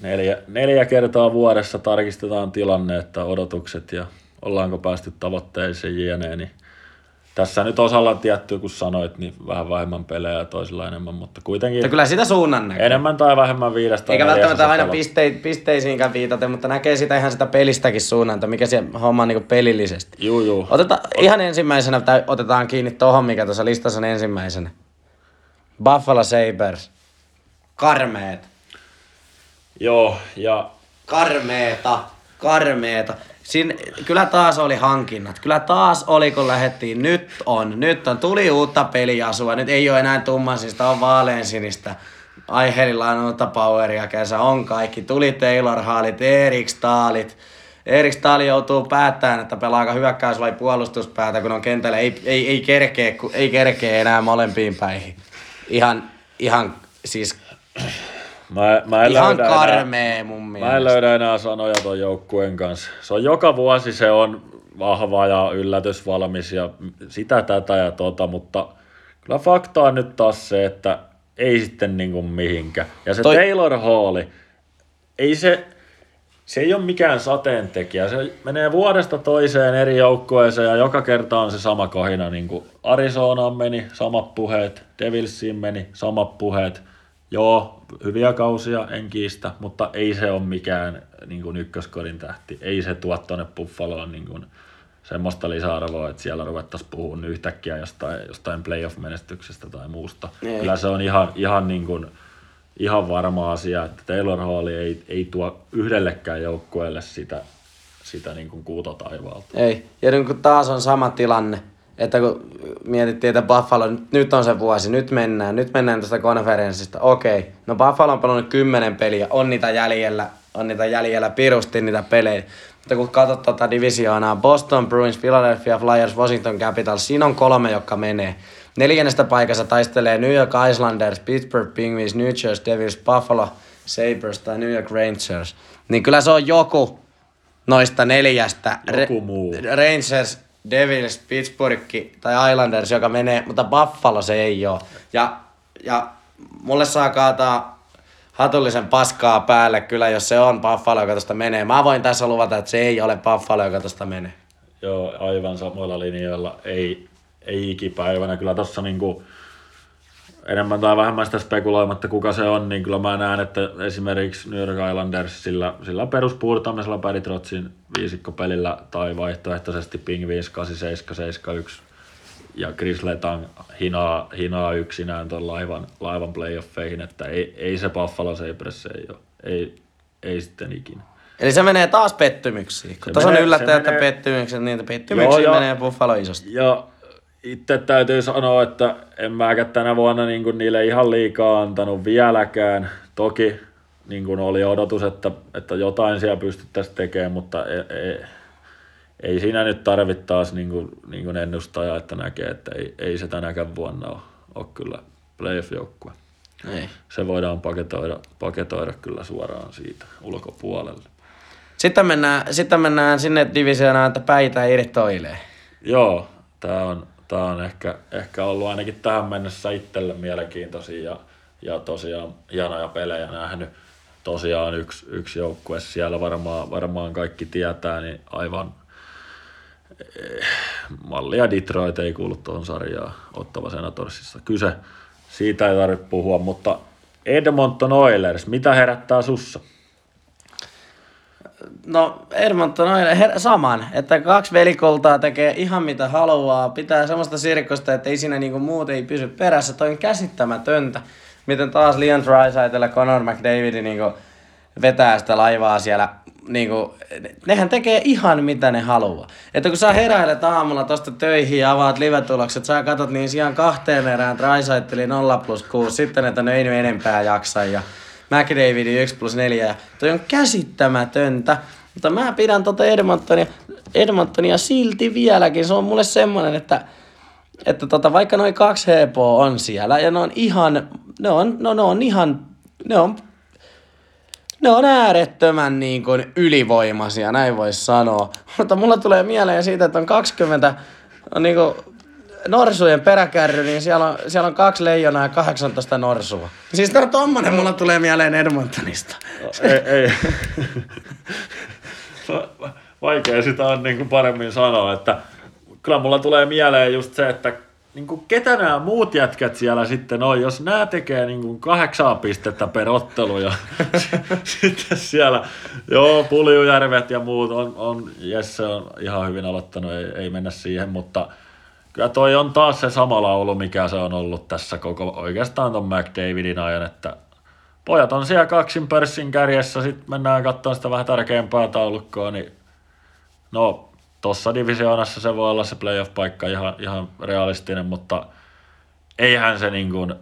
neljä, neljä kertaa vuodessa tarkistetaan tilanne, että odotukset ja ollaanko päästy tavoitteisiin jne. Niin tässä nyt osalla tietty, kun sanoit, niin vähän vähemmän pelejä ja toisilla enemmän, mutta kuitenkin Mutta kyllä sitä suunnan näkee. enemmän tai vähemmän viidestä. Eikä välttämättä aina piste, pisteisiinkään viitaten, mutta näkee sitä ihan sitä pelistäkin suunnanta, mikä se homma on niin pelillisesti. Juu, juu. Oteta, ihan ensimmäisenä tai otetaan kiinni tohon, mikä tuossa listassa on ensimmäisenä. Buffalo Sabres. Karmeet. Joo, ja Karmeeta. Karmeeta. Siinä, kyllä taas oli hankinnat. Kyllä taas oli, kun lähettiin. Nyt on. Nyt on. Tuli uutta peliasua. Nyt ei ole enää tummansista, on vaaleansinistä. Aiheella on uutta poweria kesä. On kaikki. Tuli Taylor Hallit, Erik Staalit. Erik Stahl joutuu päättämään, että pelaako hyökkäys vai puolustuspäätä, kun on kentällä. Ei, ei, ei, kerkee, ei kerkee enää molempiin päihin. Ihan, ihan siis mä, mä en ihan löydä enää- karmee mun Mä en mielestä. löydä enää sanoja ton joukkueen kanssa. Se on joka vuosi se on vahva ja yllätysvalmis ja sitä, tätä ja tota, mutta kyllä fakta on nyt taas se, että ei sitten niinku mihinkään. Ja se Toi-. Taylor Hall, ei se, se ei ole mikään sateentekijä. Se menee vuodesta toiseen eri joukkueeseen ja joka kerta on se sama kohina. Niin kuin Arizonaan meni samat puheet, Devilsiin meni samat puheet. Joo, hyviä kausia, en kiistä, mutta ei se ole mikään niin kuin ykköskodin tähti. Ei se tuo tuonne Buffaloon niin kuin semmoista lisäarvoa, että siellä ruvettaisiin puhumaan yhtäkkiä jostain, jostain playoff-menestyksestä tai muusta. Ei. Kyllä se on ihan, ihan, niin kuin, ihan varma asia, että Taylor Hall ei, ei tuo yhdellekään joukkueelle sitä, sitä niin kuin kuuta taivaalta. Ei. Ja nyt kun taas on sama tilanne, että kun mietittiin, että Buffalo, nyt- on se vuosi, nyt mennään, nyt mennään tuosta konferenssista. Okei, no Buffalo on pelannut kymmenen peliä, on niitä jäljellä, on niitä jäljellä pirusti niitä pelejä. Mutta kun katsot tuota divisioonaa, Boston Bruins, Philadelphia Flyers, Washington Capitals, siinä on kolme, jotka menee. Neljännestä paikassa taistelee New York Islanders, Pittsburgh Penguins, New Jersey Devils, Buffalo Sabres tai New York Rangers. Niin kyllä se on joku noista neljästä. Joku muu. Rangers, Devils, Pittsburgh tai Islanders, joka menee, mutta Buffalo se ei ole. Ja, ja mulle saa kaataa hatullisen paskaa päälle kyllä, jos se on Buffalo, joka tosta menee. Mä voin tässä luvata, että se ei ole Buffalo, joka tosta menee. Joo, aivan samoilla linjoilla. Ei, ei ikipäivänä. Kyllä tuossa niinku, enemmän tai vähemmän sitä spekuloimatta, kuka se on, niin kyllä mä näen, että esimerkiksi New York Islanders sillä, sillä peruspuurtamisella Barry Trotzin viisikkopelillä tai vaihtoehtoisesti Pingvins 8771 ja Chris Letang hinaa, hinaa yksinään tuon laivan, laivan playoffeihin, että ei, ei se Buffalo Sabres ei ole. Ei, ei sitten ikinä. Eli se menee taas pettymyksiin. Kun Se tuossa on menee- että menee- pettymykset, niin pettymyksiin Joo, menee Buffalo isosti. Ja itse täytyy sanoa, että en mäkään tänä vuonna niin kuin niille ihan liikaa antanut vieläkään. Toki niin kuin oli odotus, että, että jotain siellä pystyttäisiin tekemään, mutta ei, ei, ei siinä nyt tarvittaisi niin kuin, niin kuin ennustaja, että näkee, että ei, ei se tänäkään vuonna ole, ole kyllä playoff-joukkue. Ei. Se voidaan paketoida, paketoida kyllä suoraan siitä ulkopuolelle. Sitten mennään, sitten mennään sinne divisioonaan, että päitä irtoilee. Joo, tämä on, tää on ehkä, ehkä ollut ainakin tähän mennessä itselle mielenkiintoisia ja, ja tosiaan hienoja pelejä nähnyt. Tosiaan yksi, yksi joukkue siellä varmaan, varmaan kaikki tietää, niin aivan eh, mallia Detroit ei kuulu tuohon sarjaan Ottava Senatorsissa. Kyse, siitä ei tarvitse puhua, mutta Edmonton Oilers, mitä herättää sussa? No Edmonton on her- saman, että kaksi velikoltaa tekee ihan mitä haluaa, pitää semmoista sirkusta, että ei siinä niinku muut ei pysy perässä. Toi on käsittämätöntä, miten taas Leon Draisaitl ja Conor McDavid niinku vetää sitä laivaa siellä. Niinku, nehän tekee ihan mitä ne haluaa. Että kun sä heräilet aamulla tosta töihin ja avaat live-tulokset, sä katot niin sijaan kahteen erään Draisaitlin 0 plus 6, sitten että ne ei enempää jaksa ja McDavidin 1 plus 4. Ja toi on käsittämätöntä. Mutta mä pidän tota Edmontonia, Edmontonia silti vieläkin. Se on mulle semmonen, että, että tota, vaikka noin kaksi hepoa on siellä ja ne on ihan, ne on, no, ne on ihan, ne on, ne on äärettömän niin kuin ylivoimaisia, näin voisi sanoa. Mutta mulla tulee mieleen siitä, että on 20 on niin kuin norsujen peräkärry, niin siellä on, siellä on kaksi leijonaa ja 18 norsua. Siis tää on tommonen, mulla tulee mieleen Edmontonista. ei, ei. Vaikea sitä on niin kuin paremmin sanoa, että kyllä mulla tulee mieleen just se, että niin kuin ketä nämä muut jätkät siellä sitten on, jos nämä tekee niin kuin kahdeksaa pistettä per ottelu ja sitten siellä, joo, Puljujärvet ja muut on, on Jesse on ihan hyvin aloittanut, ei, ei mennä siihen, mutta kyllä toi on taas se sama laulu, mikä se on ollut tässä koko oikeastaan ton McDavidin ajan, että pojat on siellä kaksin pörssin kärjessä, sitten mennään katsomaan sitä vähän tärkeämpää taulukkoa, niin no tuossa divisioonassa se voi olla se playoff-paikka ihan, ihan realistinen, mutta eihän se niin kuin,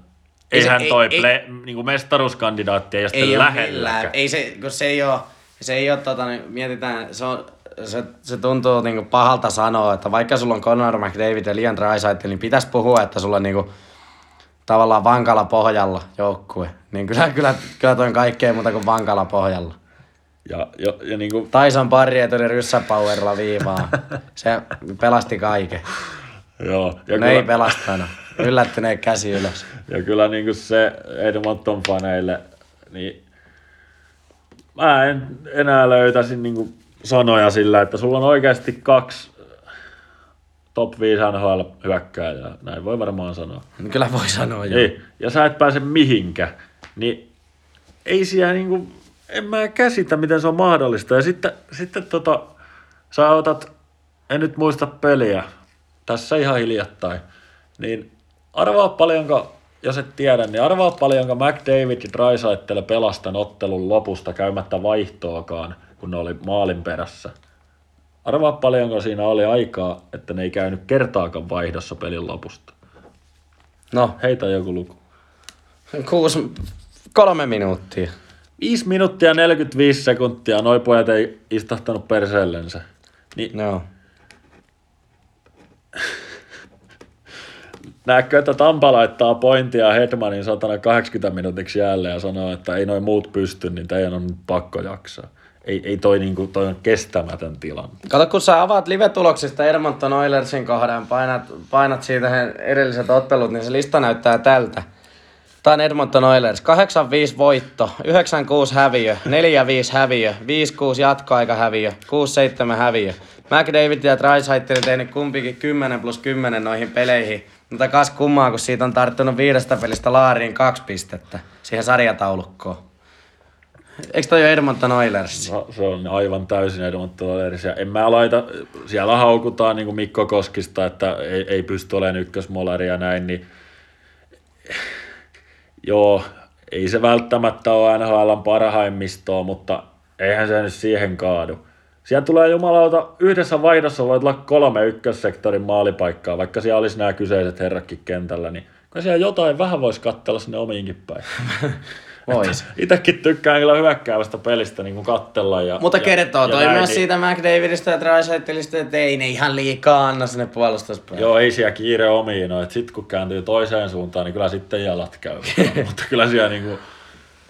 Ei se- eihän ei- toi ei- play, niin kuin mestaruuskandidaatti ei Ei ole lähellä. Ei se, kun se ei ole, se ei ole tota, niin mietitään, se, on, se, se tuntuu niinku pahalta sanoa, että vaikka sulla on Conor McDavid ja Liam Draisaitl, niin pitäisi puhua, että sulla on niinku, tavallaan vankalla pohjalla joukkue. Niin kyllä, kyllä, kyllä toi on kaikkea muuta kuin vankalla pohjalla. Ja, ja, ja niin kuin, Tyson Barrie tuli ryssäpowerilla viivaan. Se pelasti kaiken. joo, ja No ei kyllä, pelastanut. Yllättyneen käsi ylös. ja kyllä niin kuin se Edmonton faneille, niin mä en enää löytäisi niin kuin sanoja sillä, että sulla on oikeasti kaksi top 5 NHL hyökkääjää, näin voi varmaan sanoa. Niin Kyllä voi sanoa jo. Ei, ja sä et pääse mihinkä, niin ei siellä niinku, en mä käsitä, miten se on mahdollista. Ja sitten, sitten tota, sä otat, en nyt muista peliä, tässä ihan hiljattain, niin arvaa paljonko, jos et tiedä, niin arvaa paljonko McDavid ja Drysaitel pelastan ottelun lopusta käymättä vaihtoakaan, kun ne oli maalin perässä. Arvaa paljonko siinä oli aikaa, että ne ei käynyt kertaakaan vaihdossa pelin lopusta. No, Heitä joku luku. kuusi, kolme minuuttia. 5 minuuttia ja 45 sekuntia, noi pojat ei istahtanut perseellensä. Niin No. näetkö, että Tampa laittaa pointia Hedmanin satana 80 minuutiksi jälleen ja sanoo, että ei noin muut pysty, niin teidän on pakko jaksaa. Ei, ei toi, niinku, toi on kestämätön tilanne. Kato, kun sä avaat live-tuloksista Edmonton Oilersin kohdan, painat, painat siitä edelliset ottelut, niin se lista näyttää tältä. Tämä on Edmonton Oilers. 8-5 voitto, 9-6 häviö, 4-5 häviö, 5-6 jatkoaika häviö, 6-7 häviö. McDavid ja Draisaitl tehnyt kumpikin 10 plus 10 noihin peleihin. Mutta kas kummaa, kun siitä on tarttunut viidestä pelistä laariin kaksi pistettä siihen sarjataulukkoon. Eikö toi ole Edmonton Oilers? No, se on aivan täysin Edmonton Oilersia. En mä laita, siellä haukutaan niin kuin Mikko Koskista, että ei, ei pysty olemaan ykkösmolari ja näin, niin joo, ei se välttämättä ole NHLn parhaimmistoa, mutta eihän se nyt siihen kaadu. Siellä tulee jumalauta, yhdessä vaihdossa voit olla kolme ykkössektorin maalipaikkaa, vaikka siellä olisi nämä kyseiset herratkin kentällä, niin kyllä siellä jotain vähän voisi katsella sinne omiinkin päin. Vois. Itsekin tykkään kyllä hyökkäävästä pelistä niin kuin kattella. Ja, Mutta ja, kertoo ja toi näin, myös niin- siitä McDavidista ja Drysaitlista, että ei ne ihan liikaa anna sinne puolustuspäälle. Joo, ei siellä kiire omiin ole. Sitten kun kääntyy toiseen suuntaan, niin kyllä sitten jalat käy. Mutta kyllä siellä, niinku,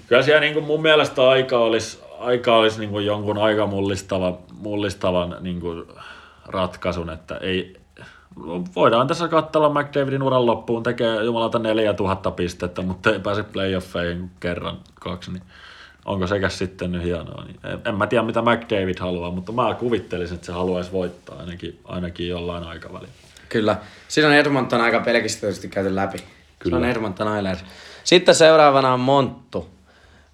kyllä siellä niinku mun mielestä aika olisi, aika olisi niinku jonkun aika mullistavan, mullistavan niinku ratkaisun, että ei, voidaan tässä katsella McDavidin uran loppuun, tekee jumalata 4000 pistettä, mutta ei pääse playoffeihin kerran, kaksi, niin onko sekä sitten nyt hienoa. Niin en, en mä tiedä, mitä McDavid haluaa, mutta mä kuvittelisin, että se haluaisi voittaa ainakin, ainakin jollain aikavälillä. Kyllä. Siinä on Edmonton aika pelkistetysti käyty läpi. Kyllä. Se on Edmonton Oilers. Sitten seuraavana on Monttu.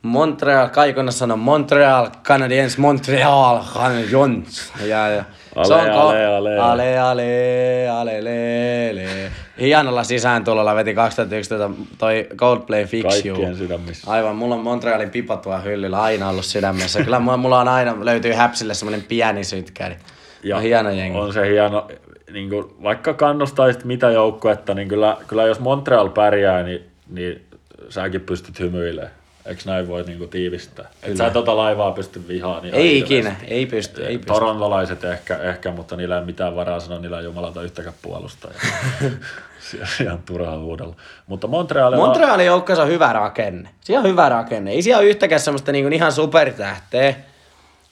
Montreal, Kaikonna sanoo Montreal Canadiens, Montreal Canadiens. Ja, ja. Ale, ale, ale. ale, ale, ale, le, le. Hienolla sisääntulolla veti 2011 toi Coldplay Fix You. Kaikkien sydämissä. Aivan, mulla on Montrealin pipa tuo hyllyllä aina ollut sydämessä. Kyllä mulla, mulla on aina, löytyy häpsille semmonen pieni sytkäri. Ja on hieno jengi. On se hieno, niin kuin, vaikka kannustaisit mitä joukkuetta, niin kyllä, kyllä jos Montreal pärjää, niin, niin säkin pystyt hymyilemään. Eikö näin voi niin kuin, tiivistää? Et sä tota laivaa pysty vihaan. Niin Ei ikinä, ei pysty, ei pysty. Torontolaiset ehkä, ehkä, mutta niillä ei mitään varaa sanoa, niillä ei jumalata yhtäkään puolustajaa. Ihan turhaa huudella. Mutta Montrealilla... Montrealin joukkueessa on hyvä rakenne. Siellä on hyvä rakenne. Ei siellä ole yhtäkään semmoista niinku ihan supertähteä.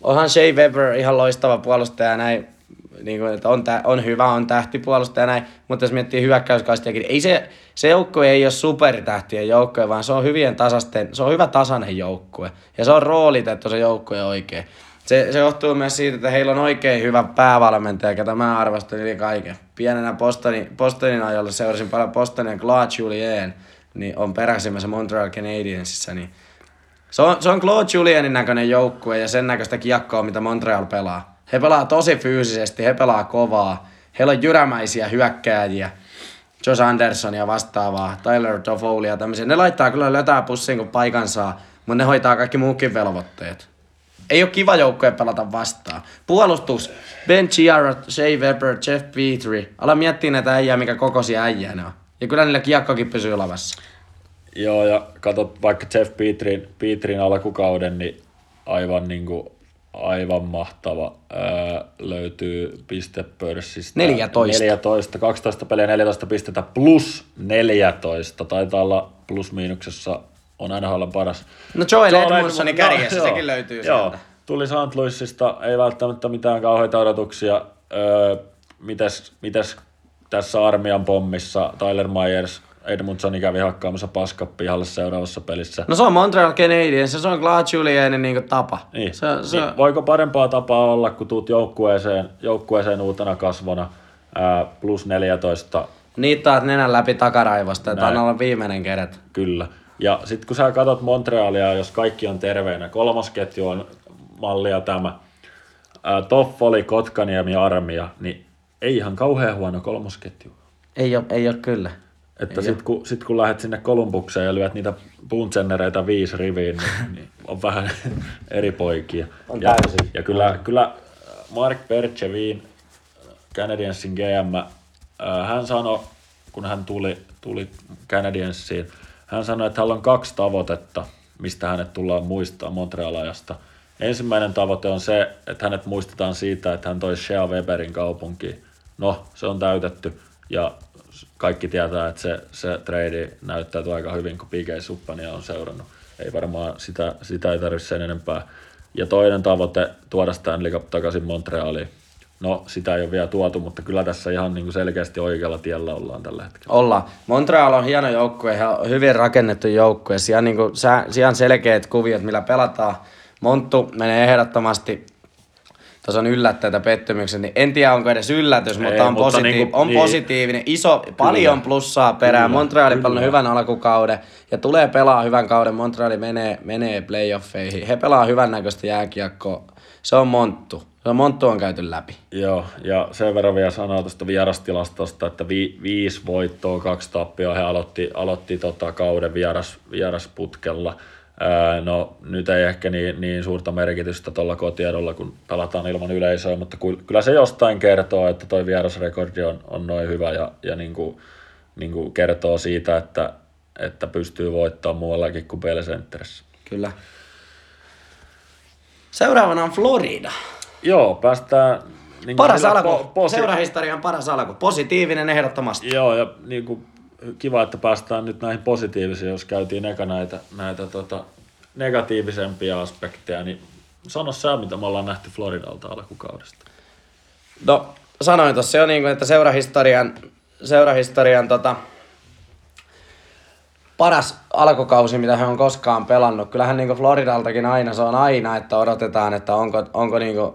Onhan Shea Weber ihan loistava puolustaja ja näin. Niin kuin, että on, tä, on hyvä, on tähtipuolustaja ja näin. Mutta jos miettii hyökkäyskaistiakin, ei se, se joukkue ei ole supertähtien joukkue, vaan se on hyvien tasasten, se on hyvä tasainen joukkue. Ja se on roolitettu se joukkue oikein. Se, se johtuu myös siitä, että heillä on oikein hyvä päävalmentaja, ketä mä arvostan yli kaiken. Pienenä Bostonin, Bostonin ajolla seurasin paljon Bostonin Claude Julien, niin on peräisimmässä Montreal Canadiensissa, niin se on, se on Claude Julienin näköinen joukkue ja sen näköistä kiekkoa, mitä Montreal pelaa. He pelaa tosi fyysisesti, he pelaa kovaa. Heillä on jyrämäisiä hyökkääjiä. Josh Anderson ja vastaavaa, Tyler Toffoli ja tämmöisiä. Ne laittaa kyllä lötää pussiin, kun paikan saa, mutta ne hoitaa kaikki muukin velvoitteet. Ei ole kiva joukkue pelata vastaan. Puolustus, Ben Chiara, Shea Weber, Jeff Petrie. Ala miettiä näitä äijää, mikä kokoisia äijää ne on. Ja kyllä niillä kiekkokin pysyy lavassa. Joo, ja katsot vaikka Jeff Petrin, Petrin alkukauden, niin aivan niin kuin aivan mahtava. Ää, löytyy pistepörssistä. 14. 14. 12 peliä 14 pistettä plus 14. Taitaa olla plus miinuksessa on NHL paras. No Joel, Joel Edmundsonin Edmund- kärjessä, joo, sekin löytyy joo. sieltä. Tuli St. Louisista, ei välttämättä mitään kauheita odotuksia. Öö, mites, mites tässä armian pommissa Tyler Myers, Edmundsoni kävi hakkaamassa paskat pihalle seuraavassa pelissä. No se on Montreal Canadiens, se on Claude Julienin niin tapa. Niin. Se, se, niin. Voiko parempaa tapaa olla, kun tuut joukkueeseen, joukkueeseen uutena kasvona ää, plus 14, niittaat nenän läpi takaraivosta, että on olla viimeinen kerät. kyllä. Ja sitten kun sä katsot Montrealia, jos kaikki on terveenä, kolmosketju on mallia tämä, ää, Toffoli, Kotkaniemi, Armia, niin ei ihan kauhean huono kolmosketju. Ei ole, ei ole kyllä. Että sitten kun, sit kun lähdet sinne Kolumbukseen ja lyöt niitä puntsennereitä viisi riviin, niin, niin on vähän eri poikia. On ja, täysin. ja kyllä, kyllä Mark Bergevin, Canadiensin GM, äh, hän sanoi, kun hän tuli, tuli Canadiensiin, hän sanoi, että hänellä on kaksi tavoitetta, mistä hänet tullaan muistaa Montreal-ajasta. Ensimmäinen tavoite on se, että hänet muistetaan siitä, että hän toi Shea Weberin kaupunkiin. No, se on täytetty ja kaikki tietää, että se, se trade näyttäytyy aika hyvin, kun PK Suppania on seurannut. Ei varmaan sitä, sitä ei tarvitse sen enempää. Ja toinen tavoite, tuoda Stanley Cup takaisin Montrealiin. No, sitä ei ole vielä tuotu, mutta kyllä tässä ihan niin kuin selkeästi oikealla tiellä ollaan tällä hetkellä. Ollaan. Montreal on hieno joukkue, ihan hyvin rakennettu joukkue. Siellä on niin on selkeät kuviot, millä pelataan. Monttu menee ehdottomasti tuossa on yllättäitä pettymykset, niin en tiedä onko edes yllätys, mutta on, mutta positiiv- niinku- on niin. positiivinen, iso, paljon plussaa perään. Kyllä, Montreali kyllä. pelannut hyvän alkukauden ja tulee pelaa hyvän kauden. Montreali menee, menee playoffeihin. He pelaa hyvän näköistä jääkiekkoa. Se on Monttu. Se on Monttu on käyty läpi. Joo, ja sen verran vielä sanoa tuosta vierastilastosta, että vi, viisi voittoa, kaksi tappioa, he aloitti, aloitti tota kauden vieras, vierasputkella. No nyt ei ehkä niin, niin suurta merkitystä tuolla kotiedolla, kun pelataan ilman yleisöä, mutta ky- kyllä se jostain kertoo, että toi vierasrekordi on, on noin hyvä ja, ja niin kuin, niin kuin kertoo siitä, että, että pystyy voittamaan muuallakin kuin Bell Centerissä. Kyllä. Seuraavana on Florida. Joo, päästään... Niin Paras alku. po- posi- Seurahistorian paras alku. Positiivinen ehdottomasti. Joo, ja niin kuin, kiva, että päästään nyt näihin positiivisiin, jos käytiin eka näitä, näitä tota, negatiivisempia aspekteja, niin sano sä, mitä me ollaan nähty Floridalta alkukaudesta. No, sanoin tuossa jo, niin kuin, että seurahistorian, seurahistorian tota, paras alkukausi, mitä he on koskaan pelannut. Kyllähän niin Floridaltakin aina, se on aina, että odotetaan, että onko, onko niin kuin,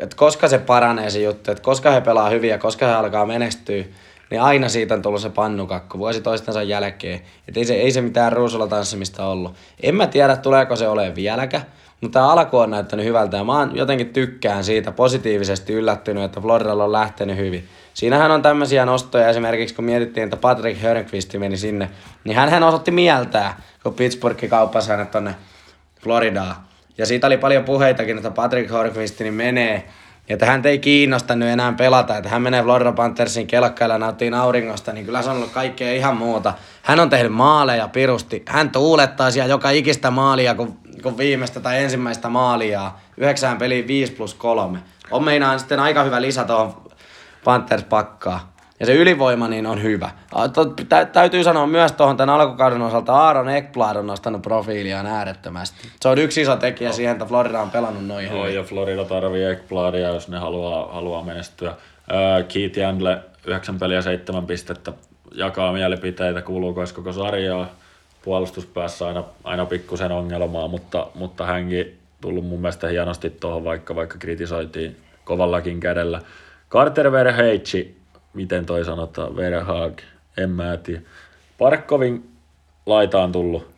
että koska se paranee se juttu, että koska he pelaa hyvin ja koska he alkaa menestyä, niin aina siitä on tullut se pannukakku vuosi toistensa jälkeen. Että ei se, ei se mitään ruusulla tanssimista ollut. En mä tiedä, tuleeko se olemaan vieläkään, mutta tämä alku on näyttänyt hyvältä ja mä oon jotenkin tykkään siitä positiivisesti yllättynyt, että Floridalla on lähtenyt hyvin. Siinähän on tämmöisiä nostoja esimerkiksi, kun mietittiin, että Patrick Hörnqvist meni sinne, niin hän osoitti mieltää, kun Pittsburgh kauppasi hänet tonne Floridaan. Ja siitä oli paljon puheitakin, että Patrick Horqvist niin menee, ja että hän ei kiinnostanut enää pelata, että hän menee Florida Panthersin kelkkailla ja nauttii auringosta, niin kyllä se on ollut kaikkea ihan muuta. Hän on tehnyt maaleja pirusti. Hän tuulettaa siellä joka ikistä maalia, kun, kun viimeistä tai ensimmäistä maalia. Yhdeksään peliin 5 plus 3. On meinaan sitten aika hyvä lisä tuohon Panthers pakkaa. Ja se ylivoima niin on hyvä. Tä, täytyy sanoa myös tuohon tämän alkukauden osalta, Aaron Ekblad on nostanut profiiliaan äärettömästi. Se on yksi iso tekijä siihen, että Florida on pelannut noin Joo, hyvin. ja Florida tarvii Ekbladia, jos ne haluaa, haluaa menestyä. Ää, Keith Jandle, 9 peliä 7 pistettä, jakaa mielipiteitä, kuuluu koko sarjaa. Puolustuspäässä aina, aina pikkusen ongelmaa, mutta, mutta hänkin, tullut mun mielestä hienosti tuohon, vaikka, vaikka kritisoitiin kovallakin kädellä. Carter Verheitsi, miten toi sanotaan, Verhaag, en mä tiedä. Parkkovin laita on tullut.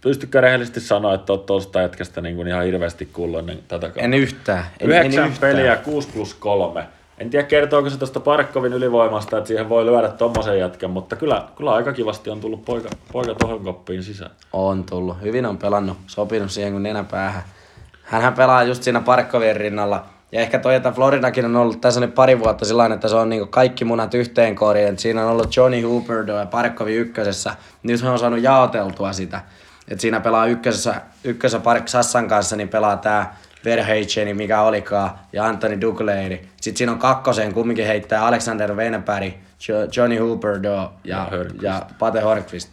Pystykö rehellisesti sanoa, että oot tuosta jätkästä niin kuin ihan hirveästi kulloinen tätä kautta? En yhtään. En, Yhdeksän en yhtään. peliä, 6 plus 3. En tiedä kertooko se tuosta Parkkovin ylivoimasta, että siihen voi lyödä tommosen jätkän, mutta kyllä, kyllä aika kivasti on tullut poika, poika tohon koppiin sisään. On tullut. Hyvin on pelannut, sopinut siihen kuin nenä päähän. Hänhän pelaa just siinä Parkkovien rinnalla. Ja ehkä toi, että Floridakin on ollut tässä nyt pari vuotta sillä että se on niinku kaikki munat yhteen koriin. Et Siinä on ollut Johnny Hooperdo ja Parkkovi ykkösessä. Nyt hän on saanut jaoteltua sitä. Et siinä pelaa ykkösessä, ykkösessä Park Sassan kanssa, niin pelaa tää Verheitcheni, mikä olikaan, ja Anthony Ducleiri. Sitten siinä on kakkoseen kumminkin heittää Alexander Venepäri, Jo- Johnny Hooperdo ja, Ja Hörnqvist. ja Pate Horkvist.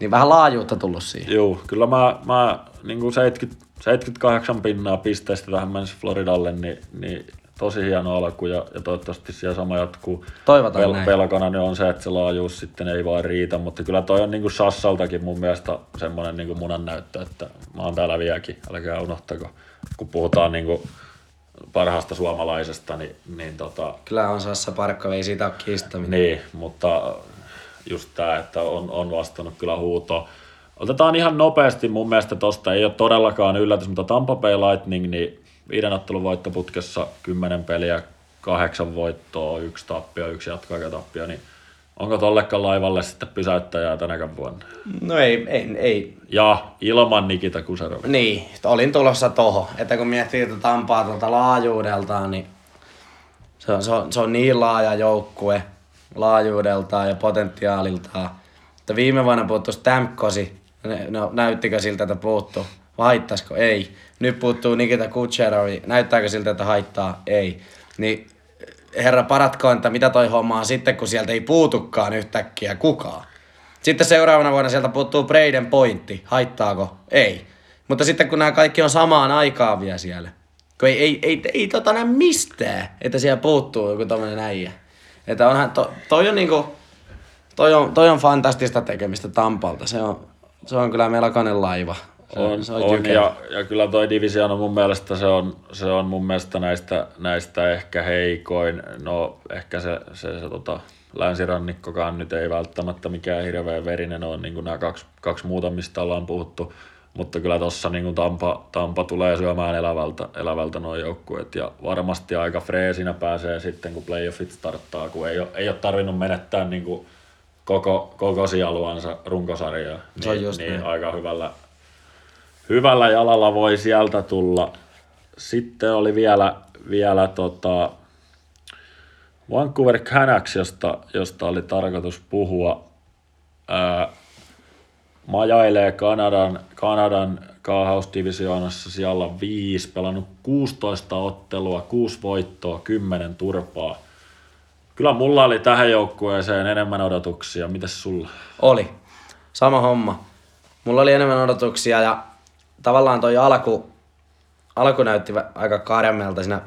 Niin vähän laajuutta tullut siihen. Joo, kyllä mä, mä niin kuin 70, 78 pinnaa pisteistä tähän mennessä Floridalle, niin, niin tosi hieno alku ja, ja toivottavasti siellä sama jatkuu. Toivotaan näin. pelkona niin on se, että se laajuus sitten ei vaan riitä, mutta kyllä toi on niin kuin Sassaltakin mun mielestä semmoinen niin kuin munan näyttö, että mä oon täällä vieläkin, älkää unohtako, kun puhutaan niin kuin parhaasta suomalaisesta, niin, niin tota, Kyllä on Sassa Parkkovi, ei siitä ole kiistäminen. niin, mutta just tämä, että on, on vastannut kyllä huutoon. Otetaan ihan nopeasti mun mielestä tosta, ei ole todellakaan yllätys, mutta Tampa Bay Lightning, niin viiden ottelun voittoputkessa kymmenen peliä, kahdeksan voittoa, yksi tappio, yksi jatkoaikatappio, niin onko tollekaan laivalle sitten pysäyttäjää tänäkään vuonna? No ei, ei, ei. Ja ilman Nikita Kuserovi. Niin, olin tulossa toho, että kun miettii tätä Tampaa tuolta laajuudeltaan, niin se on, se, on, se on niin laaja joukkue laajuudeltaan ja potentiaaliltaan. Että viime vuonna puuttu Stamkosi, no näyttikö siltä, että puuttu? Vai haittaisiko? Ei. Nyt puuttuu Nikita Kucherovi, näyttääkö siltä, että haittaa? Ei. Niin herra paratkoon, että mitä toi homma on sitten, kun sieltä ei puutukaan yhtäkkiä kukaan. Sitten seuraavana vuonna sieltä puuttuu Braden pointti. Haittaako? Ei. Mutta sitten kun nämä kaikki on samaan aikaan vielä siellä. Kun ei, ei, ei, ei tota näe mistään, että siellä puuttuu joku tommonen äijä. Että onhan, to, toi on niinku, toi on, toi on fantastista tekemistä Tampalta. Se on, se on kyllä melkoinen laiva. Se, On, se on jykeä. ja, ja, kyllä toi division on mun mielestä se on, se on mun mielestä näistä, näistä ehkä heikoin. No ehkä se, se, se tota, länsirannikkokaan nyt ei välttämättä mikään hirveän verinen ole, niin kuin nämä kaksi, kaksi muuta, mistä ollaan puhuttu. Mutta kyllä tuossa niin Tampa, Tampa tulee syömään elävältä, elävältä nuo joukkueet ja varmasti aika freesinä pääsee sitten, kun playoffit starttaa, kun ei ole, ei ole tarvinnut menettää niin kuin koko, koko runkosarjaa. Se on Niin, niin näin. aika hyvällä, hyvällä jalalla voi sieltä tulla. Sitten oli vielä, vielä tota Vancouver Canucks, josta, josta oli tarkoitus puhua. Ää, majailee Kanadan, Kanadan kaahausdivisioonassa siellä viisi, pelannut 16 ottelua, 6 voittoa, 10 turpaa. Kyllä mulla oli tähän joukkueeseen enemmän odotuksia. Mitäs sulla? Oli. Sama homma. Mulla oli enemmän odotuksia ja tavallaan toi alku, alku näytti aika karmelta. Siinä,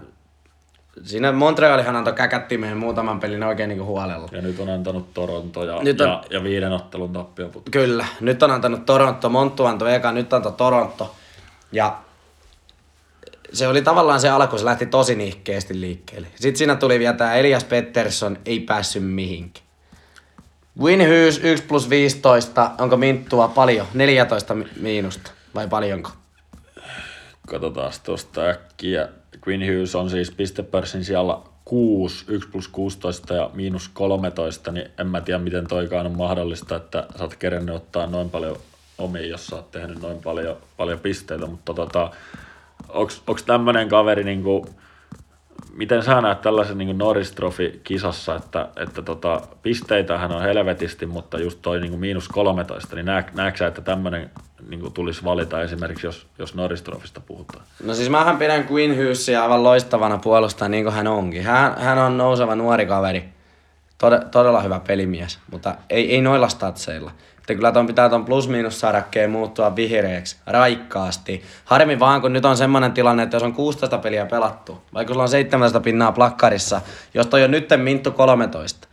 siinä Montrealihan antoi käkättimeen muutaman pelin oikein niinku huolella. Ja nyt on antanut Toronto ja, Nyt on- ja, ja viiden ottelun tappioputki. Kyllä, nyt on antanut Toronto, Monttu antoi eka, nyt antoi Toronto. Ja se oli tavallaan se alku, se lähti tosi nihkeästi liikkeelle. Sitten siinä tuli vielä tämä Elias Pettersson, ei päässyt mihinkään. Hughes 1 plus 15, onko minttua paljon? 14 mi- miinusta vai paljonko? Katsotaan tuosta äkkiä. Quinn Hughes on siis pistepörssin siellä 6, 1 plus 16 ja miinus 13, niin en mä tiedä miten toikaan on mahdollista, että sä oot kerennyt ottaa noin paljon omiin, jos sä oot tehnyt noin paljon, paljon pisteitä, mutta tota, onks tämmönen kaveri niinku, miten sä näet tällaisen niin Norris Trophy kisassa, että, että tota, pisteitähän on helvetisti, mutta just toi niin miinus 13, niin näet, sä, että tämmöinen niin tulisi valita esimerkiksi, jos, jos Norris Trophysta puhutaan? No siis mähän pidän Quinn Hughesia aivan loistavana puolustajana niin kuin hän onkin. Hän, hän on nouseva nuori kaveri. Tod, todella hyvä pelimies, mutta ei, ei noilla statseilla. Että kyllä ton pitää ton plus-miinus sarakkeen muuttua vihreäksi raikkaasti. Harmi vaan, kun nyt on semmoinen tilanne, että jos on 16 peliä pelattu, vaikka sulla on 17 pinnaa plakkarissa, jos toi on nytten Minttu 13,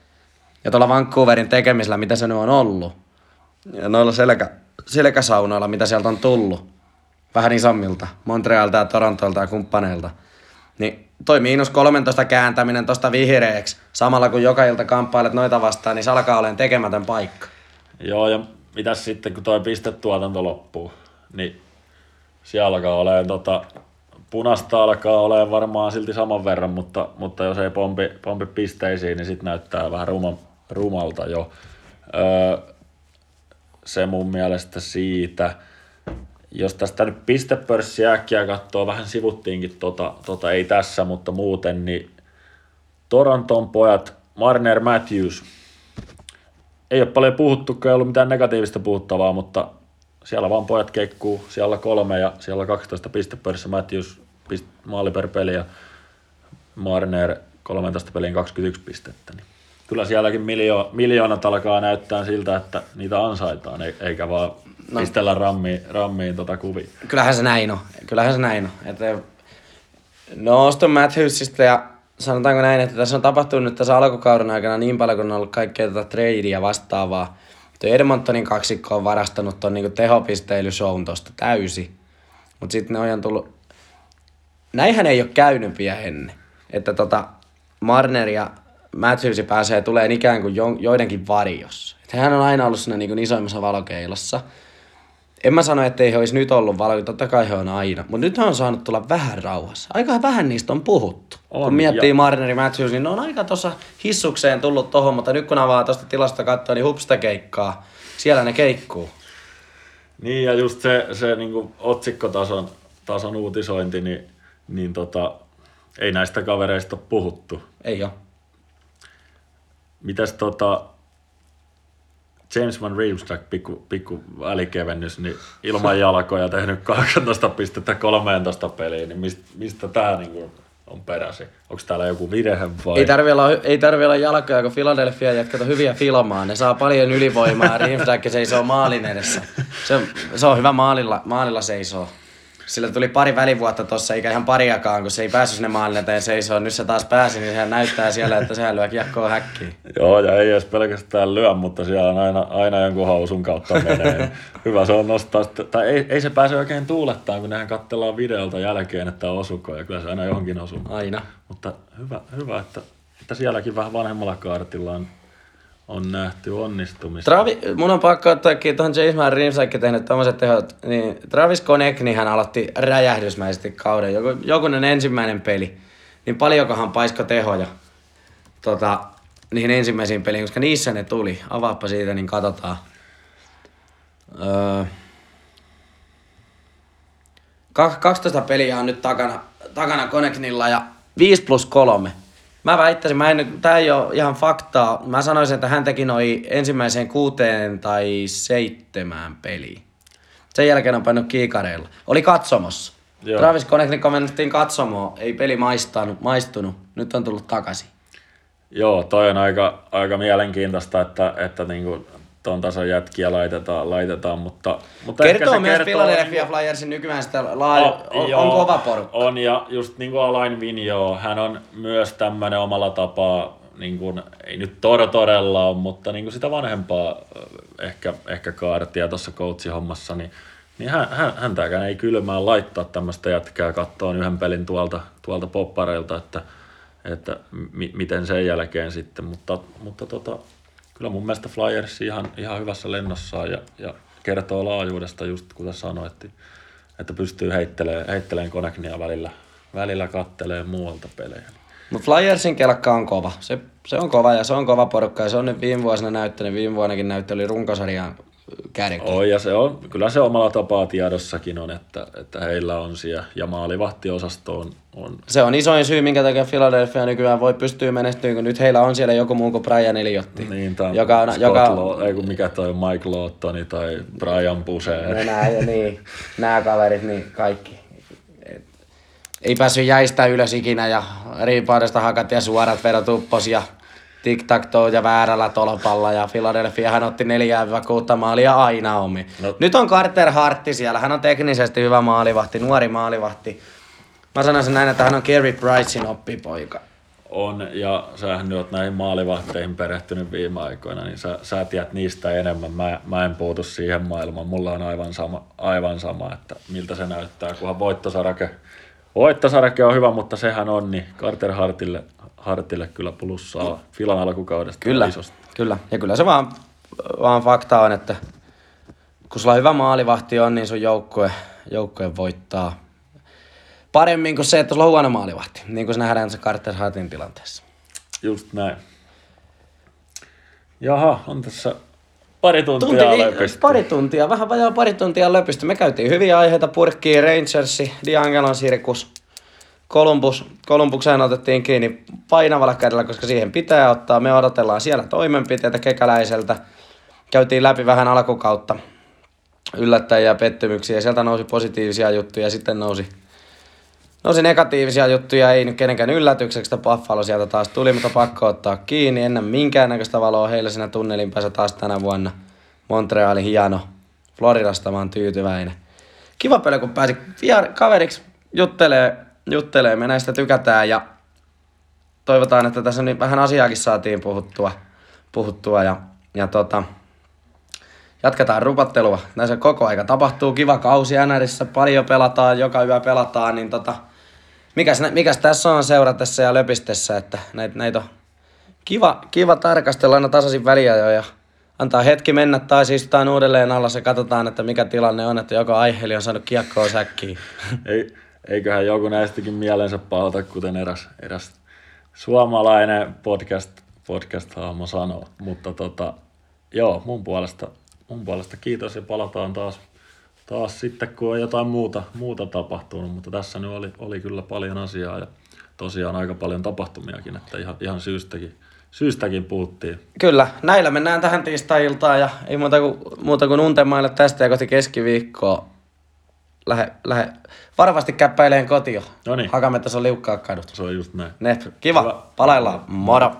ja tuolla Vancouverin tekemisellä, mitä se nyt on ollut, ja noilla selkä, selkäsaunoilla, mitä sieltä on tullut, vähän isommilta, Montrealta ja Torontolta ja kumppaneilta. Niin toi miinus 13 kääntäminen tosta vihreäksi, samalla kun joka ilta kamppailet noita vastaan, niin se alkaa olemaan tekemätön paikka. Joo, ja mitäs sitten, kun toi pistetuotanto loppuu, niin siellä alkaa olemaan tota, punasta alkaa olemaan varmaan silti saman verran, mutta, mutta jos ei pompi, pompi pisteisiin, niin sitten näyttää vähän ruma, rumalta jo. Öö, se mun mielestä siitä. Jos tästä nyt pistepörssiä äkkiä katsoo, vähän sivuttiinkin, tota, tota, ei tässä, mutta muuten, niin Toronton pojat, Marner Matthews, ei ole paljon puhuttu, ei ollut mitään negatiivista puhuttavaa, mutta siellä vaan pojat keikkuu, siellä kolme ja siellä 12 pistepörissä Matthews pist, maali per peli ja Marner 13 peliin 21 pistettä. Niin kyllä sielläkin miljo, miljoonat alkaa näyttää siltä, että niitä ansaitaan, eikä vaan no. pistellä rammiin, rammiin tota kuvia. Kyllähän se näin on. Kyllähän se näin on. Että no Auston Matthewsista ja sanotaanko näin, että tässä on tapahtunut nyt tässä alkukauden aikana niin paljon, kun on ollut kaikkea tätä tradea vastaavaa. Tuo Edmontonin kaksikko on varastanut tuon niinku tehopisteilysoun tosta täysi. Mutta sitten ne on tullut... Näinhän ei ole käynyt vielä ennen. Että tota Marner ja Matthewsi pääsee tulee ikään kuin jo, joidenkin varjossa. Että hän on aina ollut siinä niin isoimmassa valokeilassa. En mä sano, että ei he olisi nyt ollut valo, totta kai he on aina. Mutta nyt on saanut tulla vähän rauhassa. Aika vähän niistä on puhuttu. On, kun miettii ja... Marneri Matthews, niin ne on aika tuossa hissukseen tullut tohon, mutta nyt kun avaa tuosta tilasta katsoa, niin hupsta keikkaa. Siellä ne keikkuu. Niin ja just se, se niin otsikkotason tason uutisointi, niin, niin tota, ei näistä kavereista puhuttu. Ei ole. Mitäs tota, James Van Riemsdyk, pikku, pikku välikevennys, niin ilman jalkoja tehnyt 18 pistettä 13 peliin, niin mistä, mistä tämä niinku on peräsi? Onko täällä joku virhe vai? Ei tarvi olla, ei tarvi olla jalkoja, kun Philadelphia jätkät hyviä filmaa. Ne saa paljon ylivoimaa ja Riemsdyk seisoo maalin edessä. Se se on hyvä maalilla, maalilla seisoo. Sillä tuli pari välivuotta tuossa, eikä ihan pariakaan, kun se ei päässyt sinne maalin eteen seisoon. Nyt se taas pääsi, niin sehän näyttää siellä, että sehän lyö kiekkoa häkkiin. Joo, ja ei edes pelkästään lyö, mutta siellä on aina, aina jonkun hausun kautta menee. Hyvä se on nostaa, tai ei, ei se pääse oikein tuulettaan, kun nehän katsellaan videolta jälkeen, että osuko, ja kyllä se aina johonkin osuu. Aina. Mutta hyvä, hyvä että, että sielläkin vähän vanhemmalla kaartilla on on nähty onnistumista. Travi, mun on pakko ottaakin tuohon James Rimsaikki tehnyt tommoset tehot, niin Travis Konekni hän aloitti räjähdysmäisesti kauden, joku, jokunen ensimmäinen peli, niin paljonkohan paisko tehoja tota, niihin ensimmäisiin peliin, koska niissä ne tuli. Avaappa siitä, niin katsotaan. Öö, 12 peliä on nyt takana, takana Koneknilla ja 5 plus 3. Mä väittäisin, mä en, tää ei ole ihan faktaa. Mä sanoisin, että hän teki noin ensimmäiseen kuuteen tai seitsemään peliin. Sen jälkeen on painut kiikareilla. Oli katsomossa. Joo. Travis Connectin komennettiin katsomoa, ei peli maistanut, maistunut. Nyt on tullut takaisin. Joo, toi on aika, aika mielenkiintoista, että, että niinku ton tason jätkiä laitetaan, laitetaan mutta, mutta kertoo myös kertoo, Philadelphia Flyersin nykyään sitä oh, on, joo, on, kova porukka. On, ja just niin kuin Alain Vigneault, hän on myös tämmöinen omalla tapaa, niin kuin, ei nyt todella ole, mutta niin kuin sitä vanhempaa ehkä, ehkä kaartia tuossa coachihommassa, niin, niin hän, hän, häntäkään ei kylmään laittaa tämmöistä jätkää kattoon yhden pelin tuolta, tuolta poppareilta, että, että mi, miten sen jälkeen sitten, mutta, mutta tota, kyllä mun mielestä Flyers ihan, ihan hyvässä lennossa ja, ja kertoo laajuudesta just kuten sanoit, että pystyy heittelemään, heittelemään Koneknia välillä, välillä kattelee muualta pelejä. Mutta Flyersin kelkka on kova. Se, se on kova ja se on kova porukka ja se on nyt viime vuosina näyttänyt. Viime vuonnakin näytteli runkosarjan kärki. Oi, ja se on, kyllä se omalla tapaa tiedossakin on, että, että heillä on siellä, ja maalivahtiosasto on, on... Se on isoin syy, minkä takia Philadelphia nykyään voi pystyä menestymään, kun nyt heillä on siellä joku muu kuin Brian Eliotti. Niin, tämä joka on, joka... Lo, ei kun mikä toi Mike Lottoni tai Brian Pusee. No nää, ja niin, nämä kaverit, niin kaikki. Et, ei päässyt jäistä ylös ikinä ja riipaudesta hakat ja suorat vedot uppos ja tic tac ja väärällä tolpalla ja Philadelphia hän otti 4-6 maalia aina omi. No. Nyt on Carter Hartti siellä, hän on teknisesti hyvä maalivahti, nuori maalivahti. Mä sanoisin näin, että hän on Kerry Pricein oppipoika. On, ja sähän nyt näihin maalivahteihin perehtynyt viime aikoina, niin sä, sä tiedät niistä enemmän. Mä, mä en puutu siihen maailmaan. Mulla on aivan sama, aivan sama että miltä se näyttää, kunhan voittosarake, voittosarake on hyvä, mutta sehän on, niin Carter Hartille, Hartille kyllä plussaa filan alkukaudesta Kyllä, isosti. kyllä. Ja kyllä se vaan, vaan fakta on, että kun sulla hyvä maalivahti on, niin sun joukkue, joukkue voittaa paremmin kuin se, että sulla on huono maalivahti. Niin kuin se nähdään se Carter Hartin tilanteessa. Just näin. Jaha, on tässä pari tuntia Tunti, niin, löpisty. pari tuntia, vähän vajaa pari tuntia löpistä. Me käytiin hyviä aiheita purkkiin, Rangersi, D'Angelon sirkus, Columbus. Columbukseen otettiin kiinni painavalla kädellä, koska siihen pitää ottaa. Me odotellaan siellä toimenpiteitä kekäläiseltä. Käytiin läpi vähän alkukautta yllättäjiä ja pettymyksiä. Sieltä nousi positiivisia juttuja, sitten nousi, nousi negatiivisia juttuja. Ei nyt kenenkään yllätykseksi, että Buffalo sieltä taas tuli, mutta pakko ottaa kiinni. Ennen minkäännäköistä valoa heillä siinä tunnelin päässä taas tänä vuonna. Montreali hieno. Floridasta mä oon tyytyväinen. Kiva peli, kun pääsi kaveriksi juttelee, juttelee. Me näistä tykätään ja toivotaan, että tässä nyt vähän asiaakin saatiin puhuttua, puhuttua ja, ja tota, jatketaan rupattelua. Näissä koko aika tapahtuu kiva kausi NRissä, paljon pelataan, joka yö pelataan, niin tota, mikäs, mikäs tässä on seuratessa ja löpistessä, että näitä, näitä on kiva, kiva tarkastella aina tasaisin väliä jo ja antaa hetki mennä tai istutaan uudelleen alla ja katsotaan, että mikä tilanne on, että joka aiheeli on saanut kiekkoa säkkiin. Ei, eiköhän joku näistäkin mielensä palata, kuten eräs, eräs suomalainen podcast, podcast-hahmo sanoo. Mutta tota, joo, mun puolesta, mun puolesta kiitos ja palataan taas, taas sitten, kun on jotain muuta, muuta tapahtunut. Mutta tässä nyt oli, oli kyllä paljon asiaa ja tosiaan aika paljon tapahtumiakin, että ihan, ihan syystäkin, syystäkin puhuttiin. Kyllä, näillä mennään tähän tiistai-iltaan ja ei muuta kuin, muuta kuin untemaille tästä ja kohti keskiviikkoa. Lähe, lähe varovasti käppäileen kotiin. Noniin. Hakamettässä on liukkaat kadut. Se on just näin. Ne, kiva, Hyvä. palaillaan, moro!